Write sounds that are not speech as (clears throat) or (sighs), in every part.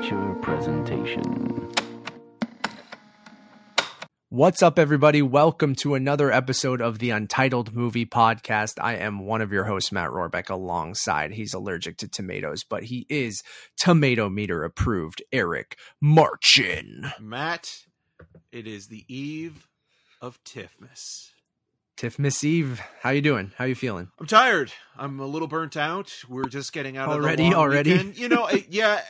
feature presentation. What's up, everybody? Welcome to another episode of the Untitled Movie Podcast. I am one of your hosts, Matt Rohrbeck, alongside. He's allergic to tomatoes, but he is tomato meter approved, Eric Marchin. Matt, it is the eve of Tiffmas. Tiff Miss Eve, how you doing? How you feeling? I'm tired. I'm a little burnt out. We're just getting out Already? of the long Already? weekend. You know, yeah.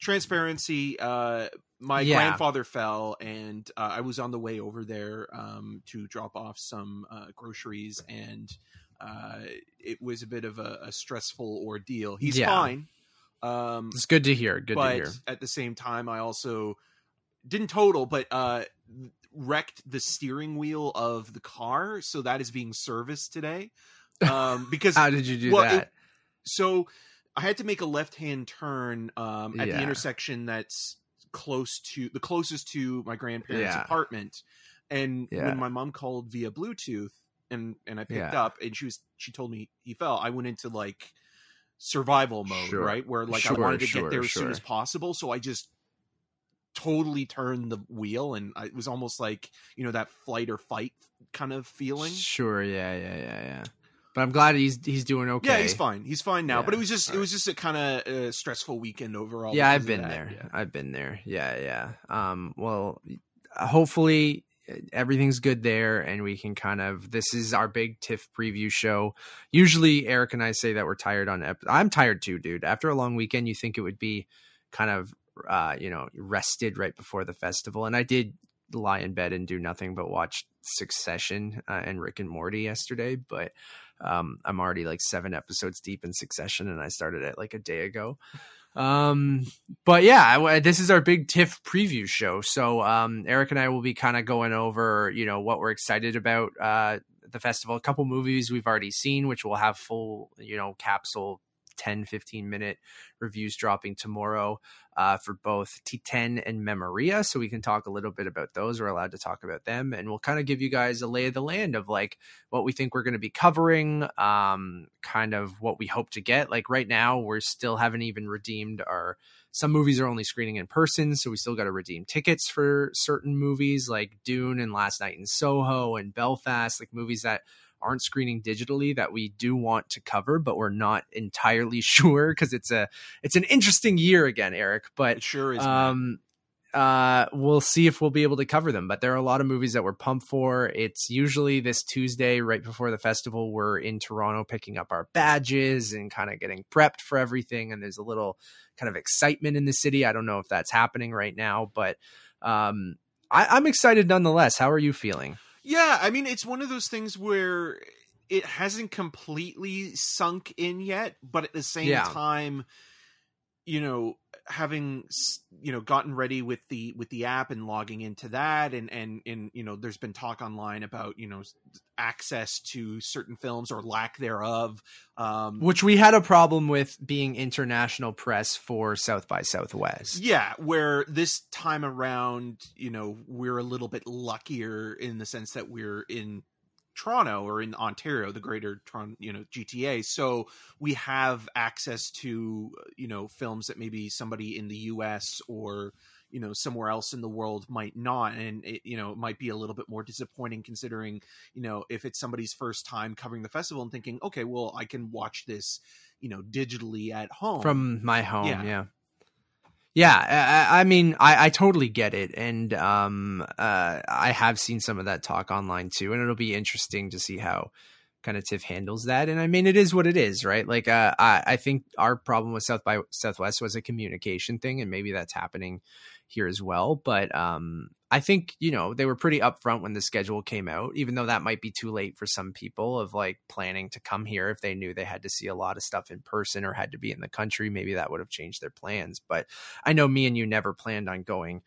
Transparency. Uh, my Yeah. grandfather fell, and uh, I was on the way over there um, to drop off some uh, groceries, and uh, it was a bit of a, a stressful ordeal. He's Yeah. fine. Um, It's good to hear. Good but to hear. at the same time, I also didn't total, but uh, wrecked the steering wheel of the car, so that is being serviced today. Um, because (laughs) How did you do well, that? it- so I had to make a left-hand turn um, at Yeah. the intersection that's close to the closest to my grandparents' Yeah. apartment, and Yeah. when my mom called via Bluetooth. And, and I picked up and she was she told me he fell. I went into like survival mode, Sure. right? Where like Sure, I wanted to sure, get there as soon as possible. So I just totally turned the wheel and I, it was almost like, you know, that flight or fight kind of feeling. Sure, yeah, yeah, yeah, yeah. But I'm glad he's he's doing okay. Yeah, he's fine. He's fine now. But it was just it was just a kind of uh, stressful weekend overall. Yeah, I've been there. Yeah. I've been there. Yeah, yeah. Um, well, hopefully uh, everything's good there and we can kind of this is our big tiff preview show usually eric and i say that we're tired on ep- i'm tired too dude after a long weekend you think it would be kind of uh you know rested right before the festival and i did lie in bed and do nothing but watch succession uh, and rick and morty yesterday but um i'm already like seven episodes deep in succession and i started it like a day ago. Um but yeah this is our big tiff preview show. So um eric and i will be kind of going over you know what we're excited about uh the festival. A couple movies we've already seen which will have full you know capsule 10 15 minute reviews dropping tomorrow uh, for both Titane and Memoria. So we can talk a little bit about those. We're allowed to talk about them. And we'll kind of give you guys a lay of the land of like what we think we're going to be covering, um, kind of what we hope to get. Like right now, we're still haven't even redeemed our. Some movies are only screening in person, so we still got to redeem tickets for certain movies like Dune and Last Night in Soho and Belfast, like movies that aren't screening digitally that we do want to cover, but we're not entirely (laughs) sure because it's a it's an interesting year again, Eric. But It sure is. um uh we'll see if we'll be able to cover them but there are a lot of movies that we're pumped for it's usually this tuesday right before the festival we're in toronto picking up our badges and kind of getting prepped for everything and there's a little kind of excitement in the city i don't know if that's happening right now but um I, i'm excited nonetheless how are you feeling Yeah, I mean, it's one of those things where it hasn't completely sunk in yet, but at the same Yeah. time, you know, having you know gotten ready with the with the app and logging into that, and and and you know, there's been talk online about you know access to certain films or lack thereof. Um, which we had a problem with being international press for south by southwest Yeah, where this time around, you know, we're a little bit luckier in the sense that we're in Toronto or in Ontario, the greater Toronto, you know, GTA. So we have access to, you know, films that maybe somebody in the US or, you know, somewhere else in the world might not. And it, you know, it might be a little bit more disappointing considering, you know, if it's somebody's first time covering the festival and thinking, okay, well, I can watch this, you know, digitally at home. from my home Yeah. yeah yeah, I, I mean I, I totally get it and um uh i have seen some of that talk online too and it'll be interesting to see how kind of tiff handles that and i mean it is what it is right? Like uh i, I think our problem with south by southwest was a communication thing and maybe that's happening here as well but um I think, you know, they were pretty upfront when the schedule came out, even though that might be too late for some people of like planning to come here if they knew they had to see a lot of stuff in person or had to be in the country. Maybe that would have changed their plans. But I know me and you never planned on going,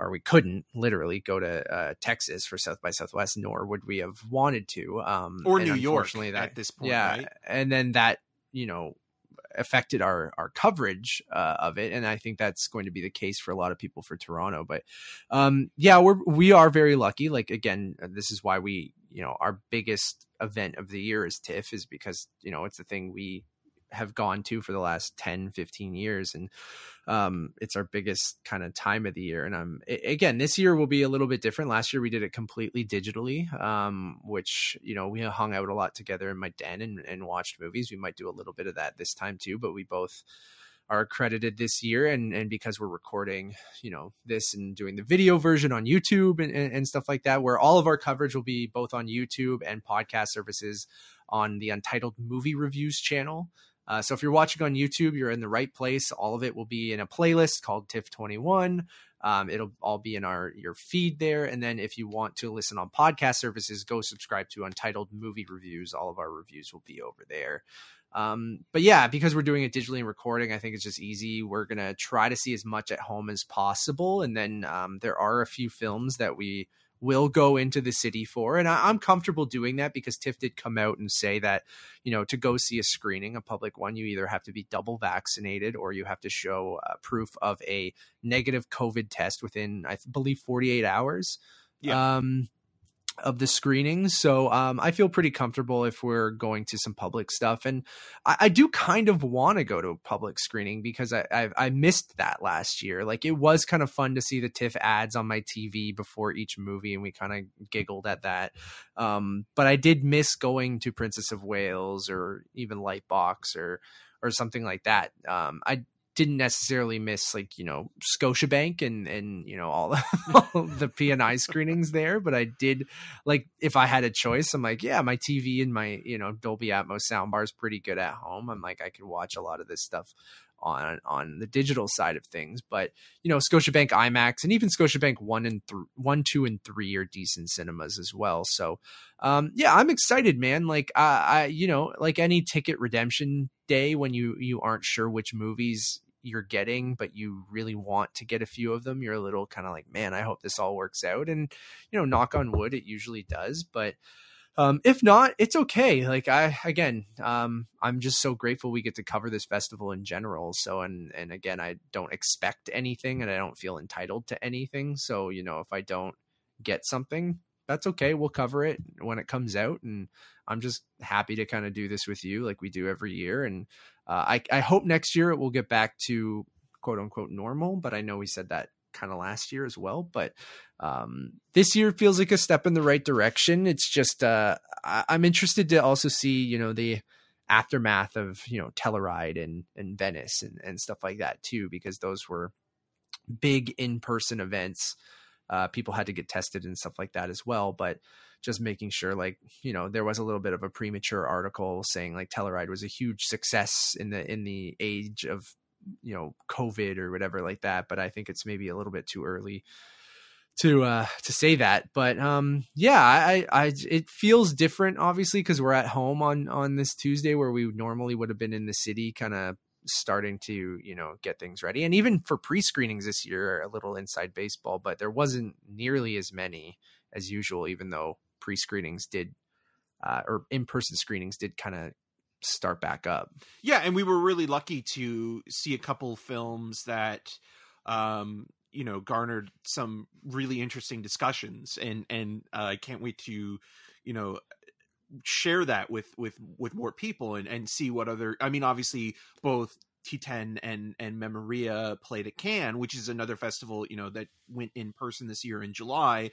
or we couldn't literally go to uh, Texas for South by Southwest, nor would we have wanted to. Um, or New York at this point, yeah. right? And then that, you know, affected our our coverage uh, of it and i think that's going to be the case for a lot of people for toronto but um yeah we're we are very lucky like again this is why we you know our biggest event of the year is tiff is because you know it's the thing we have gone to for the last 10 15 years and um, it's our biggest kind of time of the year. And it, again, this year will be a little bit different. Last year we did it completely digitally, um, which you know we hung out a lot together in my den and, and watched movies. We might do a little bit of that this time too, but we both are accredited this year and and because we're recording you know this and doing the video version on youtube and, and, and, stuff like that where all of our coverage will be both on youtube and podcast services on the untitled movie reviews channel uh, so if you're watching on YouTube, you're in the right place. All of it will be in a playlist called TIFF21. Um, it'll all be in our your feed there. And then if you want to listen on podcast services, go subscribe to Untitled Movie Reviews. All of our reviews will be over there. Um, but yeah, because we're doing it digitally and recording, I think it's just easy. We're gonna try to see as much at home as possible, and then um, there are a few films that we will go into the city for. And I, am comfortable doing that because TIFF did come out and say that, you know, to go see a screening, a public one, you either have to be double vaccinated or you have to show uh, proof of a negative COVID test within, I believe, 48 hours. Yeah. Um, of the screenings. So um, I feel pretty comfortable if we're going to some public stuff, and I, I do kind of want to go to a public screening because I, I, I missed that last year. Like it was kind of fun to see the TIFF ads on my TV before each movie, and we kind of giggled at that. Um, but I did miss going to Princess of Wales or even Lightbox or or something like that. Um, I didn't necessarily miss like you know Scotiabank and and you know all the, (laughs) all the PNI screenings there, but I did like if I had a choice, I'm like yeah, my TV and my you know Dolby Atmos soundbar is pretty good at home. I'm like I could watch a lot of this stuff on on the digital side of things, but you know Scotiabank IMAX and even Scotiabank one and th- one, two, and three are decent cinemas as well. So um, yeah, I'm excited, man. Like I you know like any ticket redemption day when you you aren't sure which movies you're getting, but you really want to get a few of them, you're a little kind of like, man, I hope this all works out. And, you know, knock on wood, it usually does. But um, if not, it's okay. Like I, again, um, I'm just so grateful we get to cover this festival in general. So, and, and again, I don't expect anything and I don't feel entitled to anything. So, you know, if I don't get something, that's okay. We'll cover it when it comes out. And I'm just happy to kind of do this with you like we do every year. And uh, I, I hope next year it will get back to quote unquote normal, but I know we said that kind of last year as well. But um, this year feels like a step in the right direction. It's just uh, I, I'm interested to also see you know the aftermath of you know Telluride and and Venice and and stuff like that too, because those were big in person events. Uh, people had to get tested and stuff like that as well, but just making sure like you know there was a little bit of a premature article saying like Telluride was a huge success in the in the age of you know COVID or whatever like that. But I think it's maybe a little bit too early to uh to say that but um yeah i i it feels different obviously because we're at home on on this tuesday where we normally would have been in the city kind of starting to you know get things ready and even for pre-screenings this year a little inside baseball but there wasn't nearly as many as usual even though pre screenings did, uh, or in person screenings did kind of start back up. Yeah, and we were really lucky to see a couple films that, um, you know, garnered some really interesting discussions, and and uh, I can't wait to, you know, share that with with with more people and and see what other. I mean, obviously both Titane and and Memoria played at Cannes, which is another festival you know that went in person this year in July,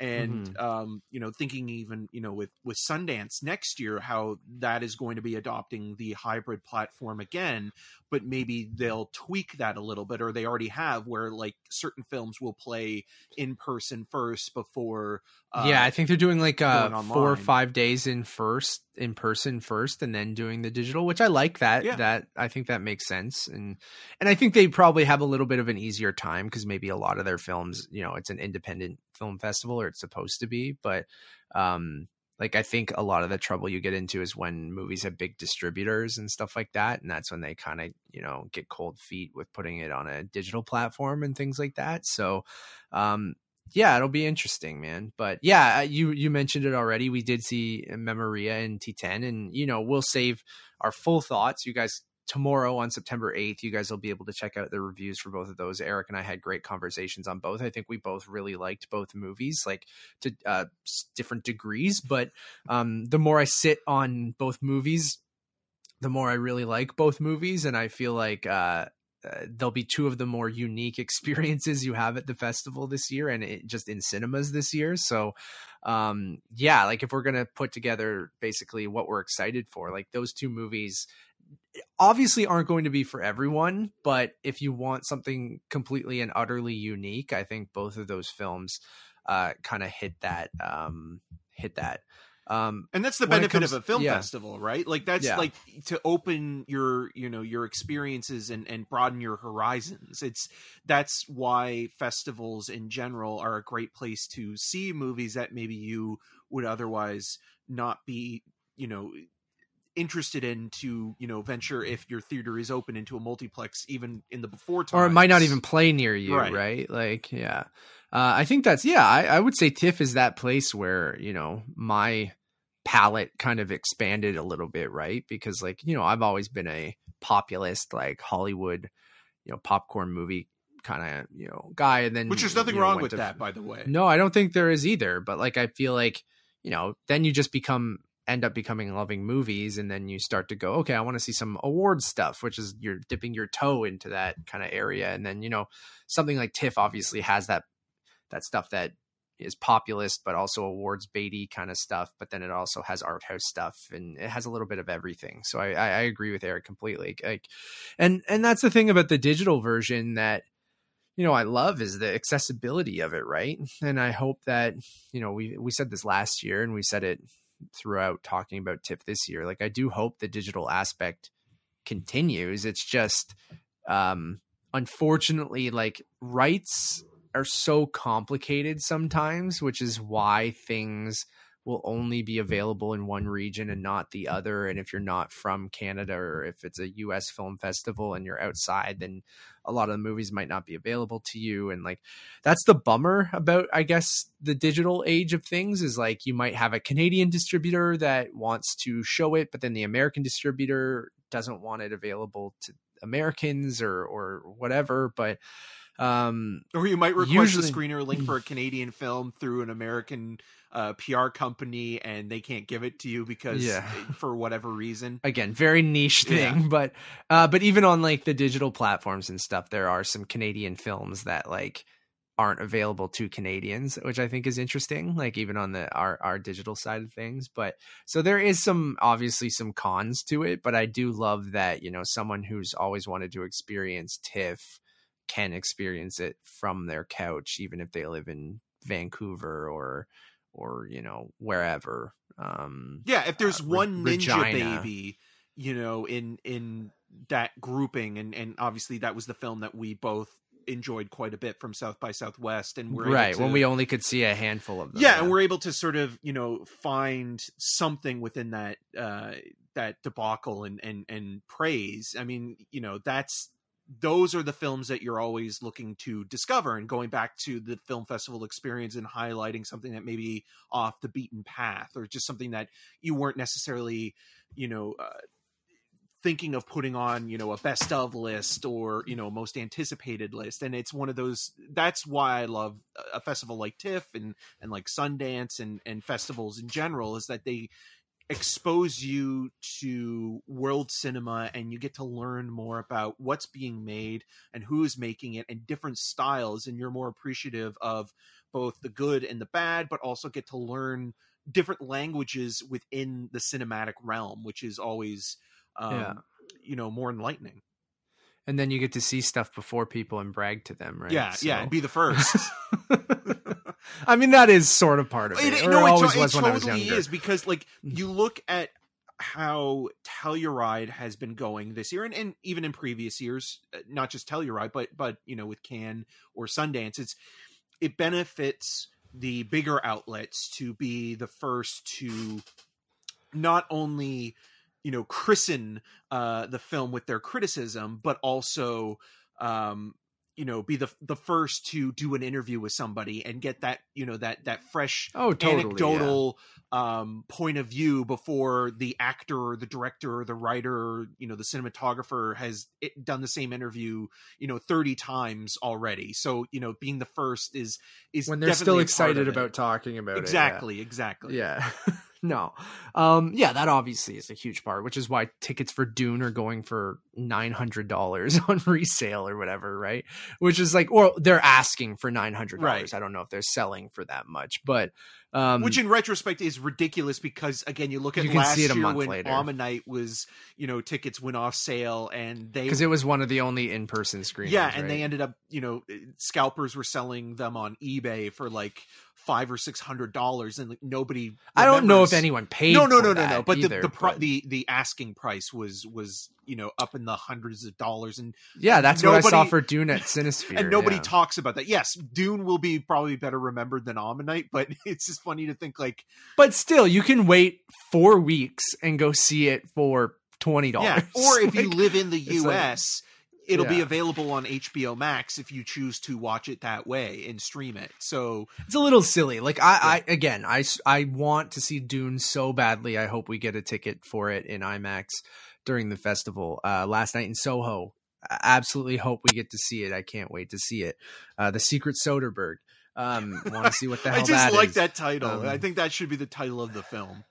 and mm-hmm. um, you know thinking even you know with with Sundance next year how that is going to be adopting the hybrid platform again but maybe they'll tweak that a little bit or they already have where like certain films will play in person first before uh, yeah i think they're doing like uh four or five days in first in person first and then doing the digital which i like that yeah. that i think that makes sense and and i think they probably have a little bit of an easier time because maybe a lot of their films you know it's an independent film festival or it's supposed to be but um like I think a lot of the trouble you get into is when movies have big distributors and stuff like that, and that's when they kind of you know get cold feet with putting it on a digital platform and things like that. So, um, yeah, it'll be interesting, man. But yeah, you you mentioned it already. We did see Memoria and Titane, and you know we'll save our full thoughts. You guys tomorrow on September 8th, you guys will be able to check out the reviews for both of those. Eric and I had great conversations on both. I think we both really liked both movies, like to uh, different degrees. But um, the more I sit on both movies, the more I really like both movies, and I feel like uh, uh, they'll be two of the more unique (laughs) experiences you have at the festival this year, and it, just in cinemas this year. So, um, yeah, like if we're gonna put together basically what we're excited for, like those two movies obviously aren't going to be for everyone, but if you want something completely and utterly unique, I think both of those films uh, kind of hit that um, hit that. Um, and that's the benefit comes, of a film yeah. festival, right? Like that's yeah. like to open your, you know, your experiences and and broaden your horizons. It's that's why festivals in general are a great place to see movies that maybe you would otherwise not be, you know, interested in to you know venture if your theater is open into a multiplex even in the before time or it might not even play near you right, right? like yeah uh, i think that's yeah I, I would say tiff is that place where you know my palette kind of expanded a little bit right? Because like you know i've always been a populist like hollywood you know popcorn movie kind of you know guy and then which there's nothing wrong with to, that by the way. No i don't think there is either but like i feel like you know then you just become end up becoming loving movies and then you start to go okay i want to see some award stuff which is you're dipping your toe into that kind of area and then you know something like tiff obviously has that that stuff that is populist but also awards baity kind of stuff but then it also has art house stuff and it has a little bit of everything so i i agree with eric completely like and and that's the thing about the digital version that you know I love is the accessibility of it, right? And I hope that you know we we said this last year and we said it throughout talking about TIFF this year. Like I do hope the digital aspect continues. It's just um unfortunately like rights are so complicated sometimes, which is why things will only be available in one region and not the other. And if you're not from Canada or if it's a US film festival and you're outside, then a lot of the movies might not be available to you. And like that's the bummer about, I guess, the digital age of things is like you might have a Canadian distributor that wants to show it, but then the American distributor doesn't want it available to Americans or or whatever. But um, or you might request usually, a screener link for a (laughs) Canadian film through an American uh, PR company and they can't give it to you because yeah. for whatever reason. (laughs) Again, very niche thing, yeah. but uh, but even on like the digital platforms and stuff, there are some Canadian films that like aren't available to Canadians, which I think is interesting. Like even on the our our digital side of things, but so there is some obviously some cons to it, but I do love that you know someone who's always wanted to experience TIFF can experience it from their couch, even if they live in Vancouver or or you know wherever. Um, yeah, if there's uh, one Re- Ninja Regina. Baby, you know, in in that grouping, and and obviously that was the film that we both enjoyed quite a bit from South by Southwest, and we're right to, when we only could see a handful of them. Yeah, and we're able to sort of you know find something within that uh, that debacle and and and praise. I mean, you know, that's those are the films that you're always looking to discover and going back to the film festival experience and highlighting something that maybe off the beaten path or just something that you weren't necessarily you know uh, thinking of putting on you know a best of list or you know most anticipated list. And it's one of those that's why i love a festival like tiff and and like sundance and and festivals in general is that they expose you to world cinema and you get to learn more about what's being made and who is making it and different styles and you're more appreciative of both the good and the bad but also get to learn different languages within the cinematic realm which is always um, yeah. you know more enlightening and then you get to see stuff before people and brag to them right yeah so. yeah and be the first (laughs) I mean, that is sort of part of it. it, no, it always it, was it when totally I was younger. is because, like, you look at how Telluride has been going this year, and, and even in previous years, uh, not just Telluride, but but you know, with Cannes or Sundance, it's it benefits the bigger outlets to be the first to not only you know christen uh, the film with their criticism, but also um, you know be the the first to do an interview with somebody and get that you know that that fresh oh totally, anecdotal yeah. um point of view before the actor or the director or the writer or, you know the cinematographer has it, done the same interview you know 30 times already so you know being the first is is when they're still excited about talking about exactly it, yeah. exactly yeah (laughs) (laughs) no. Um, yeah, that obviously is a huge part, which is why tickets for Dune are going for nine hundred dollars (laughs) on resale or whatever, right? Which is like, or they're asking for nine hundred dollars. Right. I don't know if they're selling for that much, but um, Which in retrospect is ridiculous because again, you look at You last see it a year when later. Ammonite was, you know, tickets went off sale and they because it was one of the only in-person screenings. yeah, and right? they ended up, you know, scalpers were selling them on eBay for like five or six hundred dollars, and like, nobody. I don't know if anyone paid. No, no, no, no, no. But either, the the, but- the the asking price was was you know up in the hundreds of dollars, and yeah, that's what I saw nobody- for Dune at Cinesphere, and nobody yeah. talks about that. Yes, Dune will be probably better remembered than Ammonite, but (laughs) it's just funny to think like But still, you can wait four weeks and go see it for twenty dollars. yeah, or if (laughs) you live in the U.S. like- It'll be available on HBO Max if you choose to watch it that way and stream it. So it's a little silly. Like I, I again, I I want to see Dune so badly. I hope we get a ticket for it in IMAX during the festival. Uh, last night in Soho, I absolutely hope we get to see it. I can't wait to see it. Uh, the Secret Soderbergh. Um, want to see what the (laughs) hell I just that like is. that title. Um, I think that should be the title of the film.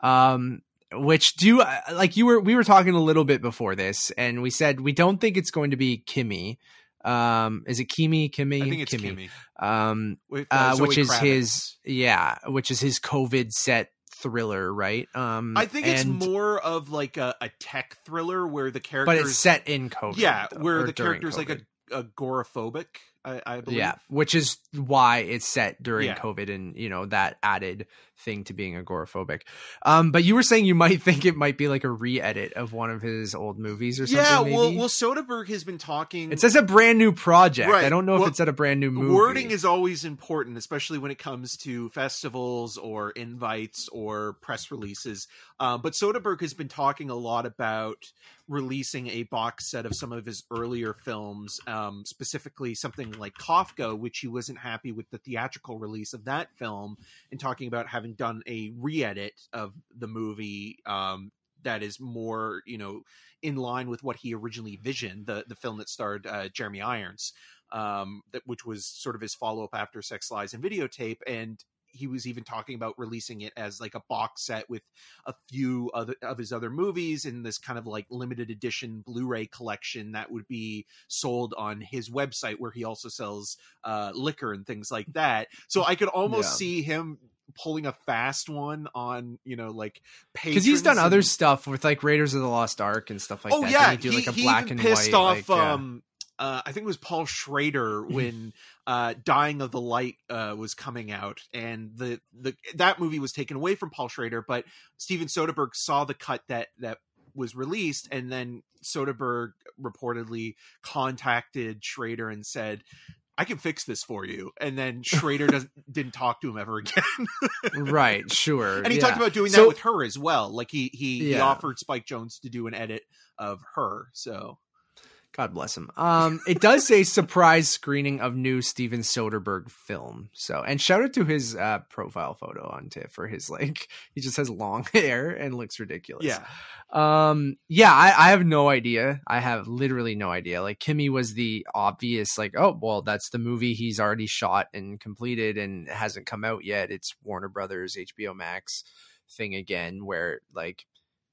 um which do uh, like you were we were talking a little bit before this and we said we don't think it's going to be kimmy um is it kimi kimmy I think it's Kimmy. um With, uh, Zoe which is Kravitz. his yeah which is his covid set thriller right um I think it's more of like a, a tech thriller where the character but it's set in covid yeah, though, where the character's like COVID. a agoraphobic. I, I believe. yeah which is why it's set during Yeah. covid and you know that added thing to being agoraphobic um but you were saying you might (laughs) think it might be like a re-edit of one of his old movies or something yeah. maybe? Well, well, Soderbergh has been talking. It says a brand new project. Right. I don't know Well, if it's at a brand new movie. Wording is always important, especially when it comes to festivals or invites or press releases. Uh, but Soderbergh has been talking a lot about releasing a box set of some of his earlier films, um, specifically something like Kafka, which he wasn't happy with the theatrical release of that film, and talking about having done a re-edit of the movie um, that is more, you know, in line with what he originally visioned the the film that starred uh, Jeremy Irons um, that which was sort of his follow up after Sex Lies and Videotape, and he was even talking about releasing it as like a box set with a few other of his other movies in this kind of like limited edition Blu-ray collection that would be sold on his website where he also sells uh, liquor and things like that. So I could almost Yeah. see him pulling a fast one on you know like because he's done patrons other stuff with like Raiders of the Lost Ark and stuff like oh that. yeah, Didn't he do he, like a black and pissed white. off. like, um, uh, I think it was Paul Schrader when (laughs) uh, "Dying of the Light" uh, was coming out, and the the that movie was taken away from Paul Schrader, but Steven Soderbergh saw the cut that that was released, and then Soderbergh reportedly contacted Schrader and said. I can fix this for you, and then (laughs) Schrader doesn't didn't talk to him ever again. right, (laughs) sure. and he yeah. talked about doing that So- with her as well. Like he he, he offered Spike Jonze to do an edit of her. So God bless him. Um, it does say surprise screening of new Steven Soderbergh film. So, and shout out to his uh, profile photo on TIFF for his like he just has long (laughs) hair and looks ridiculous. yeah, Um, yeah, I, I have no idea. I have literally no idea. Like Kimmy was the obvious, like, oh, well, that's the movie he's already shot and completed and hasn't come out yet. It's Warner Brothers, HBO Max thing again, where like,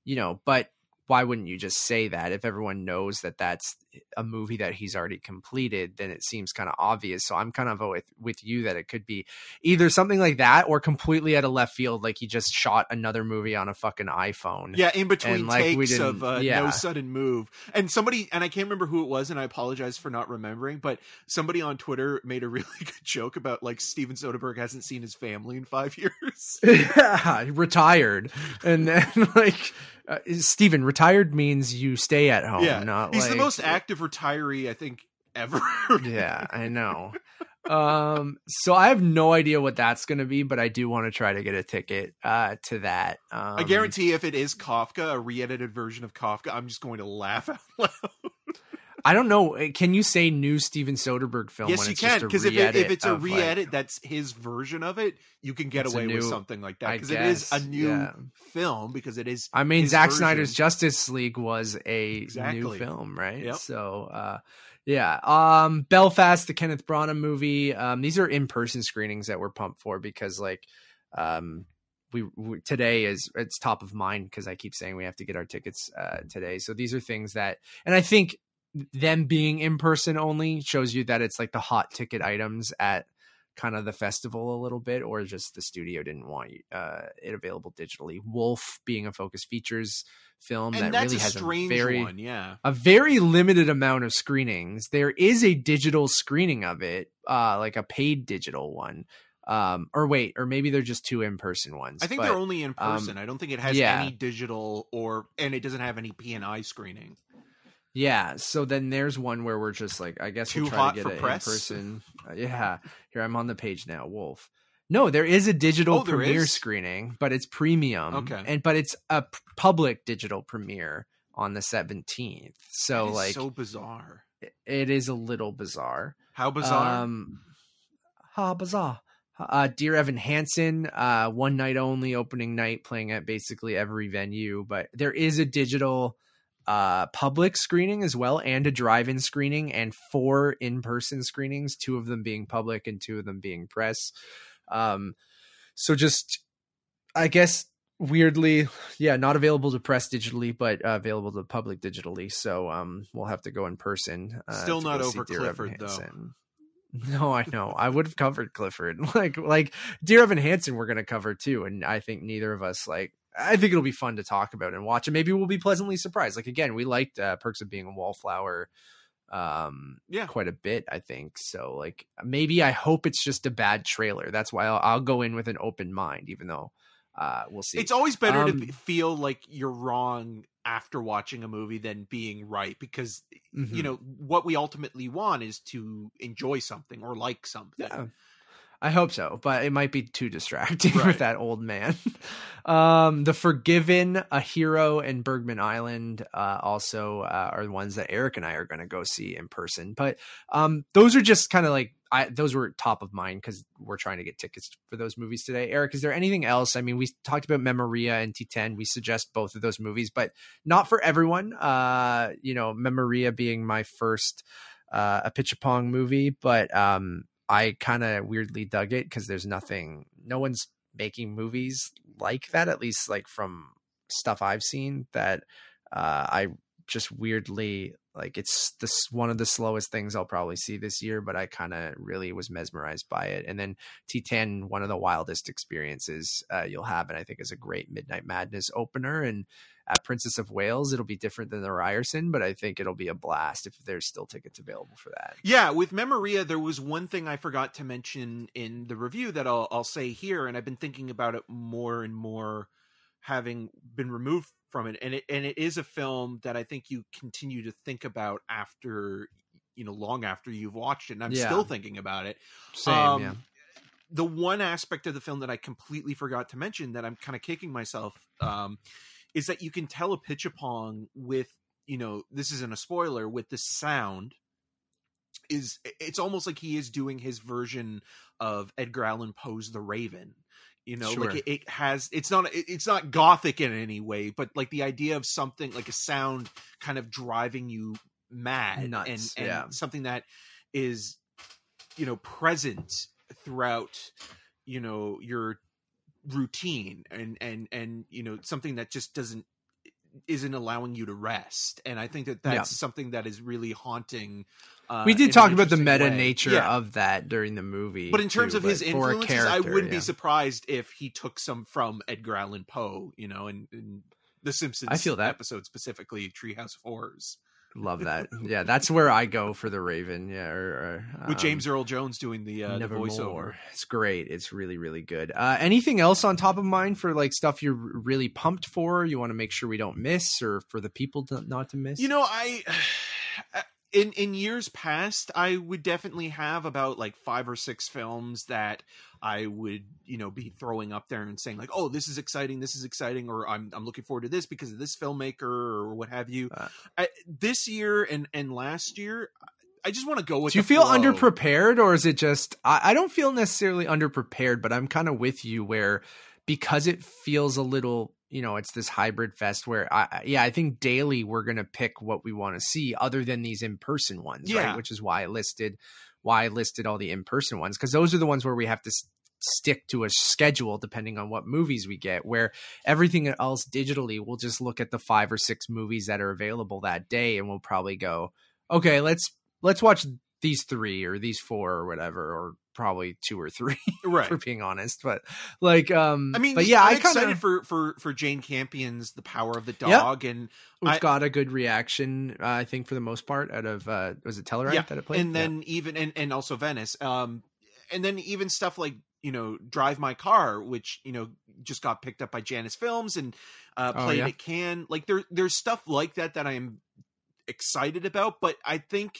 you know, but why wouldn't you just say that if everyone knows that that's a movie that he's already completed then it seems kind of obvious so i'm kind of with with you that it could be either something like that or completely out of left field like he just shot another movie on a fucking iphone yeah. In between And, like, takes of uh, yeah. no sudden move, and somebody and I can't remember who it was, and I apologize for not remembering, but somebody on Twitter (laughs) made a really good joke about like Steven Soderbergh hasn't seen his family in five (laughs) years. (laughs) yeah, retired, and then like uh, Steven, retired means you stay at home. yeah, not he's like, the most active retiree I think ever. (laughs) yeah, I know. um, so I have no idea what that's going to be, but I do want to try to get a ticket uh to that. Um, I guarantee if it is Kafka, a re-edited version of Kafka, I'm just going to laugh out (laughs) loud. I don't know. uh, Can you say new Steven Soderbergh film? yes, you can because if, it, if it's a re-edit that's his version of it, you can get away with something like that because it is a new yeah. film because it is. I mean, Zack version. Snyder's Justice League was a new film, right? Yep. So, uh, yeah. Um, Belfast, the Kenneth Branagh movie. Um, these are in-person screenings that we're pumped for because, like, um, we, we today is it's top of mind because I keep saying we have to get our tickets uh, today. So these are things that, and I think them being in person only shows you that it's like the hot ticket items at kind of the festival a little bit, or just the studio didn't want uh, it available digitally. Wolf being a Focus Features film and that that's really a has a very one, yeah. a very limited amount of screenings. There is a digital screening of it, uh, like a paid digital one. Um, or wait, or maybe they're just two in person ones. I think but- they're only in um, person. I don't think it has yeah. any digital or and it doesn't have any P and I screening. Yeah, so then there's one where we're just like, I guess Too we'll try hot to for get it press? in person. Uh, yeah, here I'm on the page now. Wolf. No, there is a digital Oh, premiere is? screening, but it's premium. Okay. and but it's a p- public digital premiere on the 17th. So like, so bizarre. it is a little bizarre. How bizarre? Um, ha bizarre. Uh, Dear Evan Hansen, uh, one night only, opening night, playing at basically every venue. But there is a digital uh, public screening as well, and a drive-in screening, and four in-person screenings. Two of them being public, and two of them being press. Um, so just, I guess, weirdly, yeah, not available to press digitally, but uh, available to public digitally. So um, we'll have to go in person. Uh, Still not over Clifford, though. (laughs) No, I know. I would have covered Clifford. (laughs) Like like Dear Evan Hansen we're gonna cover too. And I think neither of us like I think it'll be fun to talk about and watch and maybe we'll be pleasantly surprised. Like again, we liked uh, Perks of Being a Wallflower um Yeah. quite a bit, I think. So like maybe I hope it's just a bad trailer. That's why I'll, I'll go in with an open mind, even though uh we'll see. It's always better Um, to feel like you're wrong after watching a movie than being right because Mhm. you know what we ultimately want is to enjoy something or like something. Yeah. I hope so, but it might be too distracting (laughs) Right. with that old man. (laughs) um, the Forgiven, A Hero, and Bergman Island uh, also uh, are the ones that Eric and I are going to go see in person. But um, those are just kind of like I those were top of mind because we're trying to get tickets for those movies today. Eric, is there anything else? I mean, we talked about Memoria and Titane. We suggest both of those movies, but not for everyone. Uh, you know, Memoria being my first uh, Apichatpong movie, but um, I kind of weirdly dug it because there's nothing, no one's making movies like that, at least like from stuff I've seen that uh, I just weirdly like it's this one of the slowest things I'll probably see this year, but I kind of really was mesmerized by it. And then Titane, one of the wildest experiences uh, you'll have, and I think is a great Midnight Madness opener. And at Princess of Wales, it'll be different than the Ryerson, but I think it'll be a blast if there's still tickets available for that. Yeah, with Memoria, there was one thing I forgot to mention in the review that I'll, I'll say here, and I've been thinking about it more and more, having been removed from it, and it and it is a film that I think you continue to think about after, you know, long after you've watched it, and I'm Yeah. still thinking about it. Same, Um, yeah. The one aspect of the film that I completely forgot to mention that I'm kind of kicking myself um, is that you can tell Apichatpong with, you know, this isn't a spoiler, with the sound is it's almost like he is doing his version of Edgar Allan Poe's The Raven. You know, Sure. like it, it has it's not it- it's not gothic in any way, but like the idea of something like a sound kind of driving you mad Nuts, and, and yeah. something that is you know present throughout you know your routine and and and you know something that just doesn't isn't allowing you to rest and i think that that's Yeah. something that is really haunting uh, we did talk about the meta way. nature Yeah. of that during the movie. but in terms too, of his but for a influences i wouldn't be surprised if he took some from edgar allan poe you know and, and the simpsons I feel that. episode specifically treehouse of horrors Love that. (laughs) Yeah, that's where I go for the Raven. Yeah, or, or, with um, james earl jones doing the uh the voiceover It's great. It's really, really good. Uh, anything else on top of mind for like stuff you're really pumped for? You want to make sure we don't miss, or for the people to, not to miss? You know, I (sighs) in in years past, I would definitely have about like five or six films that I would you know be throwing up there and saying like, oh, this is exciting, this is exciting, or I'm I'm looking forward to this because of this filmmaker or what have you. Uh. I, this year and and last year, I just want to go with. Do you feel flow. underprepared, or is it just I, I don't feel necessarily underprepared, but I'm kind of with you where because it feels a little, you know, it's this hybrid fest where I yeah, I think daily we're gonna pick what we want to see, other than these in person ones, Yeah. right? Which is why I listed why I listed all the in person ones because those are the ones where we have to s- stick to a schedule depending on what movies we get where everything else digitally we'll just look at the five or six movies that are available that day and we'll probably go okay let's let's watch these three or these four or whatever or probably two or three (laughs) right for being honest but like um I mean, but yeah I'm i kind excited for for for Jane Campion's The Power of the Dog, and we've I- got a good reaction uh, i think for the most part out of uh was it telluride Yeah, that it played and then even and and also Venice, um, and then even stuff like you know Drive My Car, which you know just got picked up by Janus Films and uh, Oh, played yeah. at Cannes. Like there there's stuff like that that I am excited about, but I think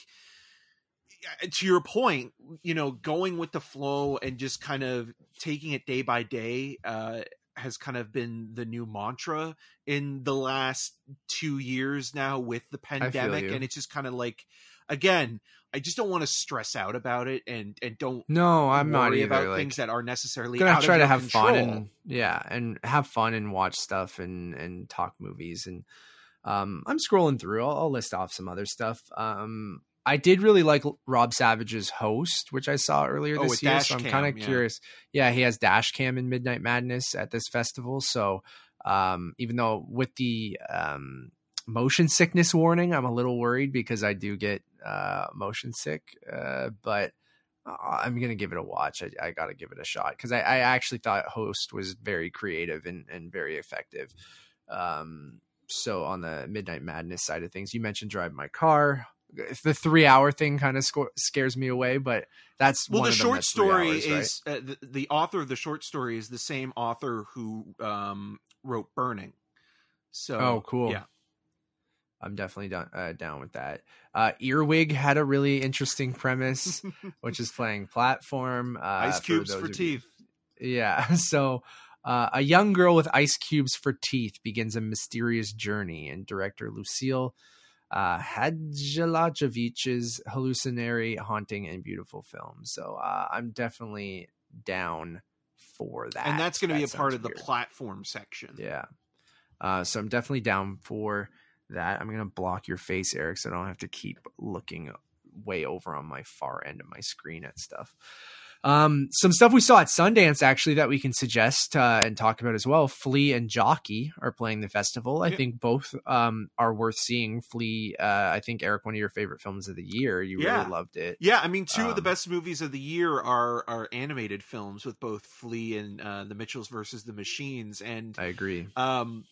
to your point, you know, going with the flow and just kind of taking it day by day uh, has kind of been the new mantra in the last two years now with the pandemic, and it's just kind of like, again, I just don't want to stress out about it and and don't no i'm not worry either about like things that are necessarily gonna try to have fun and yeah and have fun and watch stuff and and talk movies and um i'm scrolling through. I'll, I'll list off some other stuff. Um i did really like rob savage's host which i saw earlier Oh, this with year so i'm kind of yeah. curious yeah he has dash cam in midnight madness at this festival so um even though with the um motion sickness warning i'm a little worried because i do get uh motion sick uh but uh, I'm gonna give it a watch. I, I got to give it a shot because I, I actually thought Host was very creative and, and very effective. Um, so on the Midnight Madness side of things, you mentioned Drive My Car. The three hour thing kind of sco- scares me away, but that's well the short story hours, right? is uh, the, the author of the short story is the same author who um wrote burning so oh cool. yeah I'm definitely down uh, down with that. Uh, Earwig had a really interesting premise, (laughs) which is playing platform. Uh, ice cubes for, you- teeth Yeah. (laughs) So, uh, a young girl with ice cubes for teeth begins a mysterious journey, and director Lucile uh, hallucinatory, haunting, and beautiful film. So, uh, I'm definitely down for that. and that's going to be a part sounds of the platform section Yeah. Uh, so I'm definitely down for that. I'm gonna block your face, Eric, so I don't have to keep looking way over on my far end of my screen at stuff. Um, some stuff we saw at Sundance actually that we can suggest uh, and talk about as well. Flee and Jockey are playing the festival. I Yeah. think both um, are worth seeing. Flee, uh, I think Eric, one of your favorite films of the year. You Yeah. really loved it. yeah i mean two of the Um, best movies of the year are are animated films with both Flee and uh, the mitchells versus the machines and I agree. um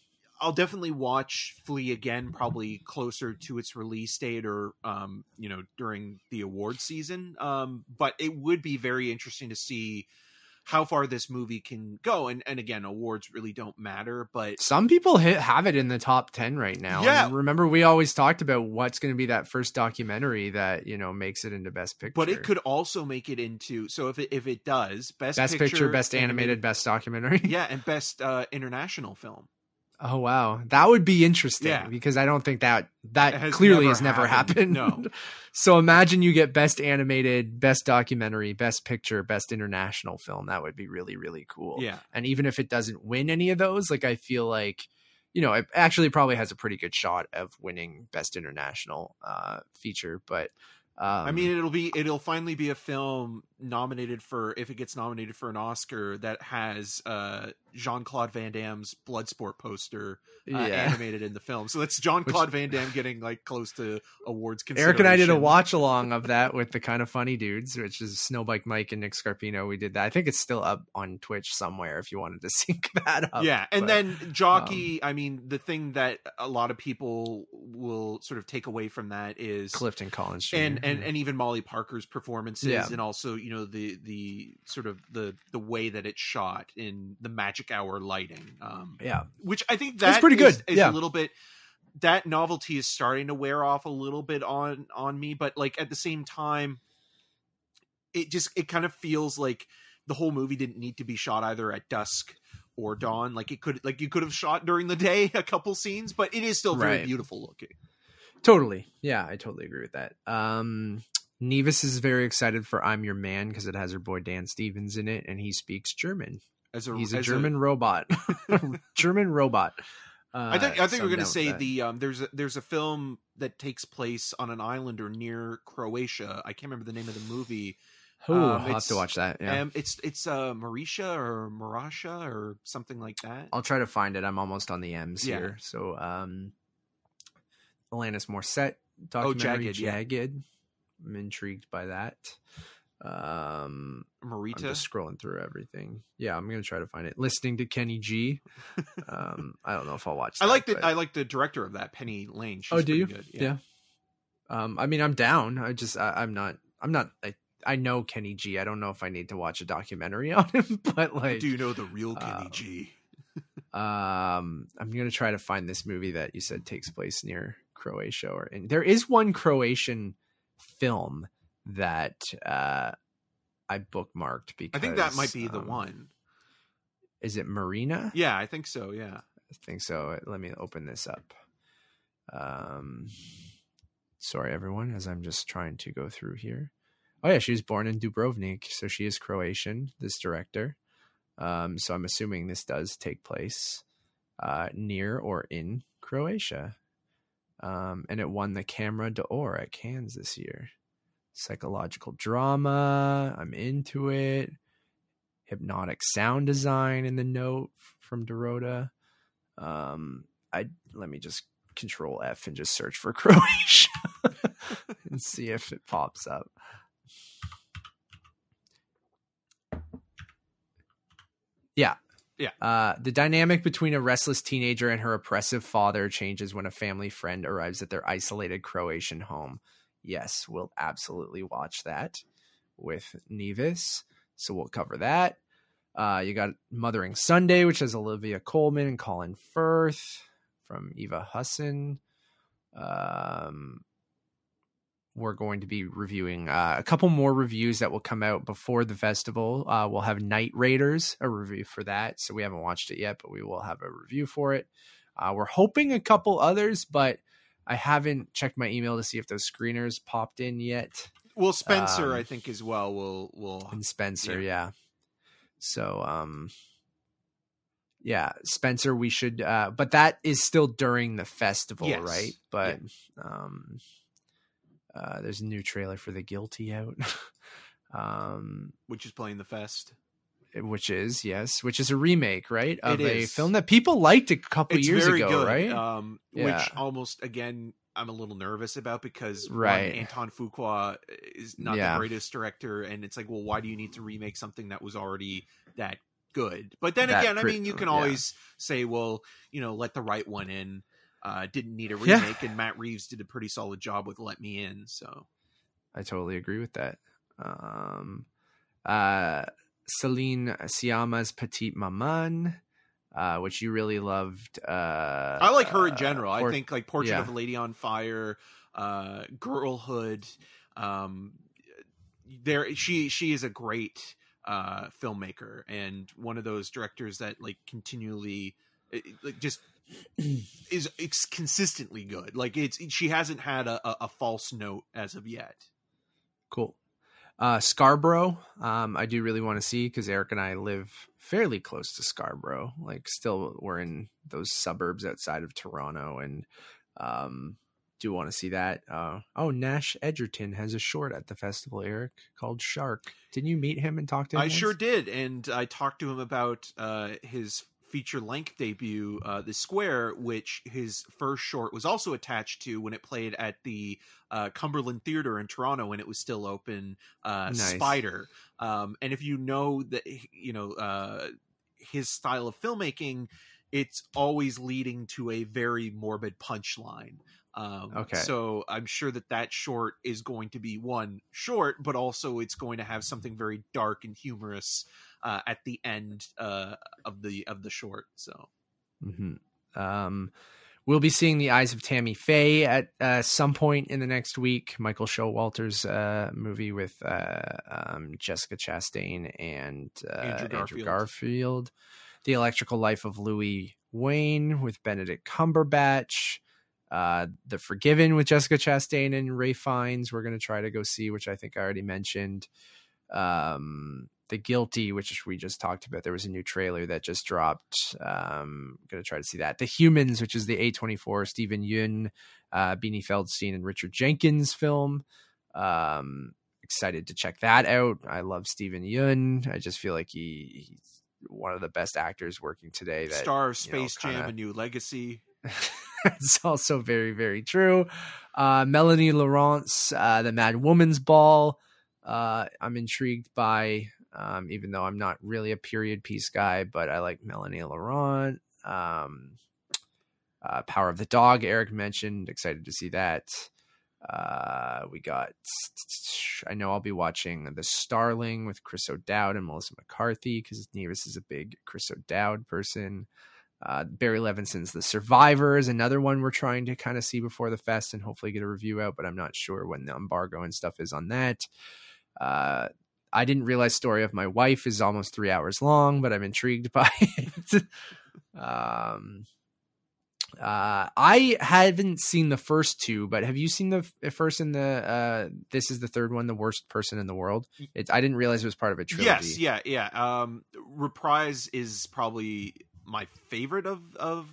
I'll definitely watch Flee again, probably closer to its release date or, um, you know, during the award season. Um, but it would be very interesting to see how far this movie can go. And and again, awards really don't matter, but Some people hit, have it in the top 10 right now. Yeah. And remember, we always talked about what's going to be that first documentary that, you know, makes it into Best Picture. but it could also make it into so if it if it does best Best Picture, Best Animated, Best Documentary. yeah, and best uh, international film. Oh, wow. That would be interesting Yeah. because I don't think that, that has clearly never has never happened. happened. No. (laughs) so imagine you get Best Animated, Best Documentary, Best Picture, Best International Film. That would be really, really cool. Yeah, And even if it doesn't win any of those, like I feel like, you know, it actually probably has a pretty good shot of winning best international uh feature. But um, I mean, it'll be it'll finally be a film nominated for if it gets nominated for an Oscar that has uh, Jean Claude Van Damme's Bloodsport poster uh, yeah. animated in the film. So that's Jean Claude Van Damme getting like close to awards. Eric and I did a watch along of that with the kind of funny dudes, which is Snowbike Mike and Nick Scarpino. We did that. I think it's still up on Twitch somewhere if you wanted to (laughs) sync that up. yeah, and But, then Jockey. I mean, the thing that a lot of people will sort of take away from that is Clifton Collins Jr. and and and even Molly Parker's performances, Yeah. and also you know the the sort of the the way that it's shot in the magic hour lighting, um, yeah, which I think that's pretty is- good, Is yeah. a little bit that novelty is starting to wear off a little bit on on me, but like at the same time, it just it kind of feels like the whole movie didn't need to be shot either at dusk or dawn. Like it could like you could have shot during the day (laughs) a couple scenes, but it is still very Right. beautiful looking. totally. Yeah, I totally agree with that. Um, Nevis is very excited for "I'm Your Man" because it has her boy Dan Stevens in it, and he speaks German. As a He's a German robot. (laughs) (laughs) German robot. Uh, I think I think we're going to say that. the um, there's a, there's a film that takes place on an island or near Croatia. I can't remember the name of the movie. Oh, Um, I'll have to watch that. Yeah. Um, it's it's uh Marisha or Marasha or something like that. I'll try to find it. I'm almost on the M's Yeah. here. So, um, Alanis Morissette Oh, documentary, Jagged, yeah. Jagged. I'm intrigued by that. Um, I'm Marita. just scrolling through everything. Yeah, I'm gonna try to find it. Listening to Kenny G. (laughs) Um, I don't know if I'll watch. I like the but- I like the director of that, Penny Lane. She's oh, do you? Good. Yeah. Um, I mean, I'm down. I just, I, I'm not. I'm not. I, I know Kenny G. I don't know if I need to watch a documentary (laughs) on him, but like, Do you know the real Kenny uh, G? Um, I'm gonna try to find this movie that you said takes place near Croatia, or and there is one Croatian film that uh I bookmarked because I think that might be the um, one. Is it Murina? Yeah, I think so. Yeah. I think so. Let me open this up. Um, sorry everyone, as I'm just trying to go through here. Oh yeah, she was born in Dubrovnik, so she is Croatian. This director. Um, so I'm assuming this does take place uh, near or in Croatia. Um, and it won the Camera d'Or at Cannes this year. Psychological drama. I'm into it. Hypnotic sound design in the note from Dorota. Um, I let me just control F and just search for (laughs) Croatia (laughs) and see if it pops up. Yeah. Yeah. Uh, the dynamic between a restless teenager and her oppressive father changes when a family friend arrives at their isolated Croatian home. Yes, we'll absolutely watch that with Nevis. So we'll cover that. Uh, you got Mothering Sunday, which has Olivia Colman and Colin Firth from Eva Husson. Um, we're going to be reviewing uh, a couple more reviews that will come out before the festival. Uh, we'll have Night Raiders, a review for that. So we haven't watched it yet, but we will have a review for it. Uh, we're hoping a couple others, but I haven't checked my email to see if those screeners popped in yet. Well, Spencer, Um, I think as well. Will will and Spencer, Yeah. yeah. So um yeah, Spencer we should uh but that is still during the festival, Yes. right? But um uh there's a new trailer for The Guilty out. (laughs) um which is playing the fest. which is yes, which is a remake, right? Of It a is. film that people liked a couple It's years very ago, good, right? Um, Yeah. which almost again I'm a little nervous about because one, Right. Anton Fuqua is not Yeah. the greatest director, and it's like, well, why do you need to remake something that was already that good? But then That again, I mean, you can yeah. always say, well, you know, let the right one in. Uh, didn't need a Yeah. remake, and Matt Reeves did a pretty solid job with Let Me In. So I totally agree with that. Um, uh, Celine Sciamma's Petite Maman, uh, which you really loved. Uh, I like her in general. I think like Portrait yeah. of a Lady on Fire, uh, Girlhood. Um, there, she she is a great uh, filmmaker and one of those directors that like continually, it- it- like just is it's consistently good. Like it's she hasn't had a, a, a false note as of yet. cool. Uh, Scarborough, um, I do really want to see because Eric and I live fairly close to Scarborough. Like, still, we're in those suburbs outside of Toronto, and um, do want to see that. Uh, oh, Nash Edgerton has a short at the festival, Eric, called Shark. Didn't you meet him and talk to him? I once? sure did, and I talked to him about uh, his feature length debut, uh, The Square, which his first short was also attached to when it played at the uh, Cumberland Theater in Toronto when it was still open. Uh, Nice. Spider, um, and if you know that you know uh, his style of filmmaking, it's always leading to a very morbid punchline. Um, Okay. So I'm sure that that short is going to be one short, but also it's going to have something very dark and humorous uh, at the end uh, of the of the short. So hmm Um, we'll be seeing the Eyes of Tammy Faye at uh, some point in the next week. Michael Showalter's uh, movie with uh, um, Jessica Chastain and uh, Andrew Andrew, Garfield. Garfield. The Electrical Life of Louis Wain with Benedict Cumberbatch. Uh, the Forgiven with Jessica Chastain and Ralph Fiennes. We're going to try to go see, which I think I already mentioned. Um, the Guilty, which we just talked about. There was a new trailer that just dropped. Um, gonna try to see that. The Humans, which is the A24 Steven Yeun, uh, Beanie Feldstein, and Richard Jenkins film. Um, excited to check that out. I love Steven Yeun I just feel like he he's one of the best actors working today. That Star of you know, Space Jam: kinda- A New Legacy. (laughs) it's also very very true. Uh, Melanie Laurent, uh, the Mad Woman's Ball. Uh, I'm intrigued by, um, even though I'm not really a period piece guy, but I like Melanie Laurent. Um, uh, Power of the Dog, Eric mentioned. Excited to see that. Uh, we got. I know I'll be watching The Starling with Chris O'Dowd and Melissa McCarthy because Nevis is a big Chris O'Dowd person. Uh, Barry Levinson's The Survivor is another one we're trying to kind of see before the fest and hopefully get a review out, but I'm not sure when the embargo and stuff is on that. Uh, I didn't realize Story of My Wife is almost three hours long, but I'm intrigued by (laughs) it. um, uh, I haven't seen the first two, but have you seen the f- first and the uh, this is the third one, the worst person in the world? It's I didn't realize it was part of a trilogy. Yes, yeah, yeah. Um, Reprise is probably my favorite of of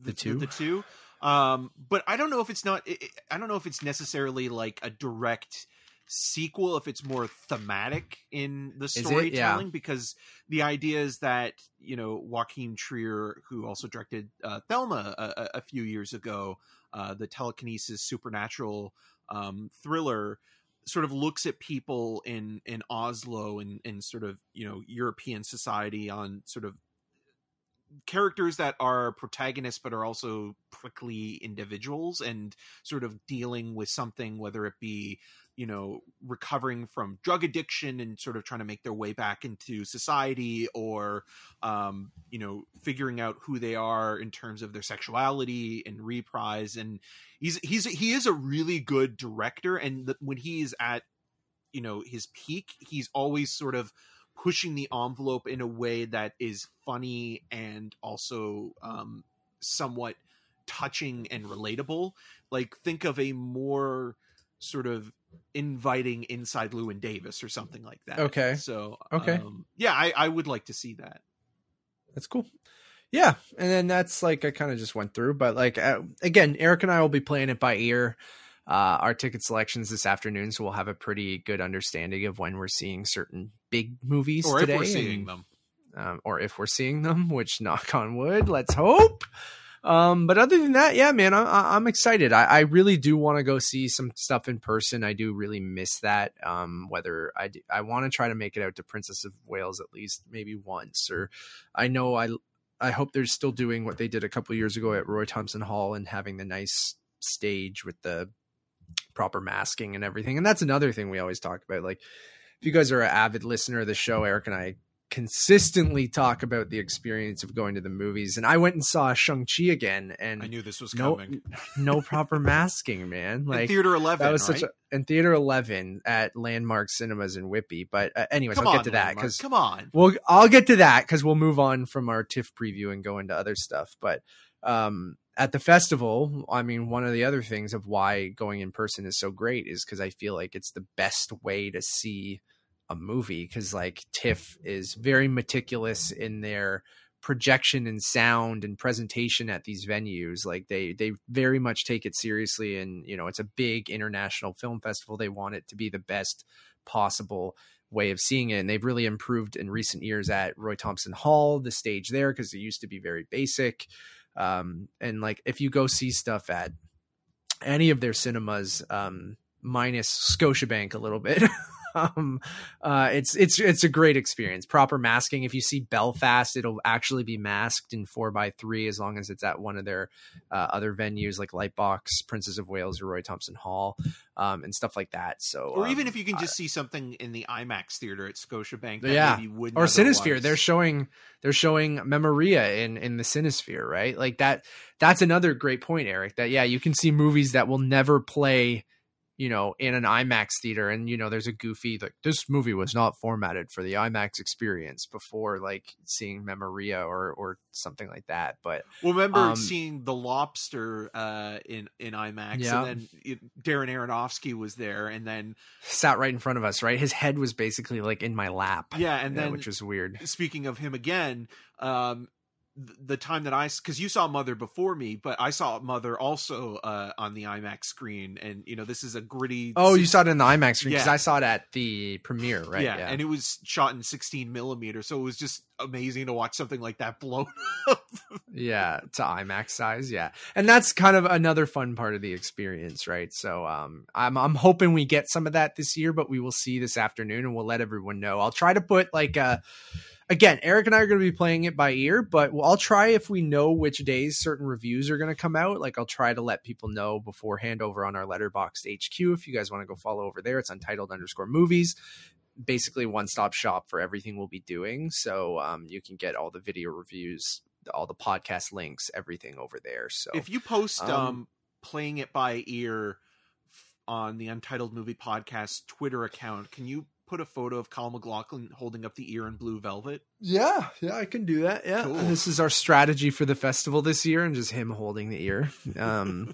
The two? The, two. Um, but I don't know if it's not. i i I don't know if it's necessarily like a direct sequel. If it's more thematic in the it? Yeah. storytelling, because the idea is that you know Joachim Trier, who also directed uh, Thelma a, a, a few years ago, uh, the telekinesis supernatural um, thriller sort of looks at people in in Oslo and in sort of you know European society on sort of characters that are protagonists but are also prickly individuals and sort of dealing with something whether it be you know recovering from drug addiction and sort of trying to make their way back into society or um you know figuring out who they are in terms of their sexuality and reprise. And he's he's he is a really good director. And the, when he is at you know his peak he's always sort of pushing the envelope in a way that is funny and also um somewhat touching and relatable. Like think of a more sort of inviting inside Llewyn Davis or something like that Okay. so Okay. um, yeah I, I would like to see that That's cool. Yeah, and then that's like I kind of just went through, but like uh, again, Eric and I will be playing it by ear. Uh, our ticket selections this afternoon, so we'll have a pretty good understanding of when we're seeing certain big movies or today, if we're seeing and- them um, or if we're seeing them. Which, (laughs) knock on wood, let's hope. Um, but other than that, yeah, man, I, I'm excited. I, I really do want to go see some stuff in person. I do really miss that. Um, whether I do, I want to try to make it out to Princess of Wales at least maybe once, or I know I I hope they're still doing what they did a couple years ago at Roy Thomson Hall and having the nice stage with the proper masking and everything. And that's another thing we always talk about. Like, if you guys are an avid listener of the show, Eric and I consistently talk about the experience of going to the movies. And I went and saw Shang Chi again, and I knew this was no, coming no (laughs) proper masking, man. in Like theater 11 that was right? such a in theater eleven at Landmark Cinemas in Whitby. But uh, anyways, come I'll on get to that because come on Well, I'll get to that because we'll move on from our TIFF preview and go into other stuff. But um, at the festival, I mean, one of the other things of why going in person is so great is because I feel like it's the best way to see a movie because like TIFF is very meticulous in their projection and sound and presentation at these venues. Like they they very much take it seriously and you know it's a big international film festival. They want it to be the best possible way of seeing it and they've really improved in recent years at roy thomson hall the stage there because it used to be very basic. Um and like if you go see stuff at any of their cinemas um minus scotiabank a little bit (laughs) um uh it's it's it's a great experience proper masking if you see belfast it'll actually be masked in four by three as long as it's at one of their uh, other venues like lightbox princess of wales or roy thomson hall um and stuff like that so or um, even if you can just see something in the IMAX theater at Scotiabank, that Yeah. maybe wouldn't or Cinesphere. They're showing they're showing Memoria in in the Cinesphere, right? Like that. That's another great point, Eric. That yeah, you can see movies that will never play, you know, in an IMAX theater, and you know, there's a goofy like this movie was not formatted for the IMAX experience before like seeing Memoria or or something like that. But Well, remember Um, seeing The Lobster uh, in in IMAX, Yeah. and then it, Darren Aronofsky was there, and then sat right in front of us, right? His head was basically like in my lap. yeah, and yeah, then which was weird. speaking of him again, um, the time that I because you saw Mother before me, but I saw Mother also uh, on the IMAX screen, and you know this is a gritty. Oh, you saw it in the IMAX screen because Yeah. I saw it at the premiere, right? yeah, and it was shot in 16 millimeter, so it was just amazing to watch something like that blown (laughs) up. yeah, to IMAX size, yeah, and that's kind of another fun part of the experience, right? So, um, I'm I'm hoping we get some of that this year, but we will see this afternoon, and we'll let everyone know. I'll try to put like a. Again, Eric and I are going to be playing it by ear, but I'll try if we know which days certain reviews are going to come out. Like, I'll try to let people know beforehand over on our Letterboxd HQ. If you guys want to go follow over there, it's untitled underscore movies basically one stop shop for everything we'll be doing. So um, you can get all the video reviews, all the podcast links, everything over there. So if you post um, Um, playing it by ear on the Untitled Movie Podcast Twitter account, can you put a photo of Kyle MacLachlan holding up the ear in blue velvet? yeah, yeah, I can do that. Yeah, Cool. this is our strategy for the festival this year, and just him holding the ear. Um,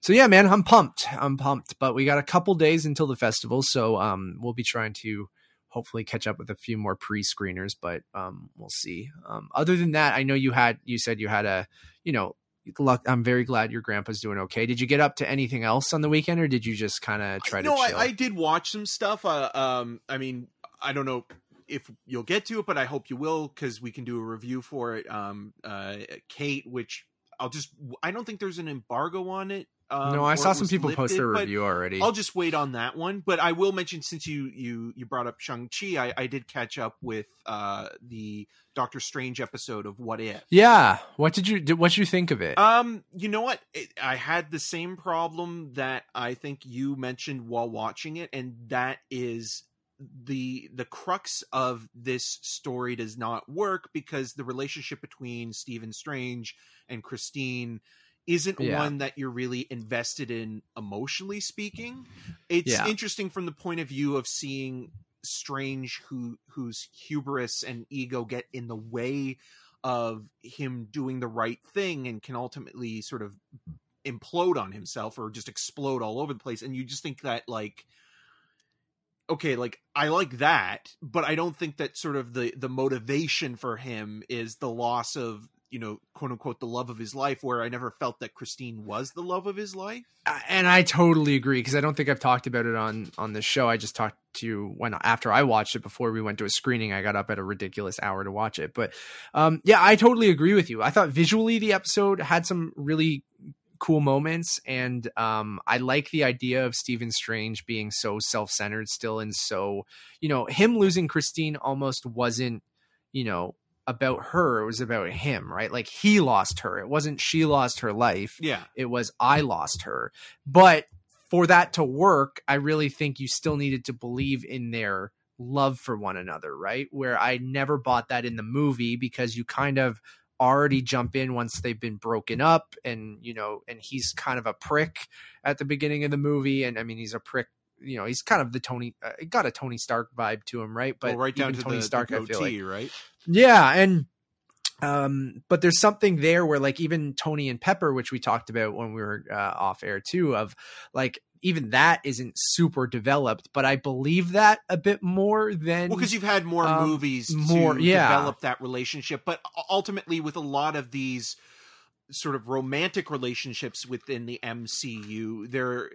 so yeah, man, I'm pumped. I'm pumped. But we got a couple days until the festival, so um, we'll be trying to hopefully catch up with a few more pre-screeners, but um, we'll see. Um, other than that, I know you had you said you had a you know. Luck, I'm very glad your grandpa's doing okay. Did you get up to anything else on the weekend, or did you just kind of try to no? I, I did watch some stuff. Uh, um, I mean, I don't know if you'll get to it, but I hope you will because we can do a review for it. Um, uh, Kate, which I'll just, I don't think there's an embargo on it. Um, no, I saw some people post their review already. I'll just wait on that one. But I will mention since you you you brought up Shang Chi, I, I did catch up with uh the Doctor Strange episode of What If. yeah, what did you did, what did you think of it? Um, you know what? It, I had the same problem that I think you mentioned while watching it, and that is the the crux of this story does not work because the relationship between Stephen Strange and Christine isn't Yeah. one that you're really invested in emotionally speaking. It's Yeah. interesting from the point of view of seeing Strange who whose hubris and ego get in the way of him doing the right thing and can ultimately sort of implode on himself or just explode all over the place and you just think that like okay like i like that but i don't think that sort of the the motivation for him is the loss of you know quote unquote the love of his life where i never felt that christine was the love of his life and I totally agree because I don't think I've talked about it on on this show. I just talked to you when after I watched it before we went to a screening. I got up at a ridiculous hour to watch it, but um, yeah, I totally agree with you. I thought visually the episode had some really cool moments, and um, I like the idea of Stephen Strange being so self centered still, and so you know him losing Christine almost wasn't you know about her it was about him right? Like he lost her. It wasn't she lost her life. Yeah. It was I lost her. But for that to work, I really think you still needed to believe in their love for one another, right? Where I never bought that in the movie because you kind of already jump in once they've been broken up and you know and he's kind of a prick at the beginning of the movie. And I mean he's a prick you know he's kind of the Tony uh, got a Tony Stark vibe to him right? But well, right down to Tony the, Stark the I feel like. goatee, right? Yeah, and um, but there's something there where like even Tony and Pepper, which we talked about when we were uh, off air too, of like even that isn't super developed, but I believe that a bit more than well because you've had more um, movies more- to yeah. develop that relationship but ultimately with a lot of these sort of romantic relationships within the MCU there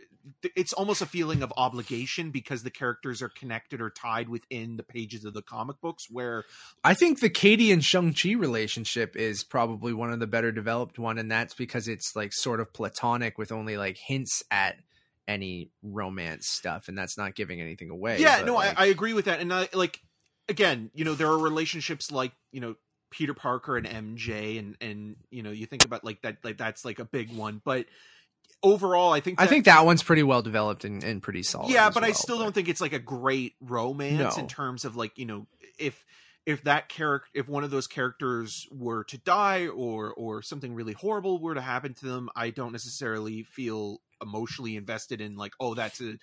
it's almost a feeling of obligation because the characters are connected or tied within the pages of the comic books where I think the Katie and Shang Chi relationship is probably one of the better developed one, and that's because it's like sort of platonic with only like hints at any romance stuff, and that's not giving anything away. yeah no like, I, I agree with that and I like again you know there are relationships like you know Peter Parker and MJ and and you know you think about like that like that's like a big one but overall I think I that- think that one's pretty well developed and, and pretty solid. yeah but i still but- don't think it's like a great romance No. in terms of like you know if if that character if one of those characters were to die or or something really horrible were to happen to them i don't necessarily feel emotionally invested in like oh that's a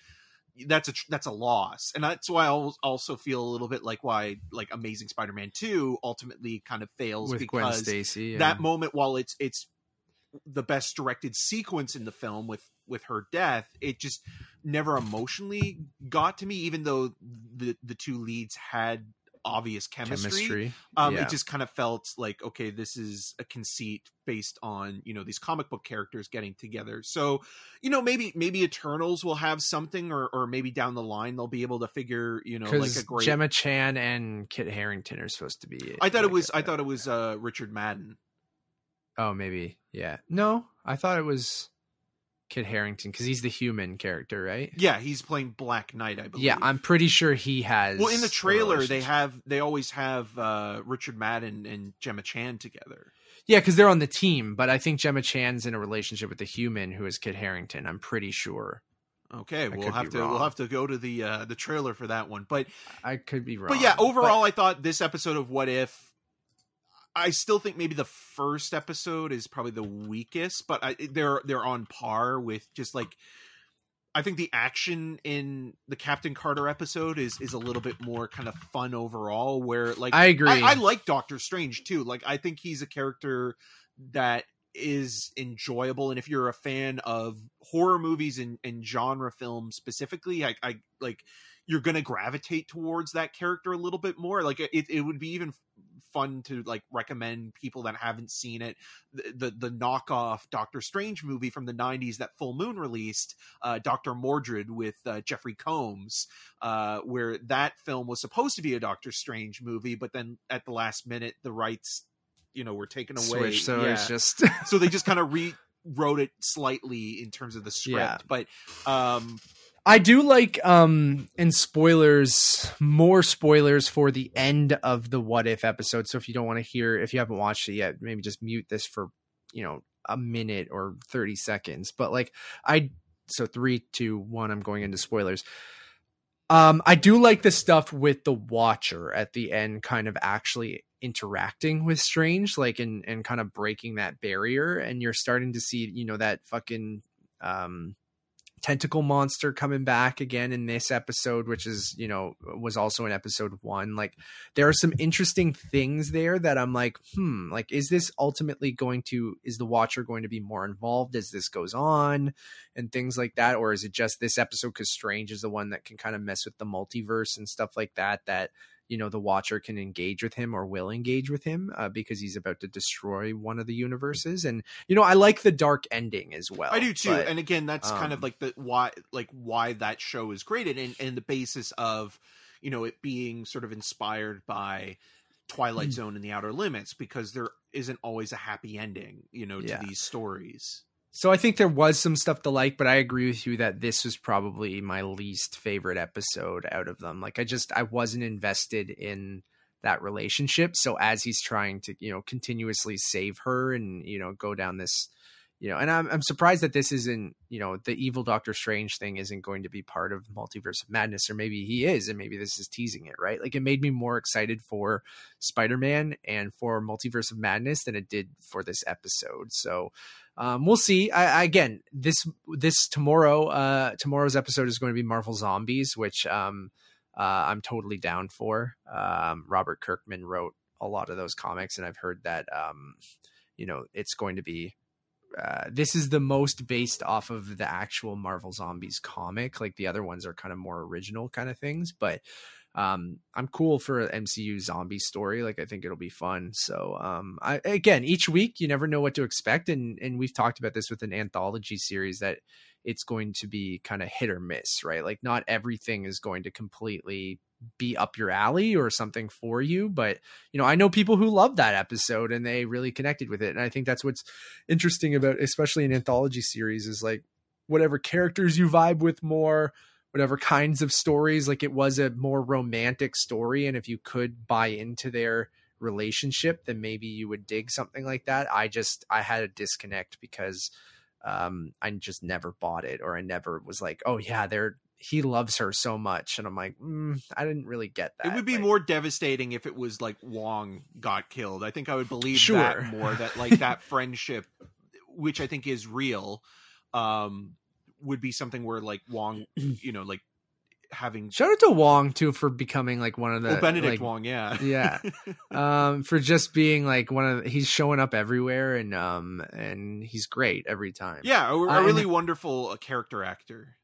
that's a that's a loss and that's why i also feel a little bit like why like amazing spider-man 2 ultimately kind of fails with Gwen because Stacy. that moment while it's it's the best directed sequence in the film with with her death it just never emotionally got to me even though the the two leads had obvious chemistry. chemistry. Um, yeah. It just kind of felt like okay, this is a conceit based on you know these comic book characters getting together. So you know maybe maybe Eternals will have something, or or maybe down the line they'll be able to figure you know like a great. Gemma Chan and Kit Harington are supposed to be. I thought it was I uh, thought it was uh, Richard Madden. Oh, maybe. Yeah. No, I thought it was Kit Harington because he's the human character, right? Yeah, he's playing Black Knight. I believe. Yeah, I'm pretty sure he has. Well, in the trailer, they have they always have uh, Richard Madden and Gemma Chan together. Yeah, because they're on the team, but I think Gemma Chan's in a relationship with the human who is Kit Harrington. I'm pretty sure. Okay, could we'll have to we'll have to go to the uh, the trailer for that one. But I could be wrong. but yeah, overall, I thought this episode of What If. I still think maybe the first episode is probably the weakest, but I, they're they're on par with just like I think the action in the Captain Carter episode is is a little bit more kind of fun overall. Where like I agree. I, I like Doctor Strange too. Like I think he's a character that is enjoyable, and if you're a fan of horror movies and, and genre films specifically, I, I like you're gonna gravitate towards that character a little bit more. Like it, it would be even fun to like recommend people that haven't seen it the the, the knockoff Doctor Strange movie from the 90s that Full Moon released, uh, Doctor Mordrid with uh, Jeffrey Combs, uh, where that film was supposed to be a Doctor Strange movie, but then at the last minute the rights, you know, were taken away. Switch, so Yeah. it's just so they just kind of rewrote it slightly in terms of the script, Yeah. but um I do like um in spoilers more spoilers for the end of the what if episode. So if you don't want to hear if you haven't watched it yet, maybe just mute this for, you know, a minute or 30 seconds. But like I so three, two, one, I'm going into spoilers. Um, I do like the stuff with the watcher at the end, kind of actually interacting with Strange, like and and kind of breaking that barrier, and you're starting to see, you know, that fucking um tentacle monster coming back again in this episode which is you know was also in episode one. Like there are some interesting things there that i'm like hmm like is this ultimately going to is the watcher going to be more involved as this goes on and things like that? Or is it just this episode because strange is the one that can kind of mess with the multiverse and stuff like that that you know the watcher can engage with him or will engage with him uh, because he's about to destroy one of the universes and you know i like the dark ending as well I do too. but- and again, that's kind of um, like the why like why that show is created and and the basis of you know it being sort of inspired by Twilight Mm. Zone and the Outer Limits because there isn't always a happy ending, you know, to Yeah. these stories. So I think there was some stuff to like, but I agree with you that this was probably my least favorite episode out of them. Like I just I wasn't invested in that relationship. So as he's trying to, you know, continuously save her and, you know, go down this, you know, and I'm I'm surprised that this isn't, you know, the evil Doctor Strange thing isn't going to be part of Multiverse of Madness, or maybe he is, and maybe this is teasing it, right? Like it made me more excited for Spider-Man and for Multiverse of Madness than it did for this episode. So um, we'll see. I, again, this this tomorrow uh, tomorrow's episode is going to be Marvel Zombies, which um, uh, I'm totally down for. Um, Robert Kirkman wrote a lot of those comics, and I've heard that um, you know it's going to be. Uh, this is the most based off of the actual Marvel Zombies comic. Like the other ones are kind of more original kind of things, but um i'm cool for an mcu zombie story like i think it'll be fun. So um i again each week you never know what to expect and and we've talked about this with an anthology series that it's going to be kind of hit or miss right? Like not everything is going to completely be up your alley or something for you but you know i know people who love that episode and they really connected with it and i think that's what's interesting about especially an anthology series is like whatever characters you vibe with more whatever kinds of stories like it was a more romantic story and if you could buy into their relationship then maybe you would dig something like that i just i had a disconnect because um i just never bought it or i never was like oh yeah they're he loves her so much and i'm like mm, i didn't really get that It would be Like, more devastating if it was like Wong got killed. I think I would believe Sure. that more that like (laughs) that friendship, which I think is real, um, would be something where like Wong, (clears throat) you know, like having shout out to wong too for becoming like one of the well, Benedict like, Wong, yeah, yeah. (laughs) Um for just being like one of the, he's showing up everywhere and um and he's great every time. Yeah, a, a Uh, really wonderful uh, character actor.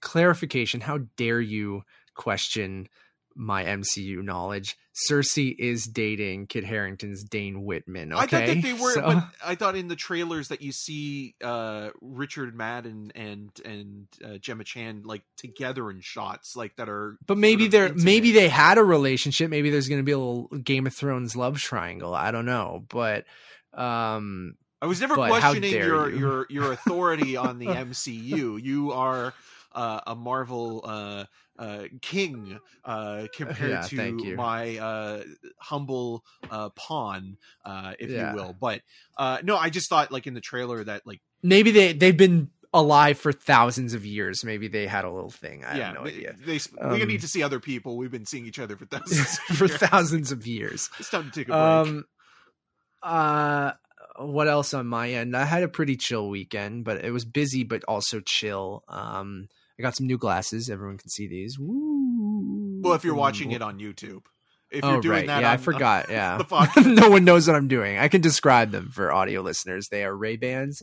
clarification how dare you question my MCU knowledge. Sersi is dating Kit Harington's Dane Whitman. Okay, I thought that they were, So- but (laughs) I thought in the trailers that you see uh, Richard Madden and and uh, Gemma Chan like together in shots like that are. But maybe they're intimate. maybe they had a relationship. Maybe there's going to be a little Game of Thrones love triangle. I don't know, but um, I was never questioning your you. your your authority on the (laughs) MCU. You are uh, a Marvel uh, uh, king uh, compared Yeah, to my uh, humble uh, pawn, uh, if Yeah. you will. But uh, no, I just thought like in the trailer that like maybe they they've been alive for thousands of years. Maybe they had a little thing. I yeah, have no they, idea. they we Um, need to see other people. We've been seeing each other for (laughs) thousands. for years. thousands of years. It's time to take a break. Um, uh, what else on my end? I had a pretty chill weekend, but it was busy, but also chill. Um, I got some new glasses. Everyone can see these. Woo! well, if you're watching it on YouTube, if oh you're doing right, that, yeah, I on- forgot. (laughs) Yeah, the (laughs) podcast. no one knows what I'm doing. I can describe them for audio listeners. They are Ray Bans.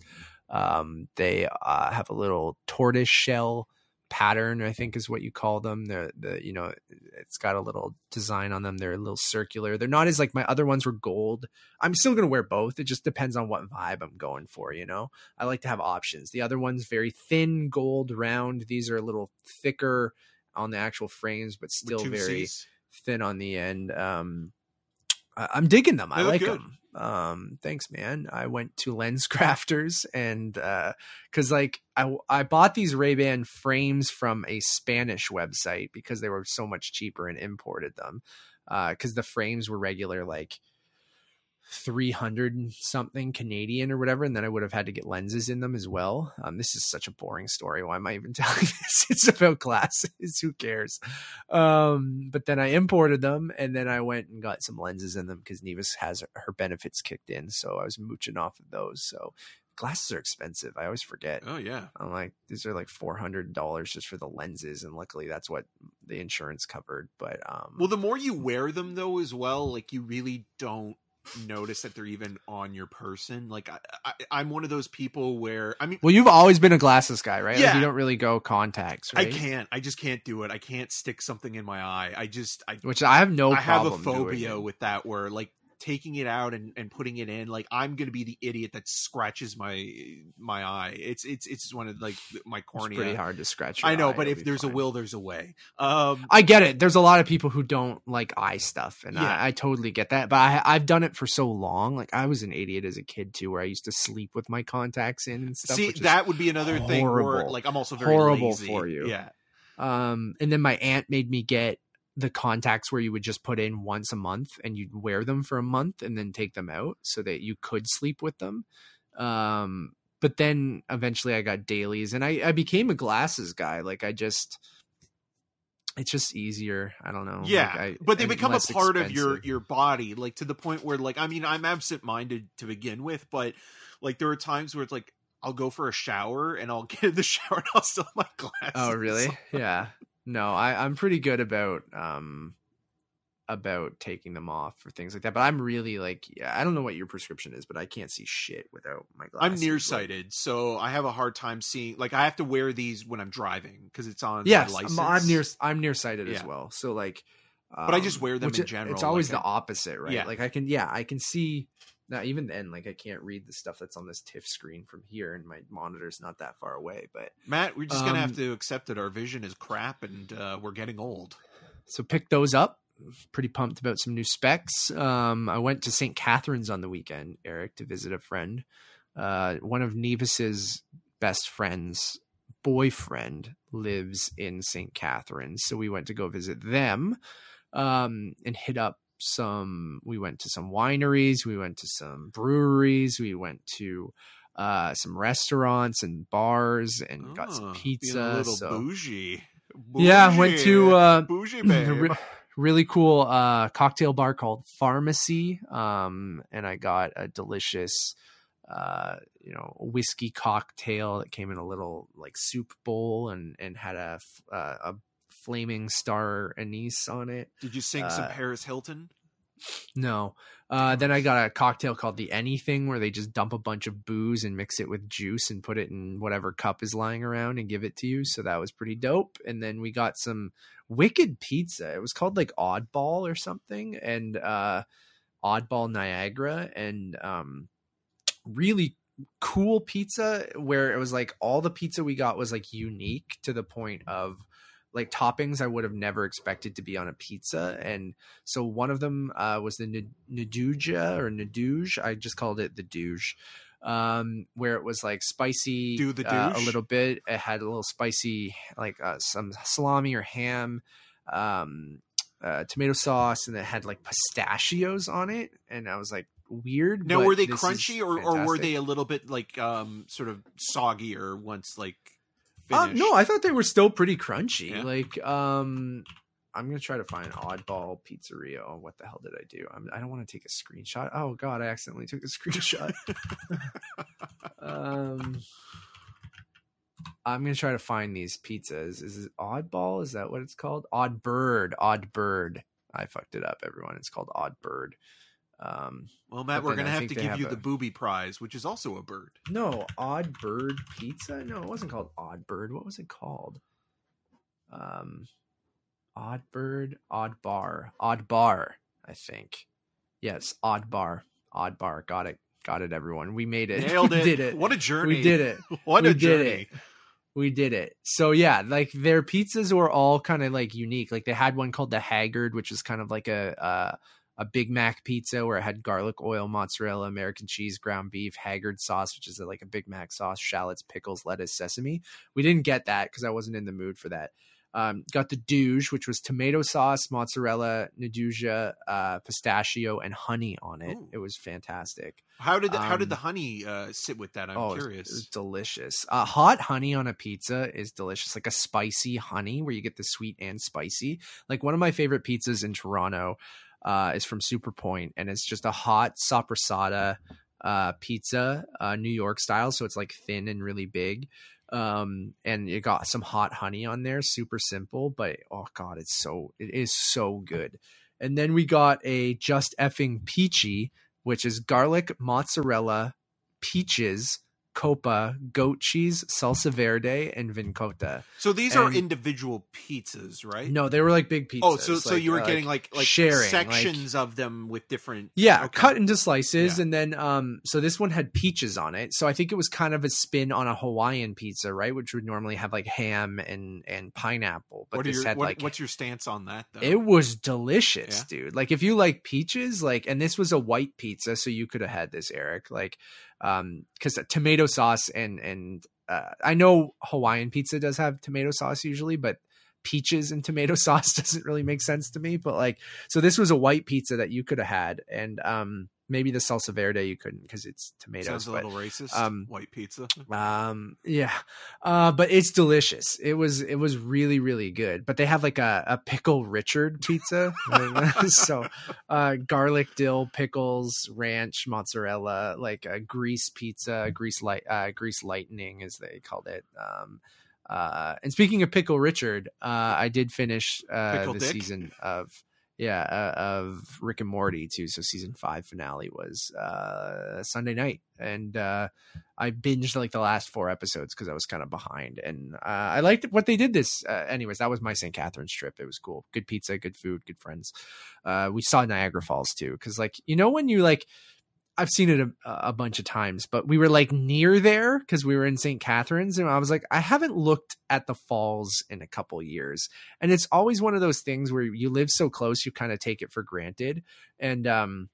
Um, they uh, have a little tortoise shell pattern. I think is what you call them. They're the you know it's got a little design on them. They're a little circular. They're not as like my other ones were gold. I'm still gonna wear both. It just depends on what vibe I'm going for. You know, I like to have options. The other one's very thin, gold, round. These are a little thicker on the actual frames, but still very thin on the end. Um, I'm digging them. I They look like good. them. Um, thanks, man. I went to Lens (laughs) Crafters and uh, cause like I I bought these Ray Ban frames from a Spanish website because they were so much cheaper and imported them. Uh, cause the frames were regular like 300 something Canadian or whatever. And then I would have had to get lenses in them as well. Um, this is such a boring story. Why am I even (laughs) telling this? It's about glasses. Who cares? Um, but then I imported them and then I went and got some lenses in them because Nevis has her benefits kicked in. So I was mooching off of those. So glasses are expensive. I always forget. Oh yeah. I'm like, these are like four hundred dollars just for the lenses, and luckily that's what the insurance covered. But um, Well, the more you wear them, though, as well, like you really don't notice that they're even on your person. Like I, I, I'm one of those people where I mean, well, you've always been a glasses guy, right? Like, Yeah. you don't really go contacts, I can't. I just can't do it. I can't stick something in my eye. I just I Which I have no I have a phobia with that where like taking it out and, and putting it in like i'm gonna be the idiot that scratches my my eye it's it's it's one of like my cornea It's pretty hard to scratch. I know eye, but if there's a will there's a way um I get it. There's a lot of people who don't like eye stuff, and Yeah. I, I totally get that. But I, I've done it for so long. Like I was an idiot as a kid too, where I used to sleep with my contacts in and stuff. see that would be another thing where like i'm also very Horrible lazy. for you. yeah Um, and then my aunt made me get the contacts where you would just put in once a month and you'd wear them for a month and then take them out so that you could sleep with them. Um, but then eventually I got dailies and I, I became a glasses guy. Like I just, it's just easier. I don't know. yeah Like, I- but they become a part of your your body like to the point where like i mean i'm absent-minded to begin with but like there are times where it's like i'll go for a shower and i'll (laughs) get in the shower and i'll still have my glasses Oh, really? Yeah. No, I, I'm pretty good about um about taking them off or things like that. But I'm really like, yeah, I don't know what your prescription is, but I can't see shit without my glasses. I'm nearsighted, so I have a hard time seeing. Like, I have to wear these when I'm driving because it's on. my Yes, license. I'm, I'm near. I'm nearsighted as well. So like, But I just um, wear them in general, It's always like the I- opposite, right? Yeah. Like I can, yeah, I can see. Now even then, like I can't read the stuff that's on this TIFF screen from here, and my monitor's not that far away. But Matt, we're just gonna have Um, to accept that our vision is crap and uh, we're getting old. so pick those up. Pretty pumped about some new specs. Um, I went to St. Catharines on the weekend, Eric, to visit a friend. Uh, one of Nevis's best friends, boyfriend, lives in St. Catharines so we went to go visit them um, and hit up some. We went to some wineries, we went to some breweries, we went to uh, some restaurants and bars, and got Oh, some pizza. a little so bougie. yeah, went to uh, bougie (laughs) a babe. really cool uh cocktail bar called pharmacy um and i got a delicious uh you know whiskey cocktail that came in a little like soup bowl and and had a uh, a flaming star anise on it Did you sing some uh, Paris Hilton? No. Uh, then I got a cocktail called the Anything, where they just dump a bunch of booze and mix it with juice and put it in whatever cup is lying around and give it to you. So that was pretty dope. And then we got some wicked pizza. It was called like Oddball or something, and uh, Oddball Niagara, and um, really cool pizza. Where it was like all the pizza we got was like unique to the point of like toppings I would have never expected to be on a pizza. And so one of them uh, was the Naduja or Naduge. I just called it the Douge. Um, where it was like spicy Do the uh, a little bit. It had a little spicy, like uh, some salami or ham, um, uh, tomato sauce, and it had like pistachios on it. And I was like, weird. Now, but were they crunchy or, or were they a little bit like um sort of soggy or once like Uh, no, I thought they were still pretty crunchy. Yeah. Like, um, I'm gonna try to find oddball pizzeria. Oh, what the hell did I do? I'm, I don't want to take a screenshot. Oh God, I accidentally took a (laughs) screenshot. um, I'm gonna try to find these pizzas. Is it Oddball? Is that what it's called? Odd Bird. Odd Bird. I fucked it up, everyone. It's called Odd Bird. Um, well, Matt, we're gonna I have to give you a- the booby prize, which is also a bird. no, Odd Bird Pizza. No, it wasn't called Odd Bird. What was it called? Um, Odd Bird, Odd Bar, Odd Bar. I think. Yes, Odd Bar, Odd Bar. Got it. Got it. Everyone, we made it. Nailed (laughs) it. did it. What a journey! We did it. (laughs) What we a journey! it. We did it. So yeah, like their pizzas were all kind of like unique. Like they had one called the Haggard, which is kind of like a uh, a Big Mac pizza where it had garlic oil, mozzarella, American cheese, ground beef, Haggard sauce, which is like a Big Mac sauce, shallots, pickles, lettuce, sesame. We didn't get that because I wasn't in the mood for that. Um, got the douche, which was tomato sauce, mozzarella, Naduja, uh, pistachio, and honey on it. Ooh. It was fantastic. How did the, how did Um, the honey uh, sit with that? I'm oh, it was- curious. It was delicious. Uh, hot honey on a pizza is delicious. Like a spicy honey where you get the sweet and spicy. Like one of my favorite pizzas in Toronto uh, is from Super Point, and it's just a hot soppressata uh, pizza, uh, New York style. So it's like thin and really big. Um, and it got some hot honey on there. Super simple, but oh god, it's so it is so good. And then we got a just effing peachy, which is garlic, mozzarella, peaches, coppa, goat cheese, salsa verde, and vincota. so these are individual pizzas, right? No, they were like big pizzas. Oh, so so like, you were uh, getting like like sharing, sections of them with different. yeah, Okay. cut into slices, Yeah. and then um, so this one had peaches on it. So I think it was kind of a spin on a Hawaiian pizza, right? Which would normally have like ham and and pineapple, but What this your, had what- like what's your stance on that? Though? It was delicious, Yeah. dude. Like if you like peaches, like and this was a white pizza, so you could have had this, Eric. Like um cuz tomato sauce and and uh, I know Hawaiian pizza does have tomato sauce usually, but peaches and tomato (laughs) sauce doesn't really make sense to me, but like so this was a white pizza that you could have had and um maybe the salsa verde you couldn't cuz it's tomatoes, Sounds a but little racist. um, White pizza. um yeah uh but it's delicious it was it was really really good but they have like a, a pickle richard pizza (laughs) (laughs) so uh garlic dill pickles ranch mozzarella like a grease pizza grease light uh grease lightning as they called it um uh and speaking of pickle richard uh i did finish uh the Dick? season of yeah uh, of rick and morty too so season five finale was uh sunday night and uh I binged like the last four episodes because I was kind of behind, and uh, I liked what they did. This, uh, anyways, that was my St. Catharines trip. It was cool. Good pizza, good food, good friends. Uh, we saw Niagara Falls too, because like you know when you like, I've seen it a, a bunch of times, but we were like near there because we were in St. Catharines, and I was like, I haven't looked at the falls in a couple years, and it's always one of those things where you live so close, you kind of take it for granted, and um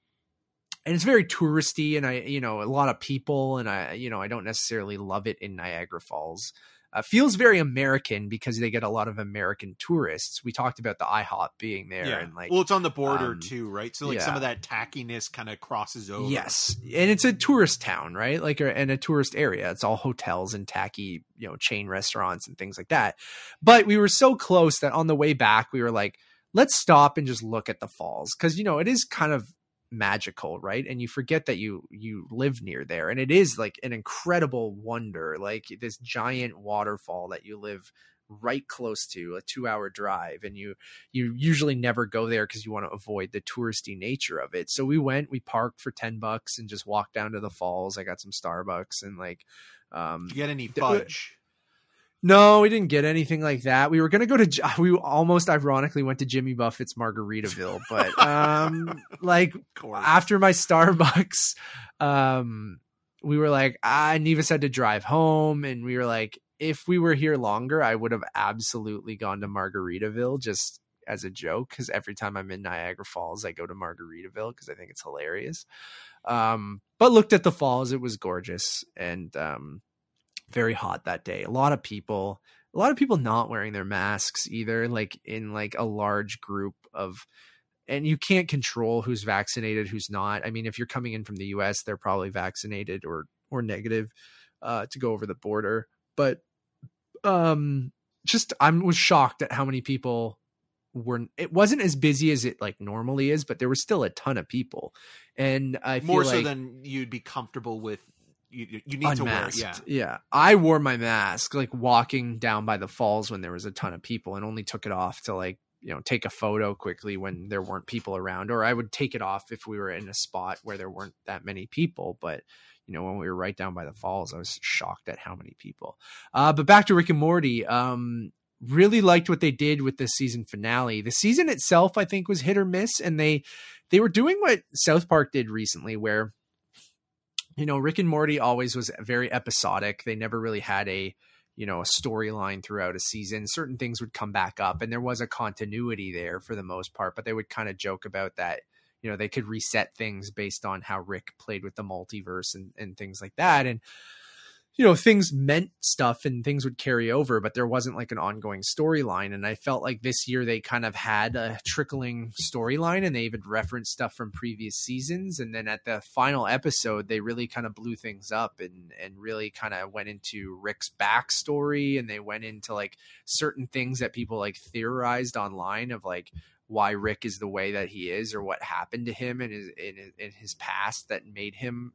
and it's very touristy and i you know a lot of people and i you know i don't necessarily love it in niagara falls uh, feels very american because they get a lot of american tourists we talked about the ihop being there yeah. and like well, it's on the border um, too, right? So like some of that tackiness kind of crosses over. Yes, and it's a tourist town, right? Like, and a tourist area. It's all hotels and tacky, you know, chain restaurants and things like that. But we were so close that on the way back, we were like, let's stop and just look at the falls because you know it is kind of magical, right? And you forget that you you live near there, and it is like an incredible wonder, like this giant waterfall that you live right close to a two hour drive and you you usually never go there because you want to avoid the touristy nature of it so we went we parked for 10 bucks and just walked down to the falls i got some starbucks and like um Did you get any fudge? No, we didn't get anything like that. We were gonna go to. (laughs) We almost ironically went to Jimmy Buffett's Margaritaville, but (laughs) um, like after my Starbucks, um, we were like, ah, Neva said to drive home, and we were like, if we were here longer, I would have absolutely gone to Margaritaville just as a joke because every time I'm in Niagara Falls, I go to Margaritaville because I think it's hilarious. Um, but looked at the falls; it was gorgeous and um, very hot that day. A lot of people, a lot of people not wearing their masks either, like in like a large group of and you can't control who's vaccinated, who's not. I mean, if you're coming in from the US, they're probably vaccinated or or negative uh to go over the border. But um just I was shocked at how many people were it wasn't as busy as it like normally is, but there was still a ton of people. And I feel More so like than you'd be comfortable with. You, you- need to wear it. Yeah. yeah. I wore my mask like walking down by the falls when there was a ton of people and only took it off to like, you know, take a photo quickly when there weren't people around or I would take it off if we were in a spot where there weren't that many people, but you know, when we were right down by the falls, I was shocked at how many people. Uh but back to Rick and Morty, um really liked what they did with the season finale. The season itself I think was hit or miss and they they were doing what South Park did recently where you know, Rick and Morty always was very episodic. They never really had a, you know, a storyline throughout a season. Certain things would come back up and there was a continuity there for the most part, but they would kind of joke about that, you know, they could reset things based on how Rick played with the multiverse and, and things like that. And, you know, things meant stuff and things would carry over, but there wasn't like an ongoing storyline. And I felt like this year they kind of had a trickling storyline and they even referenced stuff from previous seasons. And then at the final episode, they really kind of blew things up and, and really kind of went into Rick's backstory and they went into like certain things that people like theorized online of like, why Rick is the way that he is or what happened to him in his in, in his past that made him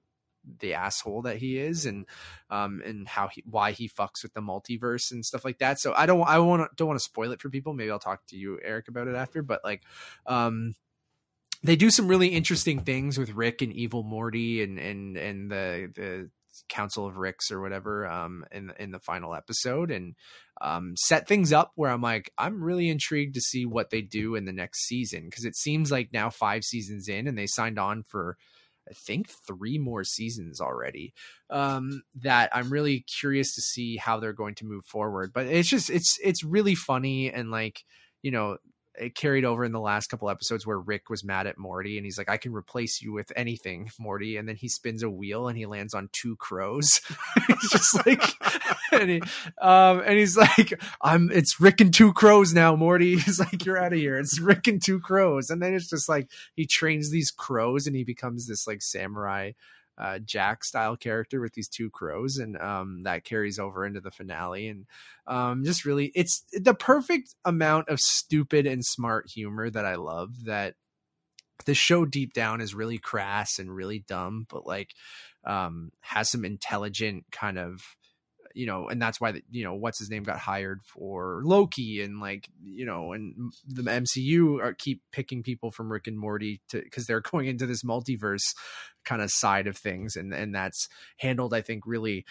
the asshole that he is and um and how he why he fucks with the multiverse and stuff like that. So i don't i want don't want to spoil it for people. Maybe i'll talk to you eric about it after. But like um they do some really interesting things with rick and evil morty and and and the the council of ricks or whatever um in in the final episode. And um set things up where i'm like i'm really intrigued to see what they do in the next season. Because it seems like now five seasons in and they signed on for I think three more seasons already. Um, that I'm really curious to see how they're going to move forward. But it's just it's it's really funny and like you know it carried over in the last couple episodes where Rick was mad at Morty and he's like, I can replace you with anything, Morty. And then he spins a wheel and he lands on two crows. (laughs) he's just like, (laughs) and, he, um, and he's like, I'm, it's Rick and two crows now, Morty. (laughs) He's like, you're out of here. It's Rick and two crows. And then it's just like, he trains these crows and he becomes this like samurai uh, Jack style character with these two crows, and um, that carries over into the finale. And um, just really, it's the perfect amount of stupid and smart humor that I love. That the show deep down is really crass and really dumb, but like um, has some intelligent kind of you know, and that's why the, you know what's his name got hired for Loki, and like you know, and the MCU are keep picking people from Rick and Morty to because they're (laughs) going into this multiverse kind of side of things, and and that's handled, I think, really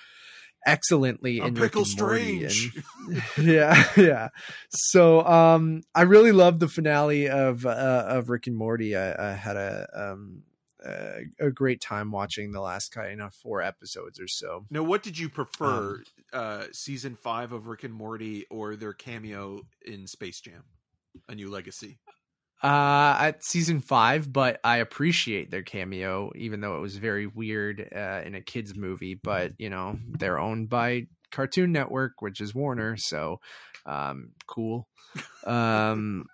excellently A in pickle Rick and Morty, strange. and- (laughs) yeah, (laughs) yeah. So um, I really loved the finale of uh, of Rick and Morty. I, I had a um a, a great time watching the last kind of four episodes or so. Now, what did you prefer, Um, uh, season five of Rick and Morty or their cameo in Space Jam, A New Legacy? uh at season five but i appreciate their cameo even though it was very weird uh in a kids movie but you know they're owned by cartoon network which is warner so um cool um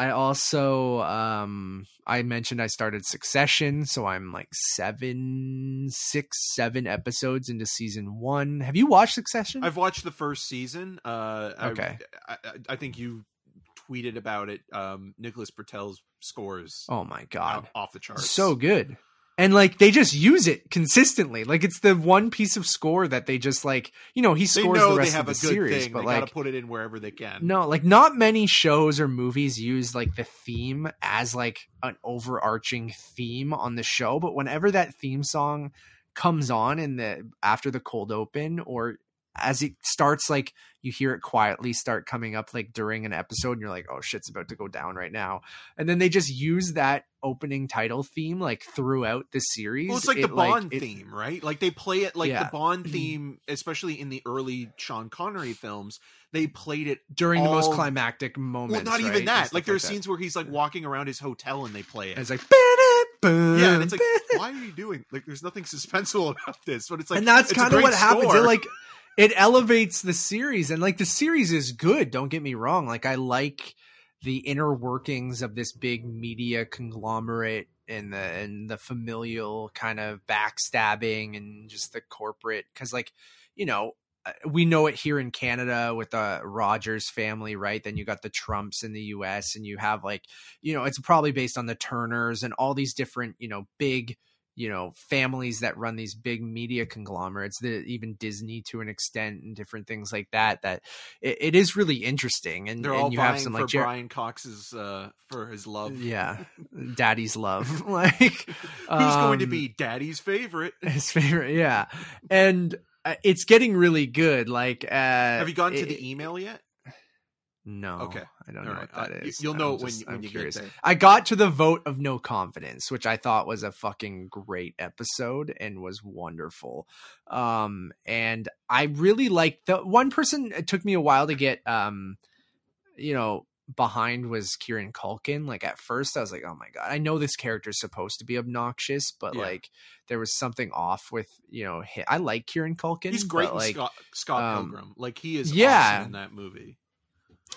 i also um i mentioned i started succession so i'm like seven six seven episodes into season one have you watched succession I've watched the first season. Uh, Okay. I, I, I think you tweeted about it. Um, Nicholas Britell's scores oh my god off the charts. so good and like they just use it consistently. Like it's the one piece of score that they just like you know he scores know the they rest have of a the good series, thing. but they like gotta put it in wherever they can. no, like not many shows or movies use like the theme as like an overarching theme on the show, but whenever that theme song comes on in the after the cold open or as it starts like you hear it quietly start coming up like during an episode and you're like oh shit's about to go down right now and then they just use that opening title theme like throughout the series Well, it's like It, the Bond it- theme, right? Like they play it like Yeah. the Bond mm-hmm. theme, especially in the early Sean Connery films. They played it. during the most climactic moments Well, not right, even that. Like there are that. scenes where he's like walking around his hotel and they play it. And it's like yeah, and it's like, why are you doing? Like, there's nothing suspenseful (laughs) about this, but it's like, and that's kind of what happens. It like it elevates the series, and like the series is good. Don't get me wrong. Like I like the inner workings of this big media conglomerate and the and the familial kind of backstabbing and just the corporate because like you know uh, we know it here in Canada with the Rogers family, right? Then you got the Trumps in the US and you have like, you know, it's probably based on the Turners and all these different, you know, big, you know, families that run these big media conglomerates, the even Disney to an extent and different things like that that it, it is really interesting and, they're and all you have some for like Jer- Brian Cox's uh, for his love. yeah, daddy's love. (laughs) (laughs) like Who's going to um, be Daddy's favorite? (laughs) his favorite? Yeah. And uh, it's getting really good. Like, uh, Have you gotten to it- the email yet? No. Okay. I don't All know right. what that Uh, is. you- You'll know I'm when, just- when I'm you curious. get there. I got to the vote of no confidence, which I thought was a fucking great episode and was wonderful. Um, and I really liked the one person. It took me a while to get, um, you know, behind was Kieran Culkin. Like at first, I was like, oh my god, I know this character is supposed to be obnoxious, but Yeah. like there was something off with you know. I like Kieran Culkin. He's great but, in like, Scott, Scott um, Pilgrim. Like he is yeah. awesome in that movie.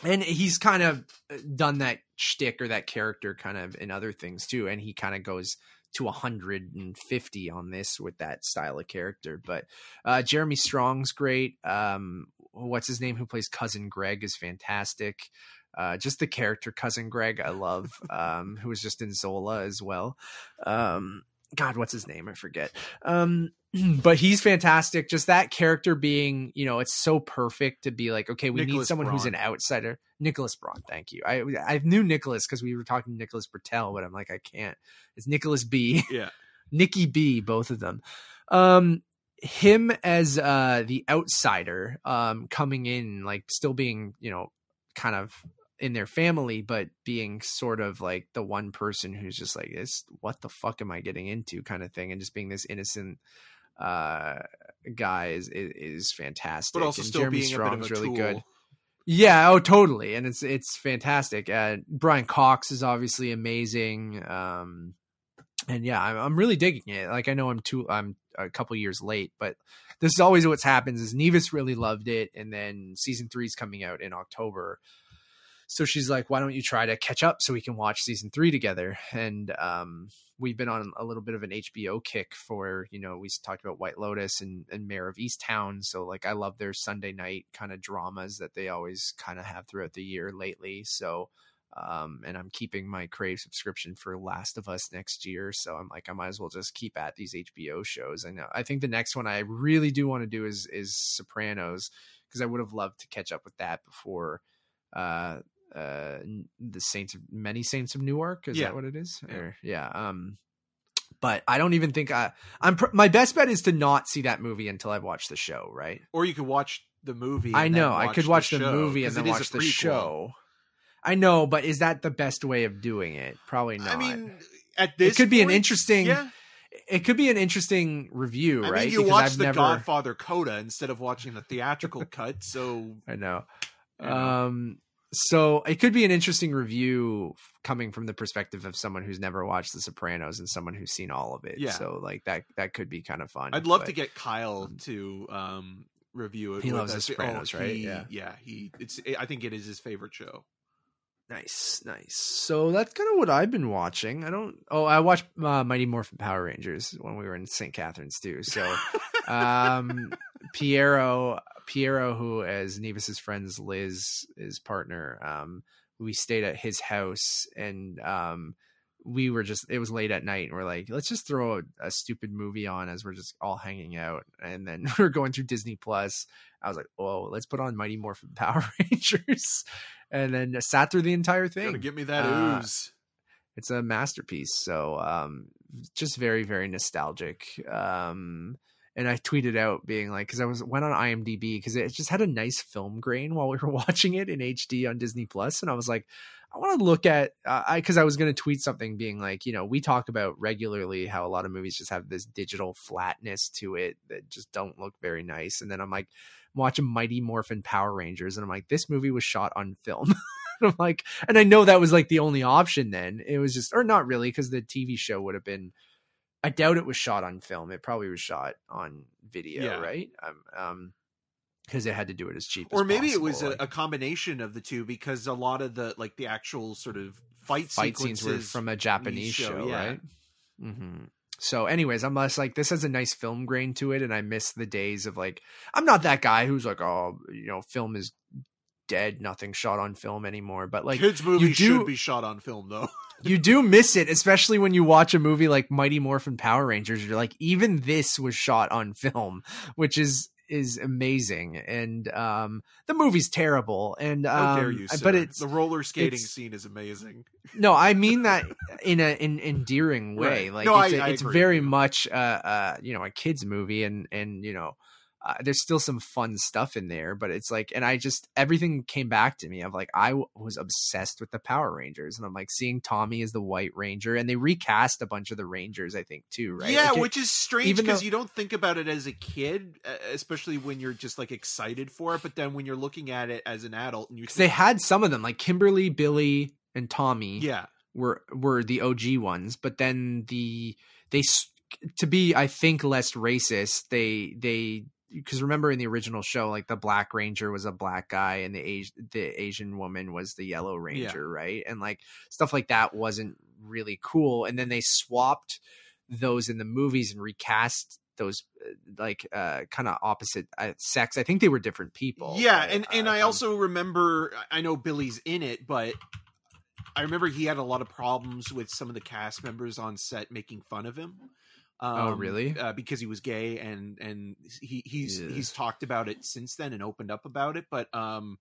And he's kind of uh, done that shtick or that character kind of in other things too. And he kind of goes to 150 on this with that style of character. But uh, Jeremy Strong's great. Um, what's his name? Who plays cousin Greg is fantastic. Uh, just the character cousin Greg, I love. (laughs) Um, who was just in Zola as well. Um, God, what's his name? I forget. Um, (clears throat) but he's fantastic. Just that character being, you know, it's so perfect to be like, okay, we need Nicholas someone who's an outsider. Nicholas Braun, thank you. I I knew Nicholas because we were talking Nicholas Britell, but I'm like, I can't. It's Nicholas B. (laughs) Yeah. Nikki B, both of them. Um, him as uh the outsider, um, coming in, like still being, you know, kind of in their family, but being sort of like the one person who's just like, this, what the fuck am I getting into kind of thing, and just being this innocent uh guy is is, is fantastic. But also and still Jeremy being a bit of a Strong's really tool. good. Yeah, oh totally. And it's it's fantastic. Uh Brian Cox is obviously amazing. Um and yeah, I'm I'm really digging it. Like I know I'm too, I'm a couple years late, but this is always what's happens is Nevis really loved it and then season 3 is coming out in October. So she's like, "Why don't you try to catch up so we can watch season 3 together?" And um we've been on a little bit of an HBO kick for, you know, we talked about White Lotus and, and Mare of Easttown. So like I love their Sunday night kind of dramas that they always kind of have throughout the year lately. So um and I'm keeping my Crave subscription for Last of Us next year. So I'm like I might as well just keep at these HBO shows. I know I think the next one I really do want to do is is Sopranos because I would have loved to catch up with that before uh uh the saints of many saints of newark is Yeah. that what it is Yeah. Or- yeah um but i don't even think i i'm pr- my best bet is to not see that movie until i've watched the show right Or you could watch the movie. i know i could watch the, show, movie and then it is a watch the show i know but is that the best way of doing it probably not I mean, at this, it could be an interesting Yeah, it could be an interesting review I right mean, you Because watch I've the never- Godfather coda instead of watching the theatrical (laughs) cut. So I know. Um, so it could be an interesting review coming from the perspective of someone who's never watched The Sopranos and someone who's seen all of it. Yeah. So like that that could be kind of fun. I'd love but- to get Kyle to um, review it. He loves The us. Sopranos, right? he- Yeah. yeah. He it's. I think it is his favorite show. Nice, nice. So that's kind of what I've been watching. I don't. Oh, I watched uh, Mighty Morphin Power Rangers when we were in St. Catharines too. So, (laughs) um, Piero, Piero, who as Nevis's friends Liz, his partner, um, we stayed at his house and um, we were just it was late at night and we're like let's just throw a, a stupid movie on as we're just all hanging out. And then (laughs) we are going through disney plus. I was like oh let's put on mighty morphin (laughs) power rangers. And then sat through the entire thing Gotta get me that Uh, ooze. it's a masterpiece. So um just very very nostalgic. Um and i tweeted out being like because i was went on imdb because it just had a nice film grain while we were (laughs) watching it in hd on disney plus and i was like i want to look at uh, i because i was going to tweet something being like you know we talk about regularly how a lot of movies just have this digital flatness to it that just don't look very nice and then i'm like I'm watching mighty morphin power rangers and i'm like this movie was shot on film (laughs) I'm like, and I know that was like the only option then. It was just, or not really, because the TV show would have been. I doubt it was shot on film. It probably was shot on video, Yeah. right? Um, um, because it had to do it as cheap. Or as maybe it was possible, a, a combination of the two because a lot of the like the actual sort of fight, fight scenes sequences were from a Japanese show, show, yeah. right? Mm-hmm. So, anyways, I'm less like this has a nice film grain to it, and I miss the days of like I'm not that guy who's like, oh, you know, film is dead, nothing shot on film anymore. But like, kids movies do- should be shot on film though. (laughs) you do miss it, especially when you watch a movie like Mighty Morphin Power Rangers. You're like, even this was shot on film, which is is amazing. And um, the movie's terrible. And um, dare you? Sir. but it's the roller skating scene is amazing. no, I mean (laughs) that in a in endearing way. Right. Like No, it's, I- a- I it's very much uh uh you know a kids movie, and and you know. Uh, there's still some fun stuff in there, but it's like, and I just everything came back to me. of like, I w- was obsessed with the Power Rangers, and I'm like seeing Tommy as the White Ranger, and they recast a bunch of the Rangers, I think, too, right? Yeah, Like, which is strange because though- you don't think about it as a kid, especially when you're just like excited for it. But then when you're looking at it as an adult, and you 'cause they had some of them, like Kimberly, Billy, and Tommy. yeah, were were the OG ones, but then the they s- to be I think less racist. They they because remember in the original show, like the Black Ranger was a black guy and the Asian the Asian woman was the Yellow Ranger, right? And like stuff like that wasn't really cool. And then they swapped those in the movies and recast those uh, like uh kind of opposite uh, sex. I think they were different people. yeah, and and uh, I I'm- also remember. I know Billy's in it, but I remember he had a lot of problems with some of the cast members on set making fun of him. Um, Oh, really? Uh, because he was gay, and and he he's Yeah. he's talked about it since then and opened up about it. But um,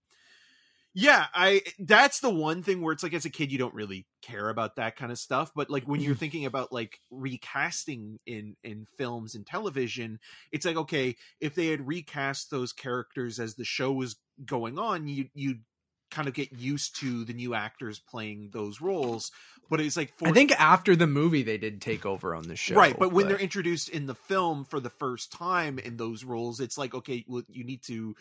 yeah, I that's the one thing where it's like as a kid you don't really care about that kind of stuff, but like when you're thinking about like recasting in in films and television, it's like okay, if they had recast those characters as the show was going on, you you'd kind of get used to the new actors playing those roles. But it's like for, I think after the movie they did take over on the show, right, but when they're introduced in the film for the first time in those roles, it's like okay, well, you need to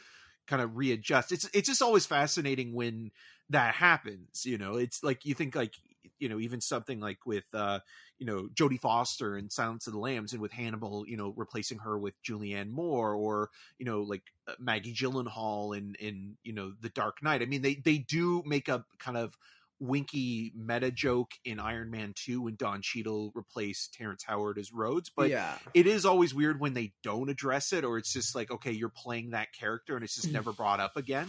kind of readjust. It's it's just always fascinating when that happens. You know, it's like you think like you know even something like with uh you know Jodie Foster in Silence of the Lambs and with Hannibal, you know, replacing her with Julianne Moore or you know like uh, Maggie Gyllenhaal in in you know The Dark Knight. I mean, they they do make a kind of winky meta joke in Iron Man 2 when Don Cheadle replaced Terrence Howard as Rhodes, but yeah, it is always weird when they don't address it or it's just like okay, you're playing that character and it's just never brought up again.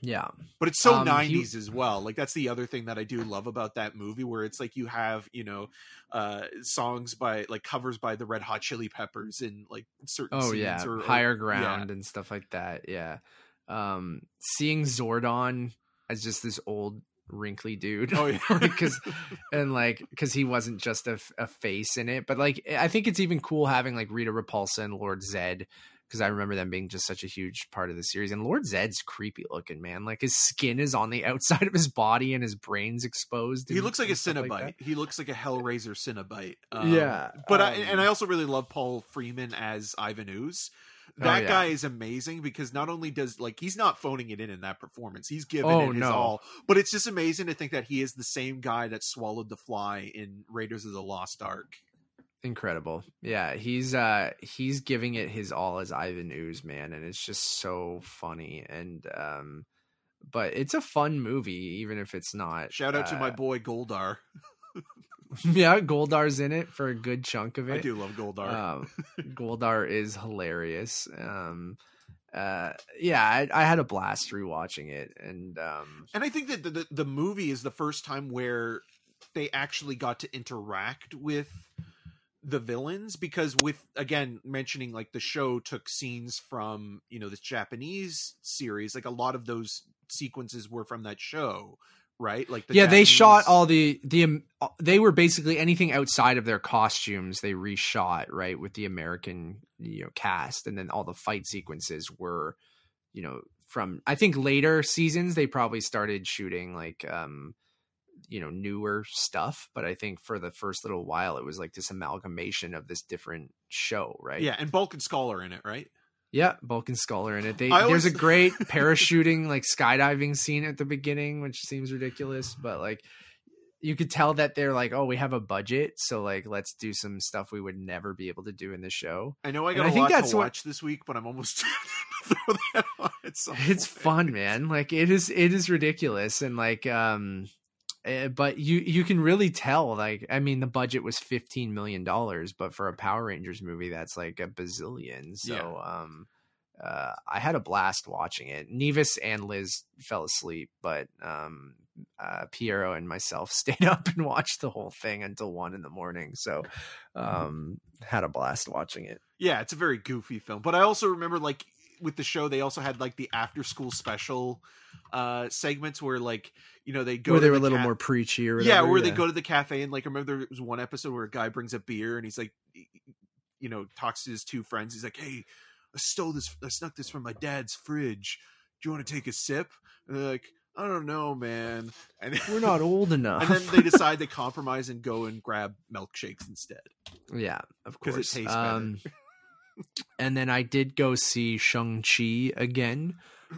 yeah. But it's so Um, he- 90s as well. Like that's the other thing that I do love about that movie where it's like you have, you know, uh songs by like covers by the Red Hot Chili Peppers in like certain Oh scenes yeah, or, higher yeah. ground and stuff like that. Yeah, um, seeing Zordon as just this old wrinkly dude. Oh (laughs) yeah. because (laughs) and like because he wasn't just a, a, face in it, but like I think it's even cool having like Rita Repulsa and Lord Zed because I remember them being just such a huge part of the series. And Lord Zed's creepy looking man, like his skin is on the (laughs) outside of his body and his brain's exposed. he looks like a Cenobite. like he looks like a Hellraiser Cenobite. Um, Yeah, but I, um, and I also really love Paul Freeman as Ivan Ooze. Oh, That yeah. guy is amazing because not only does like he's not phoning it in in that performance, he's giving Oh, it his no. all. But it's just amazing to think that he is the same guy that swallowed the fly in Raiders of the Lost Ark. incredible yeah he's uh he's giving it his all as ivan ooze man and it's just so funny and um but it's a fun movie even if it's not Shout out to my uh, boy Goldar. (laughs) (laughs) yeah goldar's in it for a good chunk of it. I do love Goldar. um (laughs) goldar is hilarious. Um uh yeah I, I had a blast rewatching it and um and I think that the, the the movie is the first time where they actually got to interact with the villains because with again mentioning like the show took scenes from you know this japanese series like a lot of those sequences were from that show right? Like the yeah they shot all the the um, they were basically anything outside of their costumes they reshot right with the american you know cast. And then all the fight sequences were you know from i think later seasons they probably started shooting like um you know newer stuff. But i think for the first little while it was like this amalgamation of this different show right? Yeah and bulk and skull are in it right yeah bulk and skull are in it. They, I there's a great (laughs) parachuting like skydiving scene at the beginning which seems ridiculous but like you could tell that they're like oh we have a budget so like let's do some stuff we would never be able to do in the show. I know i And got I a think lot that's to what- watch this week but i'm almost (laughs) throw that on it's point. fun man. Like it is it is ridiculous and like um eh, but you you can really tell like i mean the budget was 15 million dollars but for a power rangers movie that's like a bazillion. So Yeah. um uh i had a blast watching it. Nevis and liz fell asleep but um uh piero and myself (laughs) stayed up and watched the whole thing until one in the morning. So um had a blast watching it. Yeah it's a very goofy film but i also remember like with the show they also had like the after school special uh segments where like you know they go where they were the a little ca- more preachy or yeah whatever, where they go to the cafe and like remember there was one episode where a guy brings a beer and he's like you know talks to his two friends. He's like hey i stole this i snuck this from my dad's fridge. Do you want to take a sip? And they're like i don't know man. (laughs) And we're not old enough (laughs) and then they (laughs) decide to compromise and go and grab milkshakes instead. Yeah, of 'Cause it course. tastes better. um, and then I did go see Shang Chi again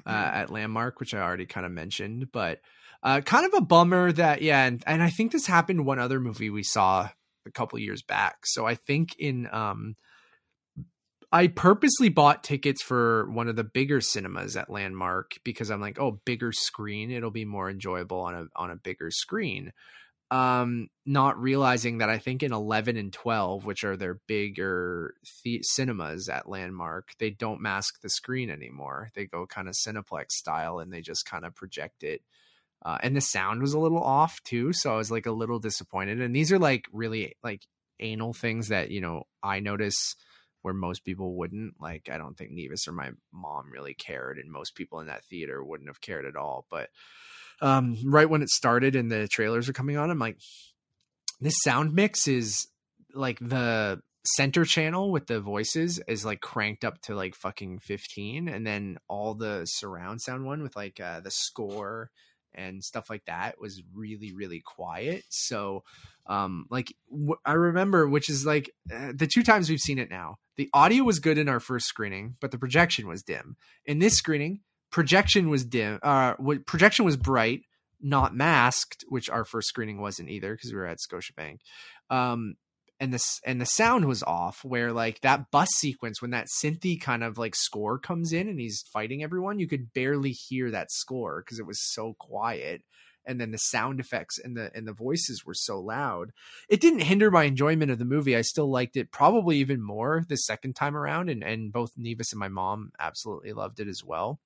uh, at Landmark, which I already kind of mentioned, but uh, kind of a bummer that yeah, and and I think this happened one other movie we saw a couple years back. So I think in um, I purposely bought tickets for one of the bigger cinemas at Landmark because I'm like, oh, bigger screen, it'll be more enjoyable on a on a bigger screen um not realizing that i think in 11 and 12 which are their bigger the- cinemas at landmark they don't mask the screen anymore they go kind of cineplex style and they just kind of project it uh, and the sound was a little off too so i was like a little disappointed and these are like really like anal things that you know i notice where most people wouldn't like i don't think nevis or my mom really cared and most people in that theater wouldn't have cared at all but um, right when it started and the trailers are coming on, I'm like, this sound mix is like the center channel with the voices is like cranked up to like fucking 15 and then all the surround sound one with like uh, the score and stuff like that was really really quiet. So um like w- i remember which is like uh, the two times we've seen it now the audio was good in our first screening but the projection was dim. In this screening projection was dim uh what projection was bright not masked which our first screening wasn't either because we were at scotiabank. Um and this and the sound was off where like that bus sequence when that synthy kind of like score comes in and he's fighting everyone you could barely hear that score because it was so quiet. And then the sound effects and the and the voices were so loud. It didn't hinder my enjoyment of the movie. I still liked it probably even more the second time around and and both nevis and my mom absolutely loved it as well.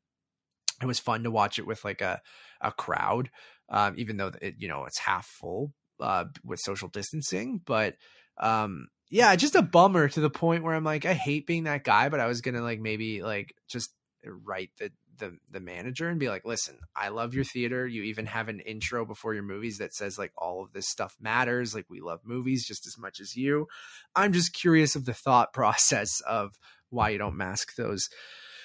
It was fun to watch it with like a a crowd um even though it you know it's half full uh with social distancing but um yeah just a bummer to the point where i'm like i hate being that guy but i was gonna like maybe like just write the the the manager and be like listen i love your theater. You even have an intro before your movies that says like all of this stuff matters. Like we love movies just as much as you. I'm just curious of the thought (laughs) process of why you don't mask those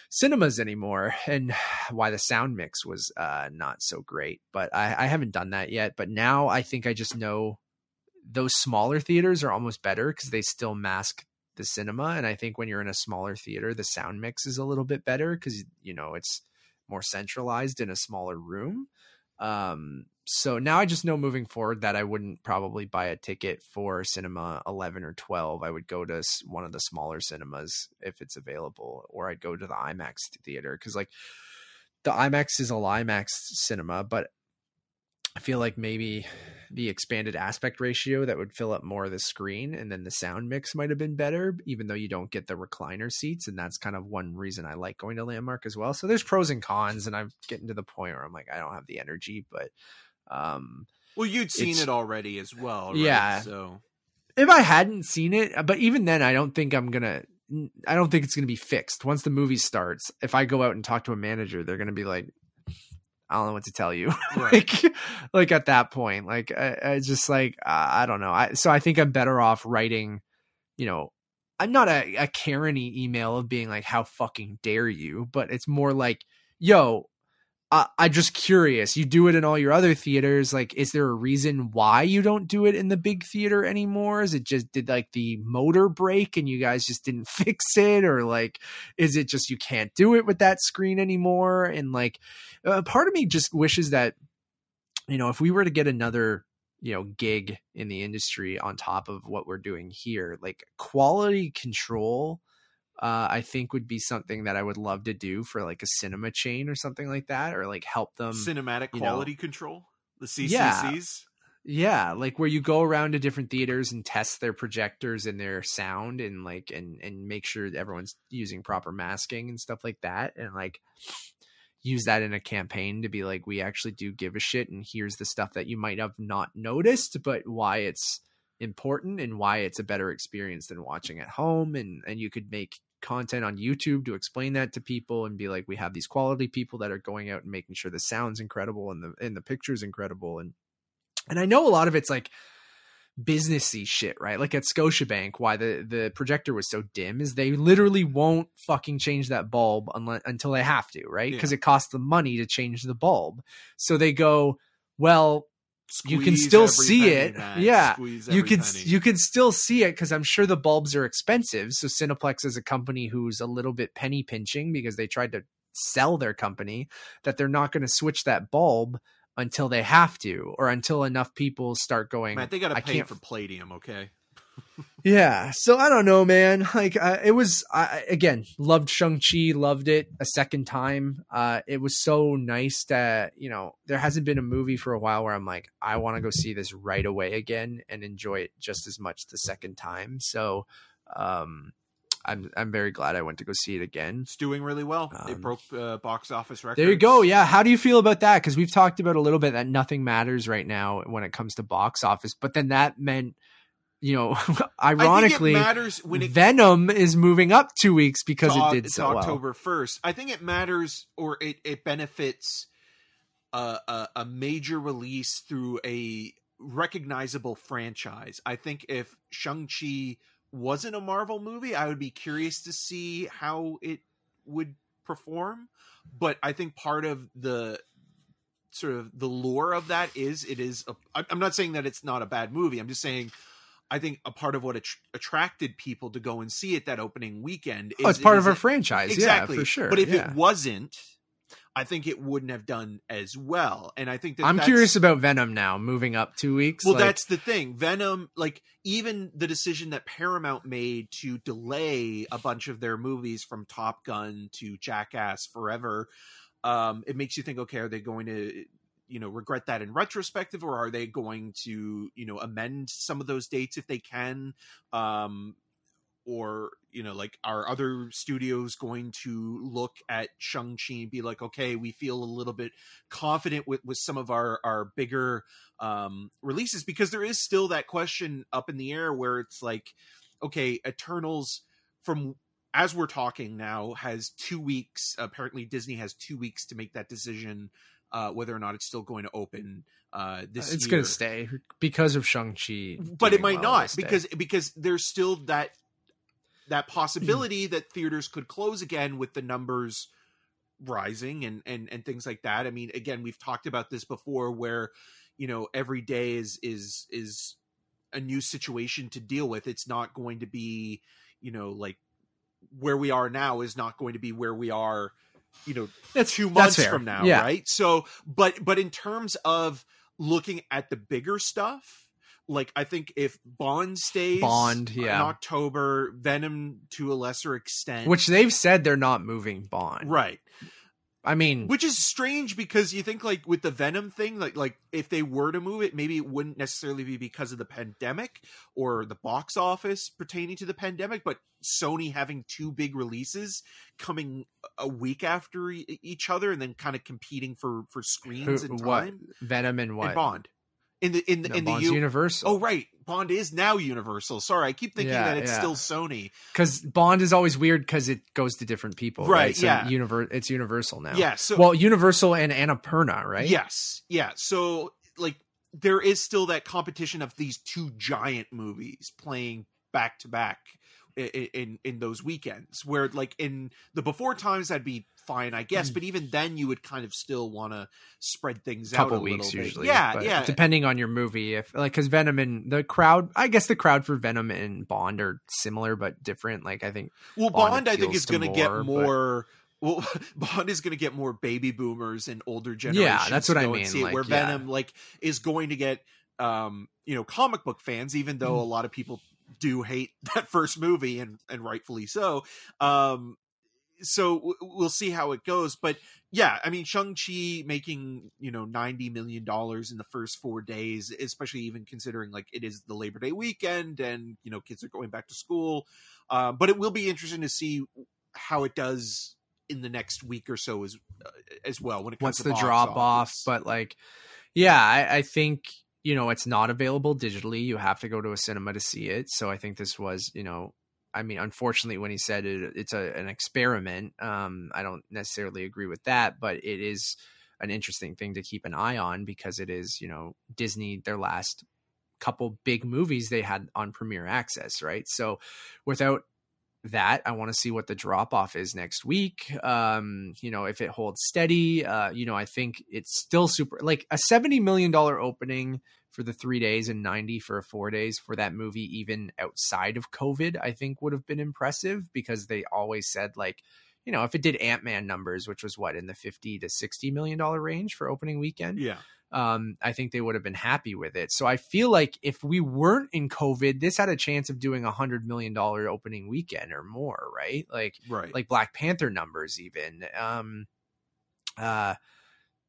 cinemas anymore and (sighs) why the sound mix was uh not so great but i i haven't done that yet. But now i think i just know those smaller theaters are almost better because they still mask the cinema and i think when you're in a smaller theater the sound mix is a little bit better because you know it's more centralized in a smaller room. Um so now i just know moving forward that i wouldn't probably buy a ticket for cinema 11 or 12 i would go to one of the smaller cinemas if it's available or i'd go to the imax theater because like the imax is a imax cinema but I feel like maybe the expanded aspect ratio that would fill up more of the screen and then the sound mix might have been better, even though you don't get the recliner seats. And that's kind of one reason I like going to Landmark as well. So there's pros and cons, and I'm getting to the point where I'm like, I don't have the energy, but Um, well, you'd seen it already as well, right? Yeah. So if I hadn't seen it, but even then, I don't think I'm gonna. I don't think it's gonna be fixed once the movie starts. If I go out and talk to a manager, they're gonna be like, "I don't know what to tell you." (laughs) Right. like, like at that point, like I, I just like uh, I don't know. I so I think I'm better off writing, you know, I'm not a a Karen-y email of being like, "How fucking dare you?" But it's more like, "Yo." I, I'm just curious. You do it in all your other theaters. Like, is there a reason why you don't do it in the big theater anymore? Is it just did like the motor break and you guys just didn't (laughs) fix it, or like, is it just you can't do it with that screen anymore? And like, uh, part of me just wishes that, you know, if we were to get another, you know, gig in the industry on top of what we're doing here, like quality control uh, I think would be something that I would love to do for like a cinema chain or something like that, or like help them. cinematic you know- quality control, the CCCs. Yeah. yeah, like where you go around to different theaters and test their projectors and their sound and like and and make sure that everyone's using proper masking and stuff like that, and like use that in a campaign to be like, we actually do give a shit, and here's the stuff that you might have not noticed, but why it's important and why it's a better experience than watching at home and and you could make content on YouTube to explain that to people and be like we have these quality people that are going out and making sure the sound's incredible and the and the picture's incredible and and I know a lot of it's like businessy shit, right? Like at Scotiabank, why the the projector was so dim is they literally won't fucking change that bulb unless until they have to, right? Because Yeah. it costs them money to change the bulb. So they go, well, you can still see it. Yeah. You can penny. you can still see it because I'm sure the bulbs are expensive. So Cineplex is a company who's a little bit penny pinching because they tried to sell their company that they're not going to switch that bulb until they have to or until enough people start going. Matt, they got to pay for palladium, okay? Yeah. So I don't know, man. Like uh, it was I again loved Shang Chi, loved it a second time. Uh, it was so nice that you know there hasn't been a movie for a while where I'm like I want to go see this right away again and enjoy it just as much the second time. So um, I'm I'm very glad I went to go see it again. It's doing really well. they Um, broke uh, box office records. There you go. Yeah. How do you feel about that? Because we've talked about a little bit that nothing matters right now when it comes to box office, but then that meant, you know, (laughs) ironically, it matters when it Venom is moving up two weeks because it did so well. October first. I think it matters, or it it benefits a, a a major release through a recognizable franchise. I think if Shang Chi wasn't a Marvel movie, I would be curious to see how it would perform. But I think part of the sort of the lure of that is it is. A, I'm not saying that it's not a bad movie. I'm just saying. I think a part of what att- attracted people to go and see it that opening weekend is Oh, it's part is of a franchise. exactly Yeah, for sure. But if yeah. it wasn't, I think it wouldn't have done as well. And I think that I'm curious about Venom now, moving up two weeks. Well, like, that's the thing. Venom, like even the decision that Paramount made to delay a bunch of their movies from Top Gun to Jackass Forever, um, it makes you think, okay, are they going to you know regret that in retrospective or are they going to you know amend some of those dates if they can? Um or you know like are other studios going to look at shang-chi and be like okay we feel a little bit confident with with some of our our bigger um releases? Because there is still that question up in the air where it's like okay eternals from as we're talking now has two weeks apparently disney has two weeks to make that decision uh whether or not it's still going to open uh this it's going to stay because of Shang Chi. but it might not because because there's still that that Hmm. possibility that theaters could close again with the numbers rising and and and things like that i mean again we've talked about this before where you know every day is is is a new situation to deal with it's not going to be you know like where we are now is not going to be where we are you know that's two that's months fair. from now, Yeah. right? So, but but in terms of looking at the bigger stuff, like I think if Bond stays Bond, yeah, in yeah. October, Venom to a lesser extent, Which they've said they're not moving Bond. right, I mean, which is strange because you think like with the Venom thing, like like if they were to move it, maybe it wouldn't necessarily be because of the pandemic or the box office pertaining to the pandemic, but Sony having two big releases coming a week after e- each other and then kind of competing for for screens who- and what time. Venom and what? And Bond in the in the No, in the Bond's U- Universal. Oh right, Bond is now Universal. Sorry, I keep thinking Yeah, that it's yeah. still Sony. because Bond is always weird because it goes to different people, Right, right? So yeah. univer- it's Universal now. Yeah, so well, Universal and Annapurna, right? Yes. Yeah. So like there is still that competition of these two giant movies playing back to back in in those weekends where like in the before times that'd be fine i guess but even then you would kind of still want to spread things out couple a weeks little bit. usually. yeah yeah Depending on your movie, if like because Venom and the crowd, I guess the crowd for Venom and Bond are similar but different. Like I think well Bond bond i think is going to get more, but- well (laughs) bond is going to get more baby boomers and older generations Yeah, that's what I mean, see it, like, where yeah. venom like is going to get um you know comic book fans even though Mm. a lot of people do hate (laughs) that first movie and and rightfully so. Um so w- we'll see how it goes but yeah i mean shang-chi making you know 90 million dollars in the first four days especially even considering like it is the labor day weekend and you know kids are going back to school uh, but it will be interesting to see how it does in the next week or so as uh, as well when it comes what's to the drop off but like yeah I, I think you know it's not available digitally you have to go to a cinema to see it. So i think this was you know i mean unfortunately when he said it it's a, an experiment um i don't necessarily agree with that but it is an interesting thing to keep an eye on because it is you know disney their last couple big movies they had on premiere access right? So without that. I want to see what the drop off is next week um you know if it holds steady uh you know i think it's still super like a 70 million dollar opening for the 3 days and 90 for 4 days for that movie even outside of covid i think would have been impressive because they always said like you know if it did ant-man numbers which was what in the 50 to 60 million dollar range for opening weekend yeah um, I think they would have been happy with it. So I feel like if we weren't in COVID, this had a chance of doing a hundred million dollar opening weekend or more, right? Like right like Black Panther numbers, even, um, uh,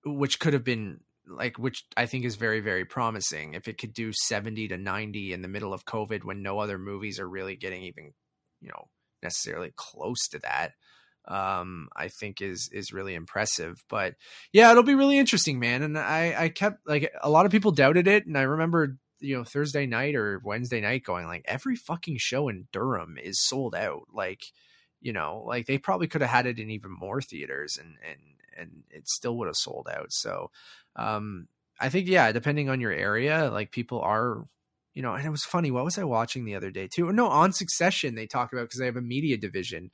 which could have been like which I think is very very promising if it could do seventy to ninety in the middle of COVID when no other movies are really getting even you know necessarily close to that um i think is is really impressive. But yeah it'll be really interesting man. And i i kept like a lot of people doubted it. And i remember you know thursday night or wednesday night going like every fucking show in durham is sold out. Like you know like they probably could have had it in even more theaters and and and it still would have sold out. So um i think yeah depending on your area like people are you know and it was funny what was i watching the other day too? No on succession they talk about because they have a media division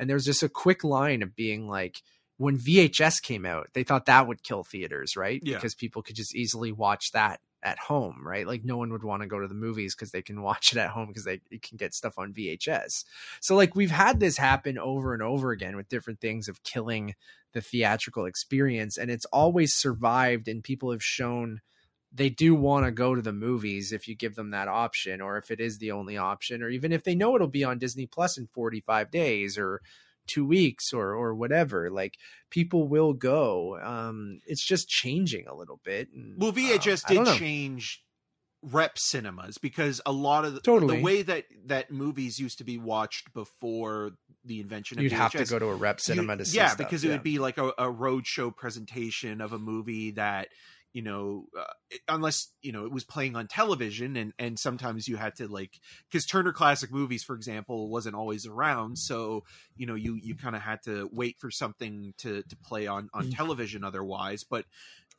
and there's just a quick line of being like when VHS came out, they thought that would kill theaters, right? Yeah. Because people could just easily watch that at home, right? Like no one would want to go to the movies because they can (laughs) watch it at home because they can get stuff on VHS. So like we've had this happen over and over again with different things of killing the theatrical experience and it's always survived and people have shown they do want to go to the movies if you give them that option or if it is the only option or even if they know it'll be on Disney Plus in 45 days or 2 weeks or or whatever like people will go um it's just changing a little bit and, Well, VHS don't did change rep cinemas because a lot of the, Totally. the way that that movies used to be watched before the invention of you'd VHS, have to go to a rep you- cinema to see yeah stuff, because it yeah. would be like a, a roadshow presentation of a movie that you know uh, it- unless you know it was playing on television and and sometimes you had to like because turner classic movies for example wasn't always around so you know you you kind of had to wait for something to to play on on Mm. television otherwise but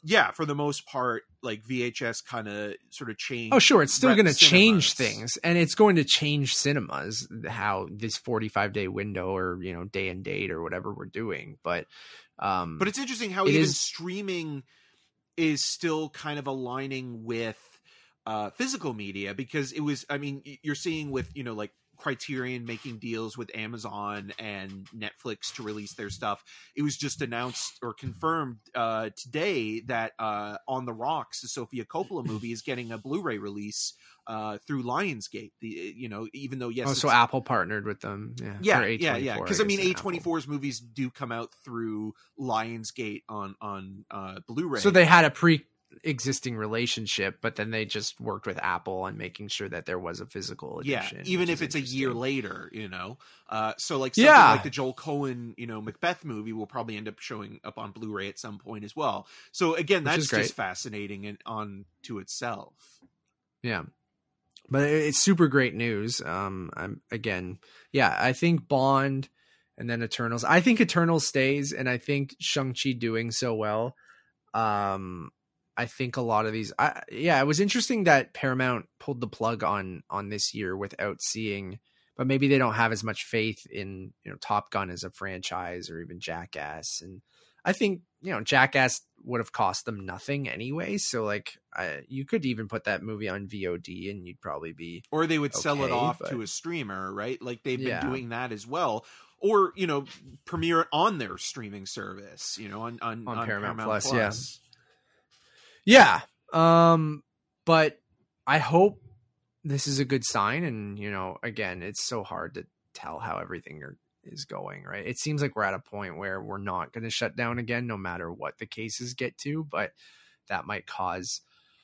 yeah for the most part like vhs kind of sort of changed Oh, sure. It's still going to change things, and it's going to change cinemas how this forty-five day window or you know day and date or whatever we're doing. But, um, But it's interesting how It even is- streaming is still kind of aligning with uh, physical media because it was. I mean, you're seeing with you know like Criterion making deals with Amazon and Netflix to release their stuff. It was just announced or confirmed uh, today that uh, On the Rocks, the Sofia Coppola movie, is getting a Blu-ray release uh, through Lionsgate. The you know even though yes, oh, so Apple partnered with them. Yeah, yeah, yeah, yeah. Because I mean, A and twenty-four's movies do come out through Lionsgate on on uh, Blu-ray. So they had a pre-existing relationship, but then they just worked with Apple on making sure that there was a physical edition. yeah, even if it's a year later, you know. Uh, so like something Yeah. like the Joel Coen, you know, Macbeth movie will probably end up showing up on Blu-ray at some point as well. So again, Which that's just fascinating and on to itself. Yeah. But it's super great news. Um I'm again, yeah, I think Bond and then Eternals. I think Eternals stays and I think Shang-Chi doing so well. Um I think a lot of these I yeah, it was interesting that Paramount pulled the plug on on this year without seeing but maybe they don't have as much faith in, you know, Top Gun as a franchise or even Jackass and I think, you know, Jackass would have cost them nothing anyway, so like I, you could even put that movie on VOD and you'd probably be Or they would sell it off but- to a streamer, right? Like they've been Yeah. doing that as well. Or you know, premiere it on their streaming service, you know, on on, On on Paramount Paramount, Plus. Plus. Yeah. Um but I hope this is a good sign and you know again it's so hard to tell how everything are, is going, right? It seems like we're at a point where we're not going to shut down again no matter what the cases get to, but that might cause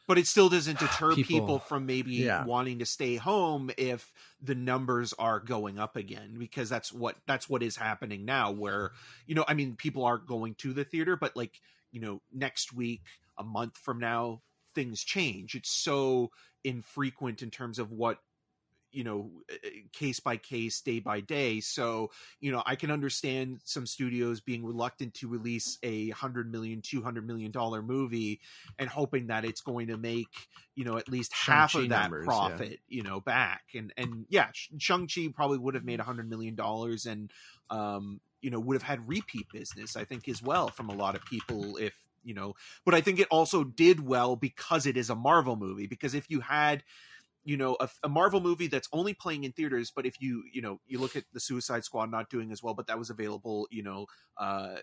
but it still doesn't deter people, People- from maybe Yeah. wanting to stay home if the numbers are going up again because that's what that's what is happening now where you know i mean people are going to the theater but like you know next week a month from now things change. It's so infrequent in terms of what you know eh, case by case day by day. So you know i can understand some studios being reluctant to release a 100 million 200 million dollar movie and hoping that it's going to make you know at least half Shang-Chi of that numbers, yeah. profit you know back. And and yeah Sh- shang-chi probably would have made a 100 million dollars and um you know would have had repeat business i think as well from a lot of people if you know but i think it also did well because it is a marvel movie because if you had you know a, a marvel movie that's only playing in theaters but if you you know you look at the suicide squad not doing as well but that was available you know uh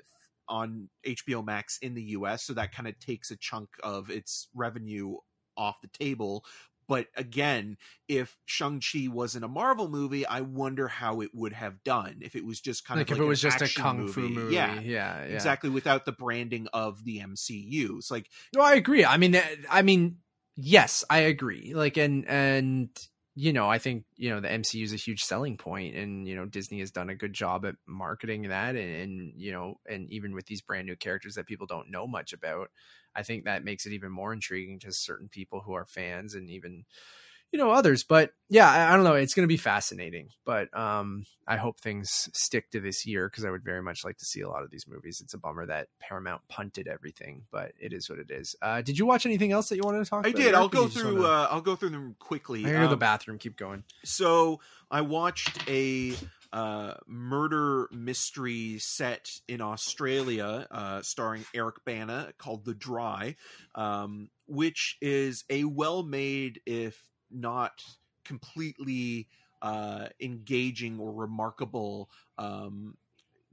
on hbo max in the us so that kind of takes a chunk of its revenue off the table but again if shang-chi wasn't a marvel movie i wonder how it would have done if it was just kind like, of if like it was just a kung fu movie. yeah yeah, yeah. exactly without the branding of the mcu it's like No, I agree. I mean, uh, I mean, yes, I agree. Like, and and you know, I think you know the MCU is a huge selling point, and you know Disney has done a good job at marketing that, and, and you know, and even with these brand new characters that people don't know much about, I think that makes it even more intriguing to certain people who are fans, and even you know others but yeah I, I don't know it's going to be fascinating but um i hope things stick to this year because i would very much like to see a lot of these movies. It's a bummer that paramount punted everything but it is what it is. Uh did you watch anything else that you wanted to talk i about did. I'll go through wanna- uh i'll go through them quickly. I go to the Um, bathroom keep going. So I watched a uh, murder mystery set in Australia, uh, starring Eric Bana, called The Dry, um, which is a well-made, if not completely uh, engaging or remarkable. Um,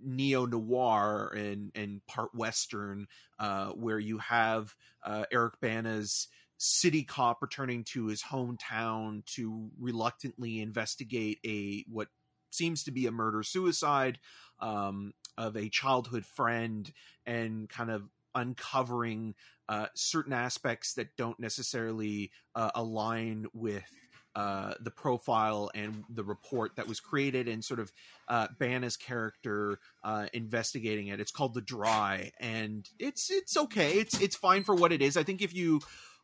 neo noir and and part western uh where you have uh Eric Bana's city cop returning to his hometown to reluctantly investigate a what seems to be a murder suicide um, of a childhood friend and kind of uncovering uh, certain aspects that don't necessarily uh, align with uh, the profile and the report that was created and sort of uh, Bana's character uh, investigating it. It's called The Dry, and it's it's okay. It's it's fine for what it is. I think if you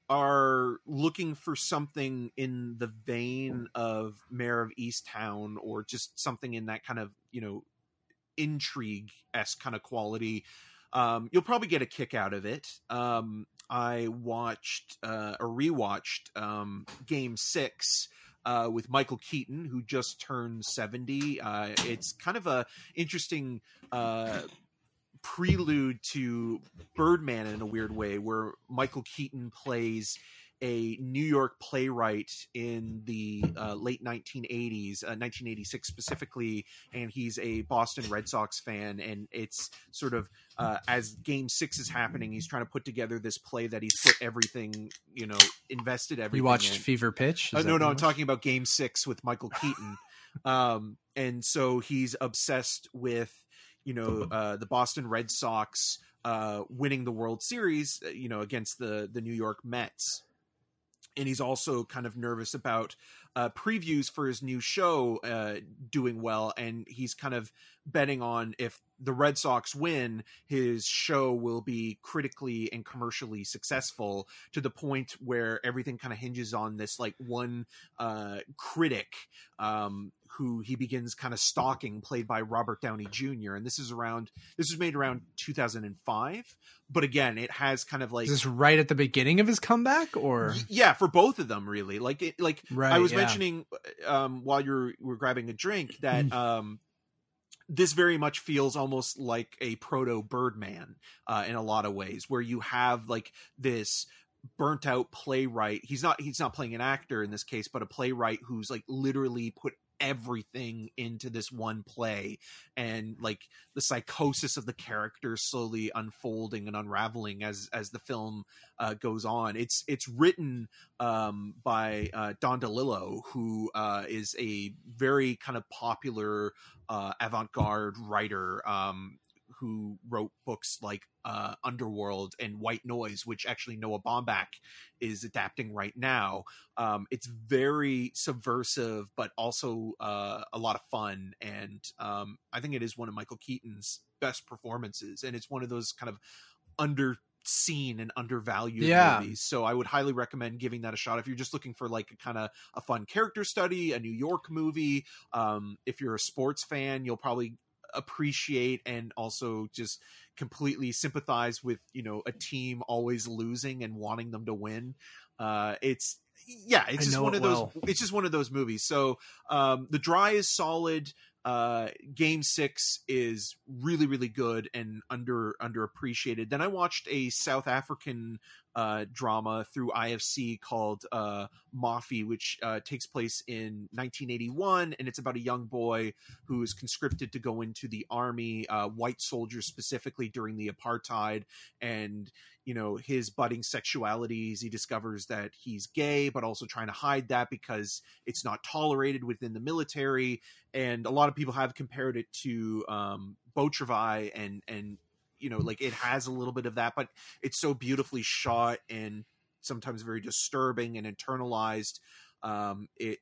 are looking for something in the vein of Mare of Easttown or just something in that kind of you know intrigue s kind of quality, um, you'll probably get a kick out of it. Um, I watched uh, or rewatched um, Game Six uh, with Michael Keaton, who just turned seventy. Uh, it's kind of a interesting uh, prelude to Birdman in a weird way, where Michael Keaton plays a New York playwright in the uh, late 1980s, uh, 1986 specifically, and he's a Boston Red Sox fan. And it's sort of uh, as Game Six is happening, he's trying to put together this play that he's put everything, you know, invested everything. You watched in. Fever Pitch? Uh, no, no, I'm was? talking about Game Six with Michael Keaton. um, and so he's obsessed with you know uh, the Boston Red Sox uh, winning the World Series, uh, you know, against the the New York Mets. And he's also kind of nervous about uh, previews for his new show uh, doing well, and he's kind of betting on if the Red Sox win, his show will be critically and commercially successful to the point where everything kind of hinges on this like one uh, critic um, who he begins kind of stalking, played by Robert Downey Jr. And this is around this was made around 2005, but again, it has kind of like Is this right at the beginning of his comeback, or yeah for both of them really like it like right? i was yeah. mentioning um while you're were grabbing a drink that (clears throat) um this very much feels almost like a proto birdman uh in a lot of ways where you have like this burnt out playwright. He's not he's not playing an actor in this case but a playwright who's like literally put everything into this one play and like the psychosis of the characters slowly unfolding and unraveling as as the film uh, goes on. It's it's written um, by uh, Don DeLillo, who uh, is a very kind of popular uh, avant-garde writer um, who wrote books like uh, Underworld and White Noise, which actually Noah Baumbach is adapting right now. Um, it's very subversive, but also uh, a lot of fun, and um, I think it is one of Michael Keaton's best performances, and it's one of those kind of under seen and undervalued Yeah. movies. So I would highly recommend giving that a shot if you're just looking for like a kind of a fun character study, a New York movie. Um, if you're a sports fan, you'll probably appreciate and also just completely sympathize with you know a team always losing and wanting them to win. Uh, it's yeah, it's I just one it of those. well. It's just one of those movies. So um, the dry is solid. Uh, game six is really really good and under underappreciated. Then I watched a South African uh, drama through IFC called uh, Moffie, which uh, takes place in 1981, and it's about a young boy who is conscripted to go into the army, uh, white soldiers specifically during the apartheid, and you know his budding sexualities. He discovers that he's gay, but also trying to hide that because it's not tolerated within the military. And a lot of people have compared it to um, Beau Travail and and you know like it has a little bit of that but it's so beautifully shot and sometimes very disturbing and internalized um it,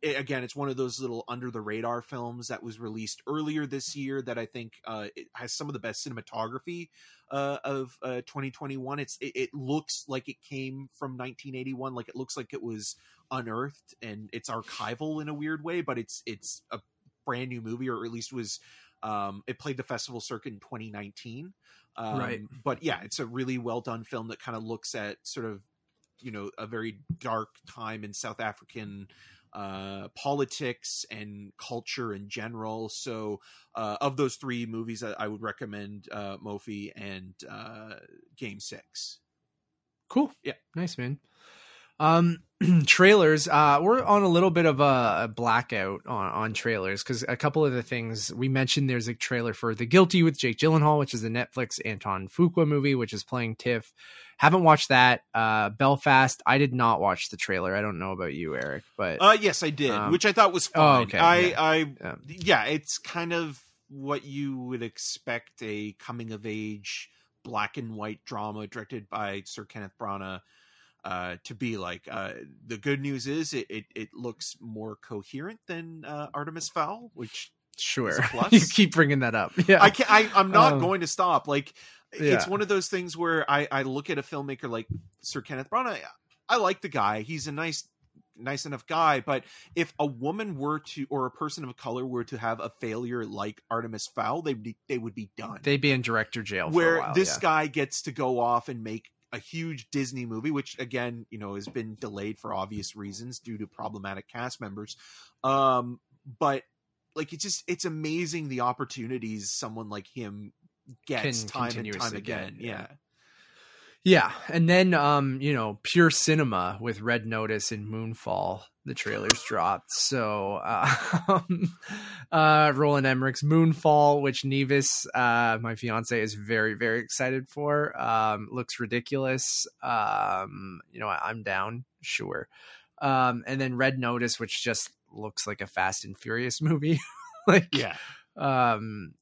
it again it's one of those little under the radar films that was released earlier this year that i think uh has some of the best cinematography uh of uh 2021 it's it, it looks like it came from 1981 like it looks like it was unearthed and it's archival in a weird way but it's it's a brand new movie or at least was um, it played the festival circuit in 2019. Um, Right. But yeah, it's a really well done film that kind of looks at sort of, you know, a very dark time in South African uh, politics and culture in general. So, uh, of those three movies, I, I would recommend uh, Moffie and uh, Game Six. Cool. Yeah. Nice, man. Um, (clears throat) trailers. Uh, we're on a little bit of a, blackout on, on trailers because a couple of the things we mentioned. There's a trailer for The Guilty with Jake Gyllenhaal, which is the Netflix Antoine Fuqua movie, which is playing TIFF. Haven't watched that. Uh, Belfast. I did not watch the trailer. I don't know about you, Eric, but Uh, yes, I did, Um, which I thought was oh, fine. okay, I, yeah. I, Yeah. yeah, it's kind of what you would expect a coming of age black and white drama directed by Sir Kenneth Branagh uh, to be like. Uh, the good news is it, it, it looks more coherent than uh, Artemis Fowl, which sure. Is a (laughs) plus? you keep bringing that up. Yeah. I can I, I'm not Um, going to stop. Like it's one of those things where I, I look at a filmmaker like Sir Kenneth Branagh. I like the guy. He's a nice nice enough guy, but if a woman were to or a person of color were to have a failure like Artemis Fowl, they would be, they would be done. They'd be in director jail. for where a while, this yeah. guy gets to go off and make a huge Disney movie, which again, you know, has been delayed for obvious reasons due to problematic cast members. Um, but like it's just it's amazing the opportunities someone like him gets Can time and time get, again. yeah. Yeah. And then um, you know, pure cinema with Red Notice and Moonfall. The trailers dropped, so uh, (laughs) uh, Roland Emmerich's Moonfall, which Nevis, uh, my fiance, is very very excited for. Um, looks ridiculous. Um, you know, I'm down, sure. Um, and then Red Notice, which just looks like a Fast and Furious (laughs) movie. like, Yeah. um,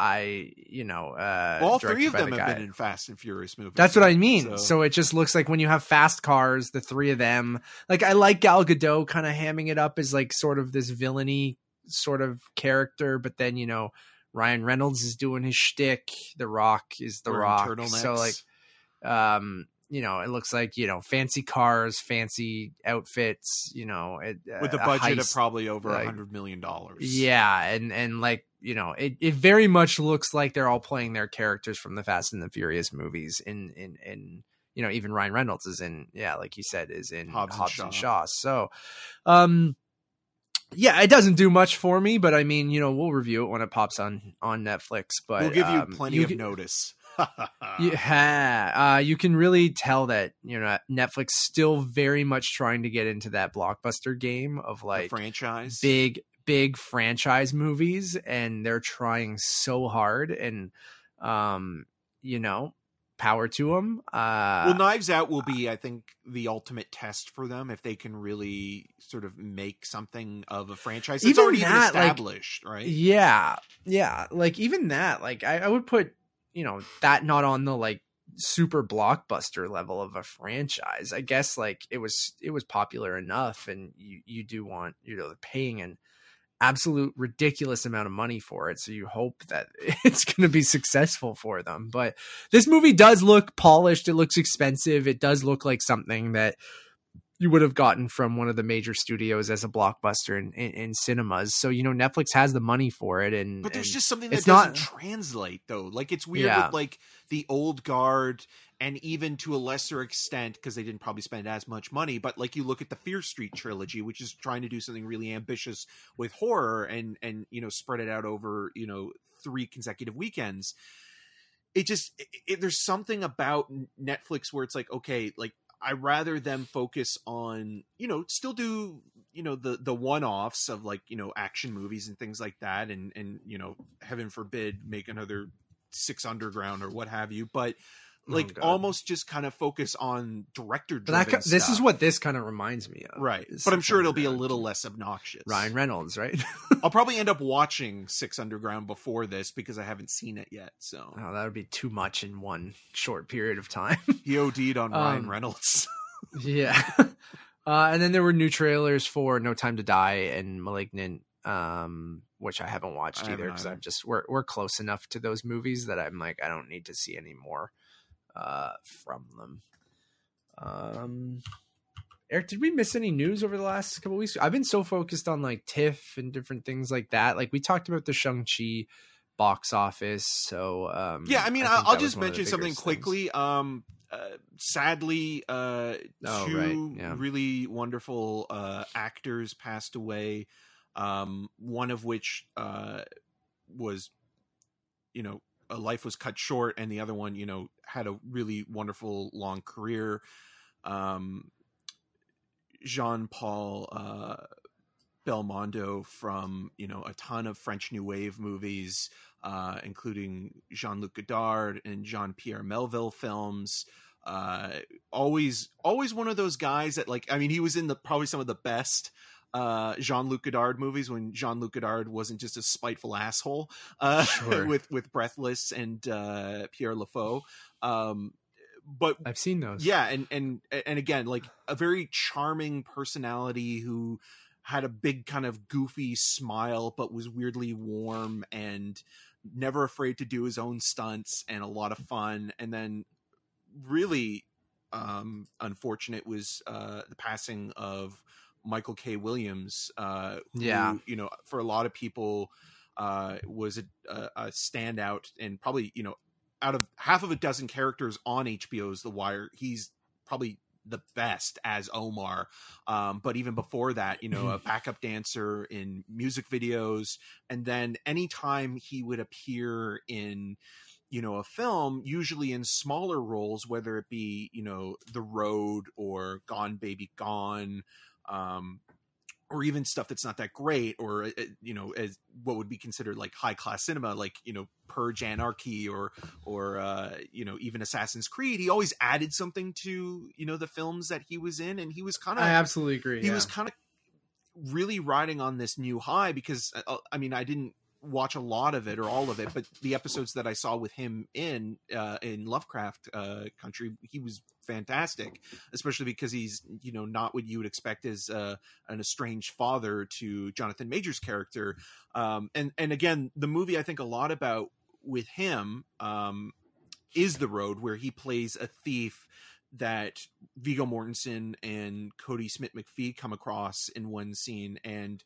I, you know, uh, All three of them the have been in Fast and Furious movies. that's what I mean. So. So- it just looks like when you have fast cars, the three of them. Like I like Gal Gadot kind of hamming it up as like sort of this villainy sort of character, but then you know Ryan Reynolds is doing his shtick. The Rock is the Rock. So like, um, you know, it looks like you know fancy cars, fancy outfits. You know, it, with a a budget of probably over a like- hundred million dollars. Yeah, and and like you know, it, it very much looks like they're all playing their characters from the Fast and the Furious movies. In in in you know, even Ryan Reynolds is in. Yeah, like you said, is in Hobbs Hobbs, and and, Shaw. Shaw. So, um, yeah, it doesn't do much for me, but I mean, you know, we'll review it when it pops on on Netflix. But we'll give you um, plenty you of notice. Yeah, (laughs) uh, you can really tell that you know Netflix still very much trying to get into that blockbuster game of The like franchise. big big franchise movies and they're trying so hard and um you know power to them uh well, Knives Out will be, I think, the ultimate test for them if they can really sort of make something of a franchise. It's Even already that, like, established, right? yeah yeah like even that like I, I would put you know that not on the like super blockbuster level of a franchise. I guess like it was it was popular enough and you you do want you know paying an absolute ridiculous amount of money for it so you hope that (laughs) it's going to be successful for them. But this movie does look polished. It looks expensive. It does look like something that you would have gotten from one of the major studios as a blockbuster in, in, in cinemas so you know netflix has the money for it and But there's and- just something that it's doesn't not- translate though. Like it's weird Yeah. with like the old guard and even to a lesser extent because they didn't probably spend as much money, but like you look at the Fear Street trilogy, which is trying to do something really ambitious with horror and and you know spread it out over, you know, three consecutive weekends. It just it, it- there's something about Netflix where it's like okay, like I rather them focus on, you know, still do, you know, the the one-offs of like, you know, action movies and things like that and and you know, heaven forbid make another 6 underground or what have you, but like God. almost just kind of focus on director but that, this is what this kind of reminds me of right. But I'm sure it'll be a little less obnoxious. ryan reynolds right (laughs) I'll probably end up watching 6 underground before this because I haven't seen it yet. So, oh that would be too much in one short period of time (laughs) he OD'd on Ryan Um, Reynolds. (laughs) yeah uh and then there were new trailers for no time to die and malignant um which i haven't watched I either because i'm just we're, we're close enough to those movies that i'm like i don't need to see any more uh from them um eric did we miss any news over the last couple weeks i've been so focused on like tiff and different things like that like we talked about the shang-chi box office so um yeah i mean I will just one of the mention something things. quickly um uh, sadly uh Oh, two right, yeah. really wonderful uh actors passed away um one of which uh was you know a life was cut short and the other one you know had a really wonderful long career um jean paul uh belmondo from you know a ton of french new wave movies uh, including Jean-Luc Godard and Jean-Pierre Melville films. Uh, always, always one of those guys that like. I mean, he was in the probably some of the best uh, Jean-Luc Godard movies when Jean-Luc Godard wasn't just a spiteful asshole uh, (laughs) Sure. with with Breathless and uh, Pierrot le Fou. Um, but i've seen those yeah and and and again like a very charming personality who had a big kind of goofy smile but was weirdly warm and never afraid to do his own stunts and a lot of fun and then really um unfortunate was uh the passing of michael k. Williams uh who, Yeah. you know for a lot of people uh was a, a, a standout and probably you know out of half of a dozen characters on hbo's the wire he's probably the best as omar. Um but even before that you know a (laughs) backup dancer in music videos. And then anytime he would appear in you know a film usually in smaller roles whether it be you know the road or gone baby gone um or even stuff that's not that great or uh, you know as what would be considered like high class cinema like you know purge anarchy or or uh you know even assassin's creed he always added something to you know the films that he was in and he was kind of I absolutely agree. he yeah. was kind of really riding on this new high because uh, I mean I didn't watch a lot of it or all of it, but the episodes that I saw with him in uh, in Lovecraft uh, Country, he was fantastic, especially because he's you know not what you would expect as uh, an estranged father to Jonathan Majors' character, um, and and again the movie I think a lot about with him um, is the road where he plays a thief that Viggo Mortensen and Kodi Smit-McPhee come across in one scene and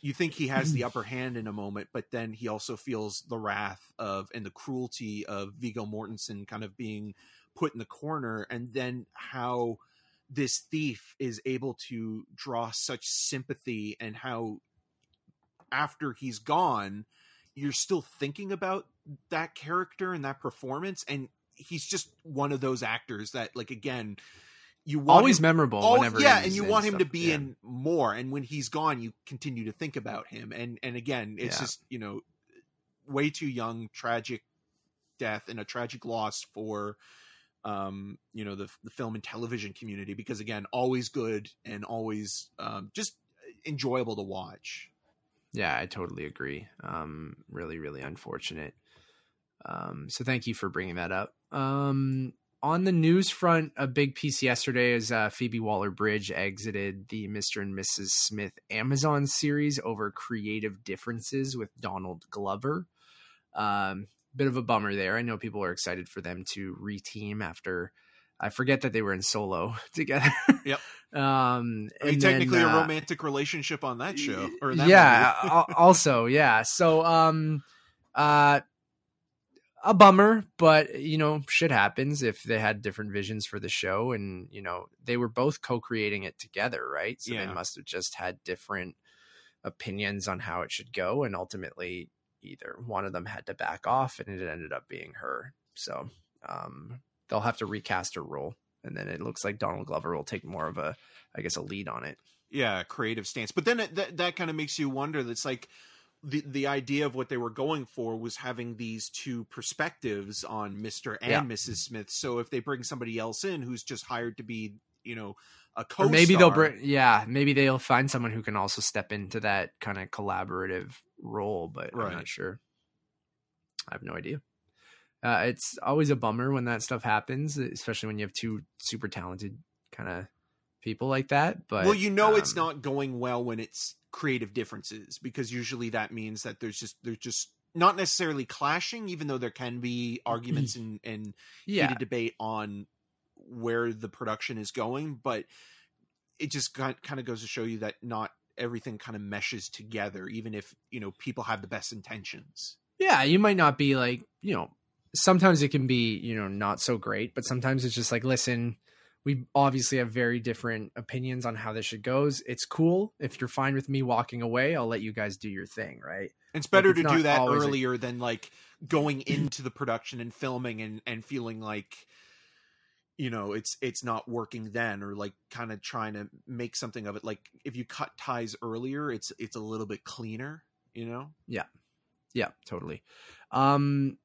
you think he has the (clears throat) upper hand in a moment, but then he also feels the wrath of and the cruelty of Viggo Mortensen kind of being put in the corner, and then how this thief is able to draw such sympathy and how after he's gone you're still thinking about that character and that performance and he's just one of those actors that like again you always him- memorable. Whenever yeah, and you want him to be Yeah. in more. And when he's gone, you continue to think about him. And and again, it's Yeah. just you know, way too young, tragic death and a tragic loss for um you know the the film and television community because again always good and always um just enjoyable to watch Yeah, I totally agree. Um, really, really unfortunate. Um, so thank you for bringing that up. Um, on the news front, a big piece yesterday is uh, Phoebe Waller Bridge exited the Mr. and Mrs. Smith Amazon series over creative differences with Donald Glover. Um, bit of a bummer there. I know people are excited for them to reteam after. I forget that they were in Solo (laughs) together. Yep. Um, I mean, and then, technically a uh, romantic relationship on that show or that yeah also yeah so um uh a bummer but you know shit happens if they had different visions for the show and you know they were both co-creating it together right? So Yeah. they must have just had different opinions on how it should go and ultimately either one of them had to back off and it ended up being her. So um they'll have to recast her role and then it looks like donald glover will take more of a i guess a lead on it. Yeah creative stance. But then it, that that kind of makes you wonder that's like the the idea of what they were going for was having these two perspectives on Mr. and Yeah. Mrs. Smith so if they bring somebody else in who's just hired to be you know a co or maybe they'll bring yeah maybe they'll find someone who can also step into that kind of collaborative role but i'm not sure i have no idea uh, it's always a bummer when that stuff happens especially when you have two super talented kind of people like that but well you know it's um, not going well when it's creative differences because usually that means that there's just there's just not necessarily clashing even though there can be arguments and and yeah heated debate on where the production is going, but it just kind of goes to show you that not everything kind of meshes together, even if you know people have the best intentions. yeah you might not be like you know sometimes it can be you know not so great but sometimes it's just like listen we obviously have very different opinions on how this should goes it's cool. If you're fine with me walking away i'll let you guys do your thing right? It's better it's to do that always a- earlier than like going into the production and filming and and feeling like you know it's it's not working then or like kind of trying to make something of it. Like if you cut ties earlier it's it's a little bit cleaner you know? Yeah. Yeah, totally. Um,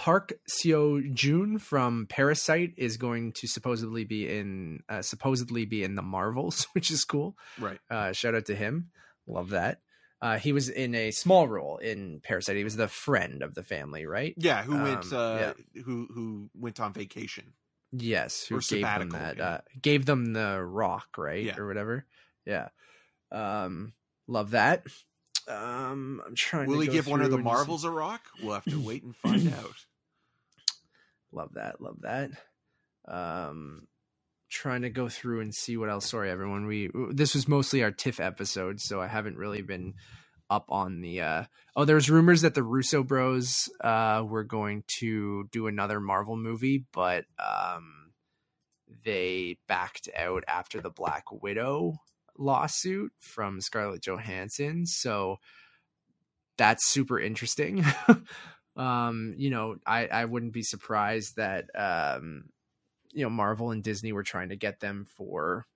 Park Seo Joon from Parasite is going to supposedly be in uh, supposedly be in the Marvels, (laughs) which is cool. right Uh, shout out to him. Love that. Uh, he was in a small role in Parasite. He was the friend of the family, right? yeah who went Um, uh who who went on vacation Yes, who gave them that? yeah. Uh, gave them the rock, right, Yeah. or whatever. Yeah. Um, love that. Um, I'm trying. Will he give one of the and just- Marvels a rock? We'll have to wait and find (laughs) out. Love that. Love that. Um, trying to go through and see what else. Sorry, everyone. We this was mostly our TIFF episode, so I haven't really been up on the. uh Oh, there's rumors that the Russo Bros uh were going to do another Marvel movie, but um, they backed out after the Black Widow lawsuit from Scarlett Johansson. So that's super interesting. (laughs) Um, you know, I I wouldn't be surprised that um, you know, Marvel and Disney were trying to get them for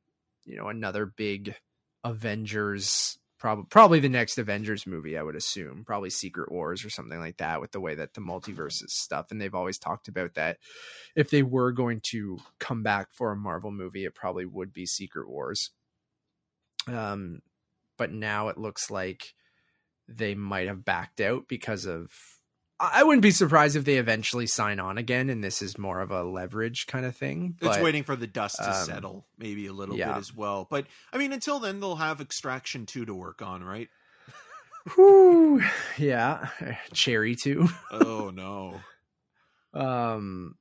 you know another big Avengers probably probably the next Avengers movie, I would assume, probably Secret Wars or something like that, with the way that the multiverse is stuff. And they've always talked about that if they were going to come back for a Marvel movie, it probably would be Secret Wars. Um, but now it looks like they might have backed out because of I wouldn't be surprised if they eventually sign on again, and this is more of a leverage kind of thing. It's waiting for the dust to um, settle, maybe a little yeah. bit as well. But I mean, until then, they'll have Extraction two to work on, right? (laughs) Whew, yeah, (laughs) cherry too. oh no. (laughs) Um,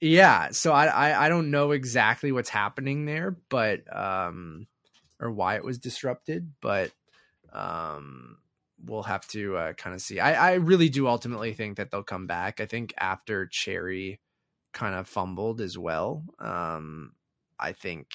yeah. So I, I I don't know exactly what's happening there, but um, or why it was disrupted, but um, we'll have to uh, kind of see. I I really do ultimately think that they'll come back. I think after Cherry kind of fumbled as well. Um, I think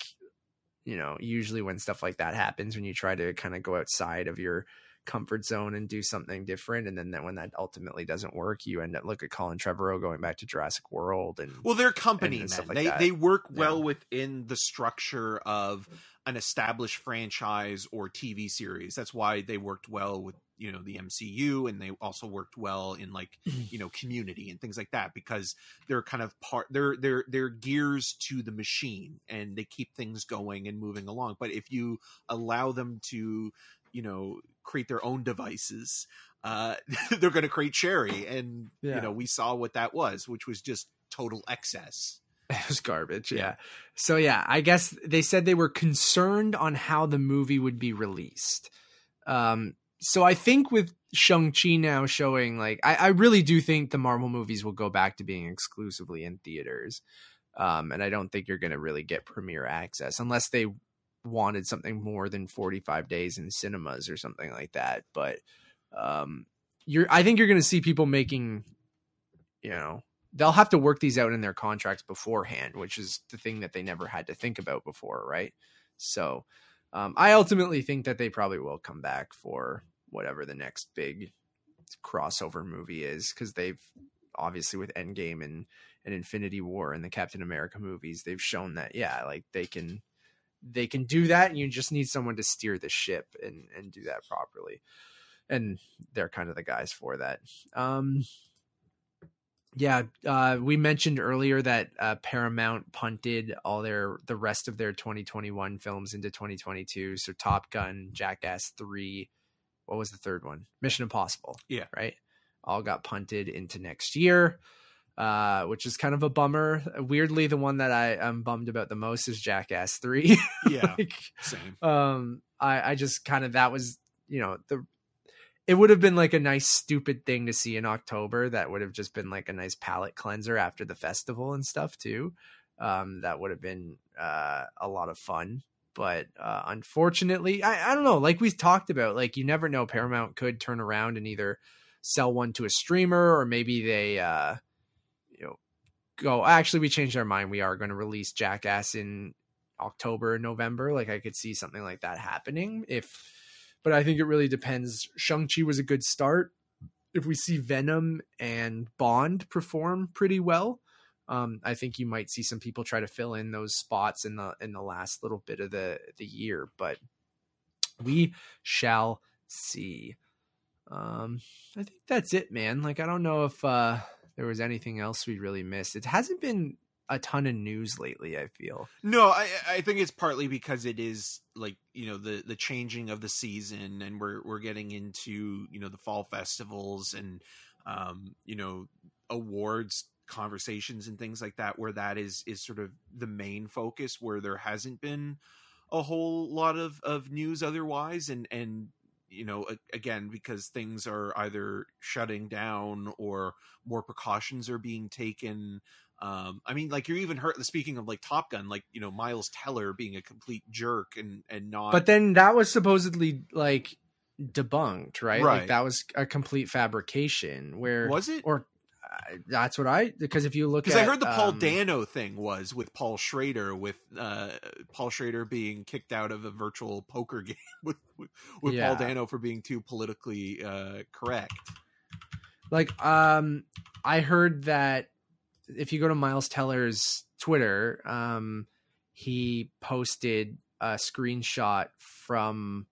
you know usually when stuff like that happens, when you try to kind of go outside of your comfort zone and do something different and then that when that ultimately doesn't work you end up look at Colin Trevorrow going back to Jurassic World and Well, their company, and man, like they that. they work well Yeah. within the structure of an established franchise or TV series. That's why they worked well with you know the MCU, and they also worked well in like you know Community and things like that because they're kind of part. They're they're they're gears to the machine, and they keep things going and moving along. But if you allow them to you know create their own devices uh (laughs) they're going to create cherry and you know we saw what that was which was just total excess (laughs) it was garbage. Yeah. Yeah. So yeah, I guess they said they were concerned on how the movie would be released. Um, so I think with Shang Chi now showing, like, I, I really do think the Marvel movies will go back to being exclusively in theaters. Um, and I don't think you're going to really get premiere access unless they wanted something more than 45 days in cinemas or something like that. But um, you're, I think you're going to see people making, you know, they'll have to work these out in their contracts beforehand, which is the thing that they never had to think about before, right? So um, I ultimately think that they probably will come back for whatever the next big crossover movie is, because they've obviously with Endgame and and Infinity War and the Captain America movies, they've shown that yeah, like they can they can do that, and you just need someone to steer the ship and and do that properly. And they're kind of the guys for that. Um, yeah, uh, we mentioned earlier that uh, Paramount punted all their the rest of their 2021 films into 2022. So Top Gun, Jackass Three, what was the third one? Mission Impossible. Yeah. right. All got punted into next year, uh, which is kind of a bummer. Weirdly, the one that I am bummed about the most is Jackass Three. (laughs) yeah Like, same um i i just kind of that was you know the it would have been like a nice stupid thing to see in october that would have just been like a nice palate cleanser after the festival and stuff too um that would have been uh a lot of fun but uh unfortunately i i don't know like we talked about like you never know paramount could turn around and either sell one to a streamer or maybe they uh you know go actually we changed our mind we are going to release jackass in October, November. Like I could see something like that happening if but I think it really depends. Shang-Chi was a good start. If we see Venom and Bond perform pretty well, um, I think you might see some people try to fill in those spots in the in the last little bit of the the year, but we shall see. Um, I think that's it, man. Like I don't know if uh there was anything else we really missed. It hasn't been a ton of news lately, I feel. no i i think it's partly because it is like you know the the changing of the season and we're we're getting into you know the fall festivals and um you know awards conversations and things like that where that is is sort of the main focus where there hasn't been a whole lot of of news otherwise and and you know again because things are either shutting down or more precautions are being taken um i mean like you're even hurt speaking of like top gun like you know miles teller being a complete jerk and and not But then that was supposedly like debunked, right? Right. Like that was a complete fabrication. Where was it or that's what I because if you look because i heard the paul um, dano thing was with paul schrader with uh paul schrader being kicked out of a virtual poker (laughs) game with with, with Yeah. paul dano for being too politically uh correct Like, um, I heard that if you go to Miles Teller's Twitter, um, he posted a screenshot from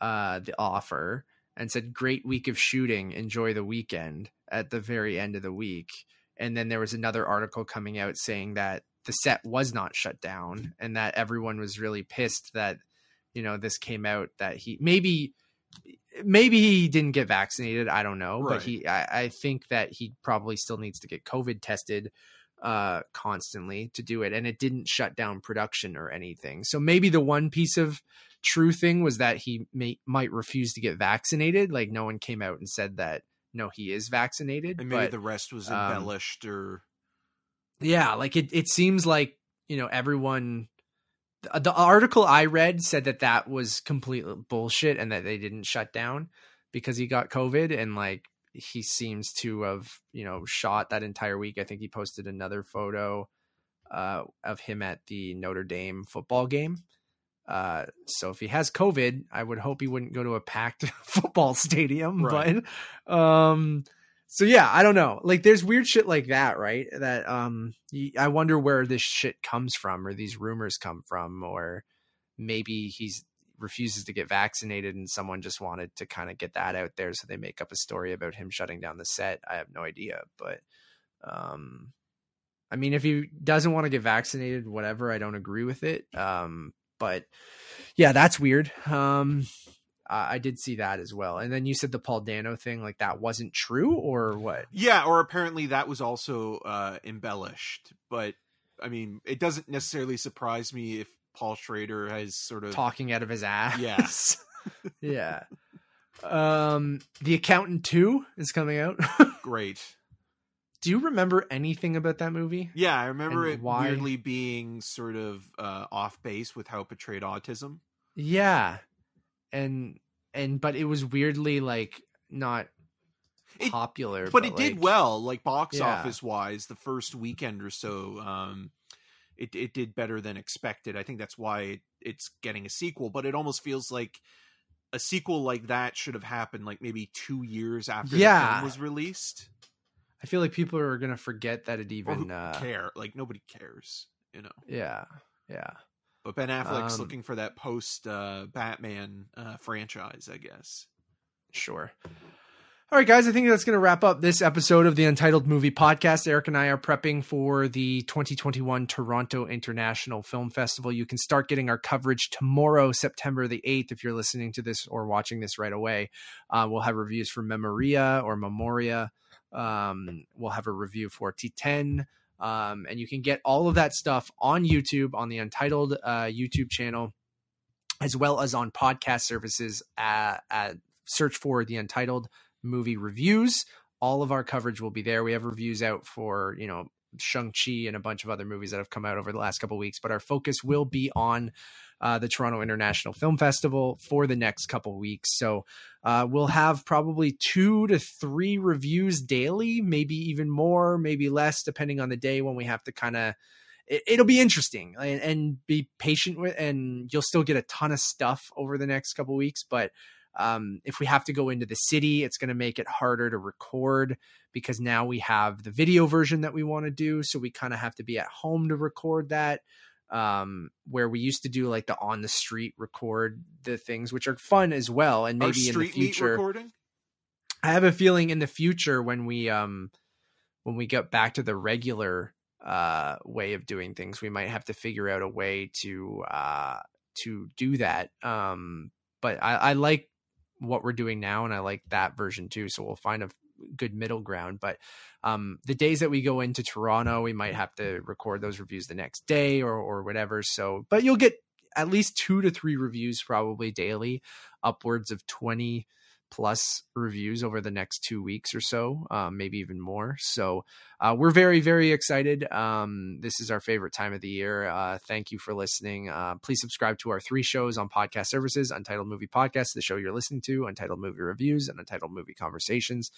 uh the offer and said, "Great week of shooting. Enjoy the weekend." At the very end of the week, and then there was another article coming out saying that the set was not shut down and that everyone was really pissed that you know this came out that he maybe maybe he didn't get vaccinated i don't know Right. but he I, I think that he probably still needs to get covid tested uh constantly to do it and it didn't shut down production or anything so maybe the one piece of true thing was that he may might refuse to get vaccinated like no one came out and said that no he is vaccinated And maybe but the rest was um, embellished or yeah like it, it seems like you know everyone the, the article i read said that that was complete bullshit and that they didn't shut down because he got covid and like he seems to have you know shot that entire week. I think he posted another photo uh, of him at the notre dame football game uh, so if he has covid i would hope he wouldn't go to a packed (laughs) football stadium Right. but um so yeah, I don't know. Like there's weird shit like that, right? That um I wonder where this shit comes from or these rumors come from or maybe he's refuses to get vaccinated and someone just wanted to kind of get that out there so they make up a story about him shutting down the set. I have no idea, but um I mean if he doesn't want to get vaccinated whatever, I don't agree with it. Um but yeah, that's weird. Um I I did see that as well. And then you said the Paul Dano thing, like that wasn't true, or what? yeah or apparently that was also uh embellished but i mean it doesn't necessarily surprise me if paul schrader has sort of Talking out of his ass. Yeah. (laughs) yeah. Um, The Accountant Two is coming out. great Do you remember anything about that movie? yeah i remember And it why- weirdly being sort of uh off base with how it portrayed autism. Yeah, and and but it was weirdly like not It- popular, but it did well like box Yeah. office wise the first weekend or so um it, it did better than expected. I think that's why it, it's getting a sequel but it almost feels like a sequel like that should have happened like maybe two years after the film was released I feel like people are gonna forget that it even. who Uh, care like nobody cares you know yeah, yeah. but ben affleck's Um, looking for that post uh batman uh franchise i guess Sure. All right, guys, I think that's going to wrap up this episode of the Untitled Movie Podcast. Eric and I are prepping for the 2021 Toronto International Film Festival. You can start getting our coverage tomorrow, September the 8th, if you're listening to this or watching this right away. Uh, we'll have reviews for Memoria or Memoria. Um, we'll have a review for Titane. Um, and you can get all of that stuff on YouTube, on the Untitled uh, YouTube channel, as well as on podcast services at, at search for the Untitled movie reviews. All of our coverage will be there. We have reviews out for, you know, Shang-Chi and a bunch of other movies that have come out over the last couple weeks, but our focus will be on uh, the Toronto International Film Festival for the next couple weeks. So uh, we'll have probably two to three reviews daily, maybe even more, maybe less, depending on the day when we have to kind of. It, it'll be interesting and, and be patient with, and you'll still get a ton of stuff over the next couple weeks, but um, if we have to go into the city, it's going to make it harder to record because now we have the video version that we want to do. So we kind of have to be at home to record that. Um, where we used to do like the on the street record the things, which are fun as well. And maybe in the future, recording I have a feeling in the future when we um when we get back to the regular uh way of doing things, we might have to figure out a way to uh to do that. Um but I, I like what we're doing now and I like that version too. So we'll find a good middle ground. But um the days that we go into Toronto, we might have to record those reviews the next day or or whatever. So but you'll get at least two to three reviews probably daily, upwards of twenty plus reviews over the next two weeks or so, um, maybe even more. So uh, we're very, very excited. Um, this is our favorite time of the year. Uh, thank you for listening. Uh, please subscribe to our three shows on podcast services Untitled Movie Podcast, the show you're listening to, Untitled Movie Reviews, and Untitled Movie Conversations.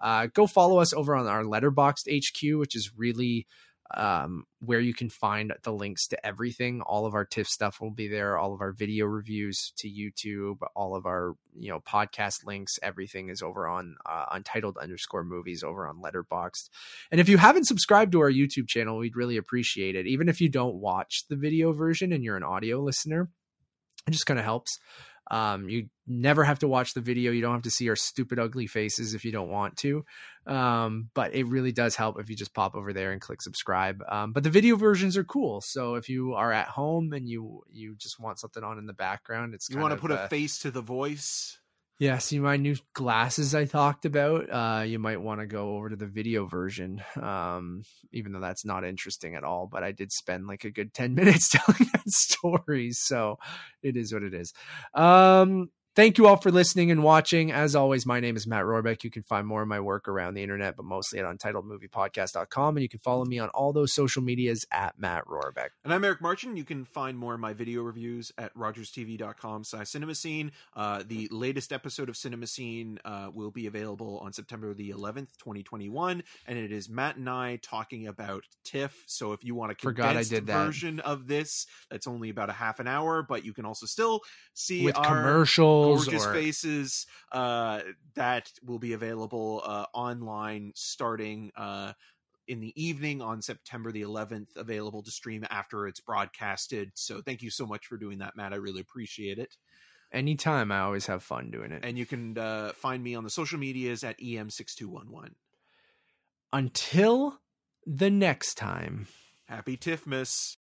Uh, go follow us over on our Letterboxd HQ, which is really um, where you can find the links to everything. All of our TIFF stuff will be there. All of our video reviews to YouTube, all of our you know podcast links, everything is over on uh, Untitled underscore Movies over on Letterboxd. And if you haven't subscribed to our YouTube channel, we'd really appreciate it. Even if you don't watch the video version and you're an audio listener, it just kind of helps. Um, you never have to watch the video. You don't have to see our stupid, ugly faces if you don't want to. Um, but it really does help if you just pop over there and click subscribe. Um, but the video versions are cool. So if you are at home and you you just want something on in the background, it's you want to put a face to the voice. Yeah, see my new glasses I talked about. Uh, you might want to go over to the video version, um, even though that's not interesting at all. But I did spend like a good ten (laughs) minutes telling that story, so it is what it is. Um, Thank you all for listening and watching. As always, my name is Matt Rohrbeck. You can find more of my work around the internet, but mostly at untitledmoviepodcast.com. And you can follow me on all those social medias at Matt Rohrbeck. And I'm Eric Marchin. You can find more of my video reviews at rogerstv.com slash cinemascene. Uh, the latest episode of CinemaScene uh, will be available on September the 11th, 2021. And it is Matt and I talking about TIFF. So if you want a condensed version of this, that's only about a half an hour, but you can also still see with our commercials gorgeous or... faces uh, that will be available uh, online starting uh, in the evening on September the 11th, available to stream after it's broadcasted. So thank you so much for doing that, Matt. I really appreciate it. Anytime, I always have fun doing it. And you can uh, find me on the social medias at em6211. Until the next time. Happy Tiffmas.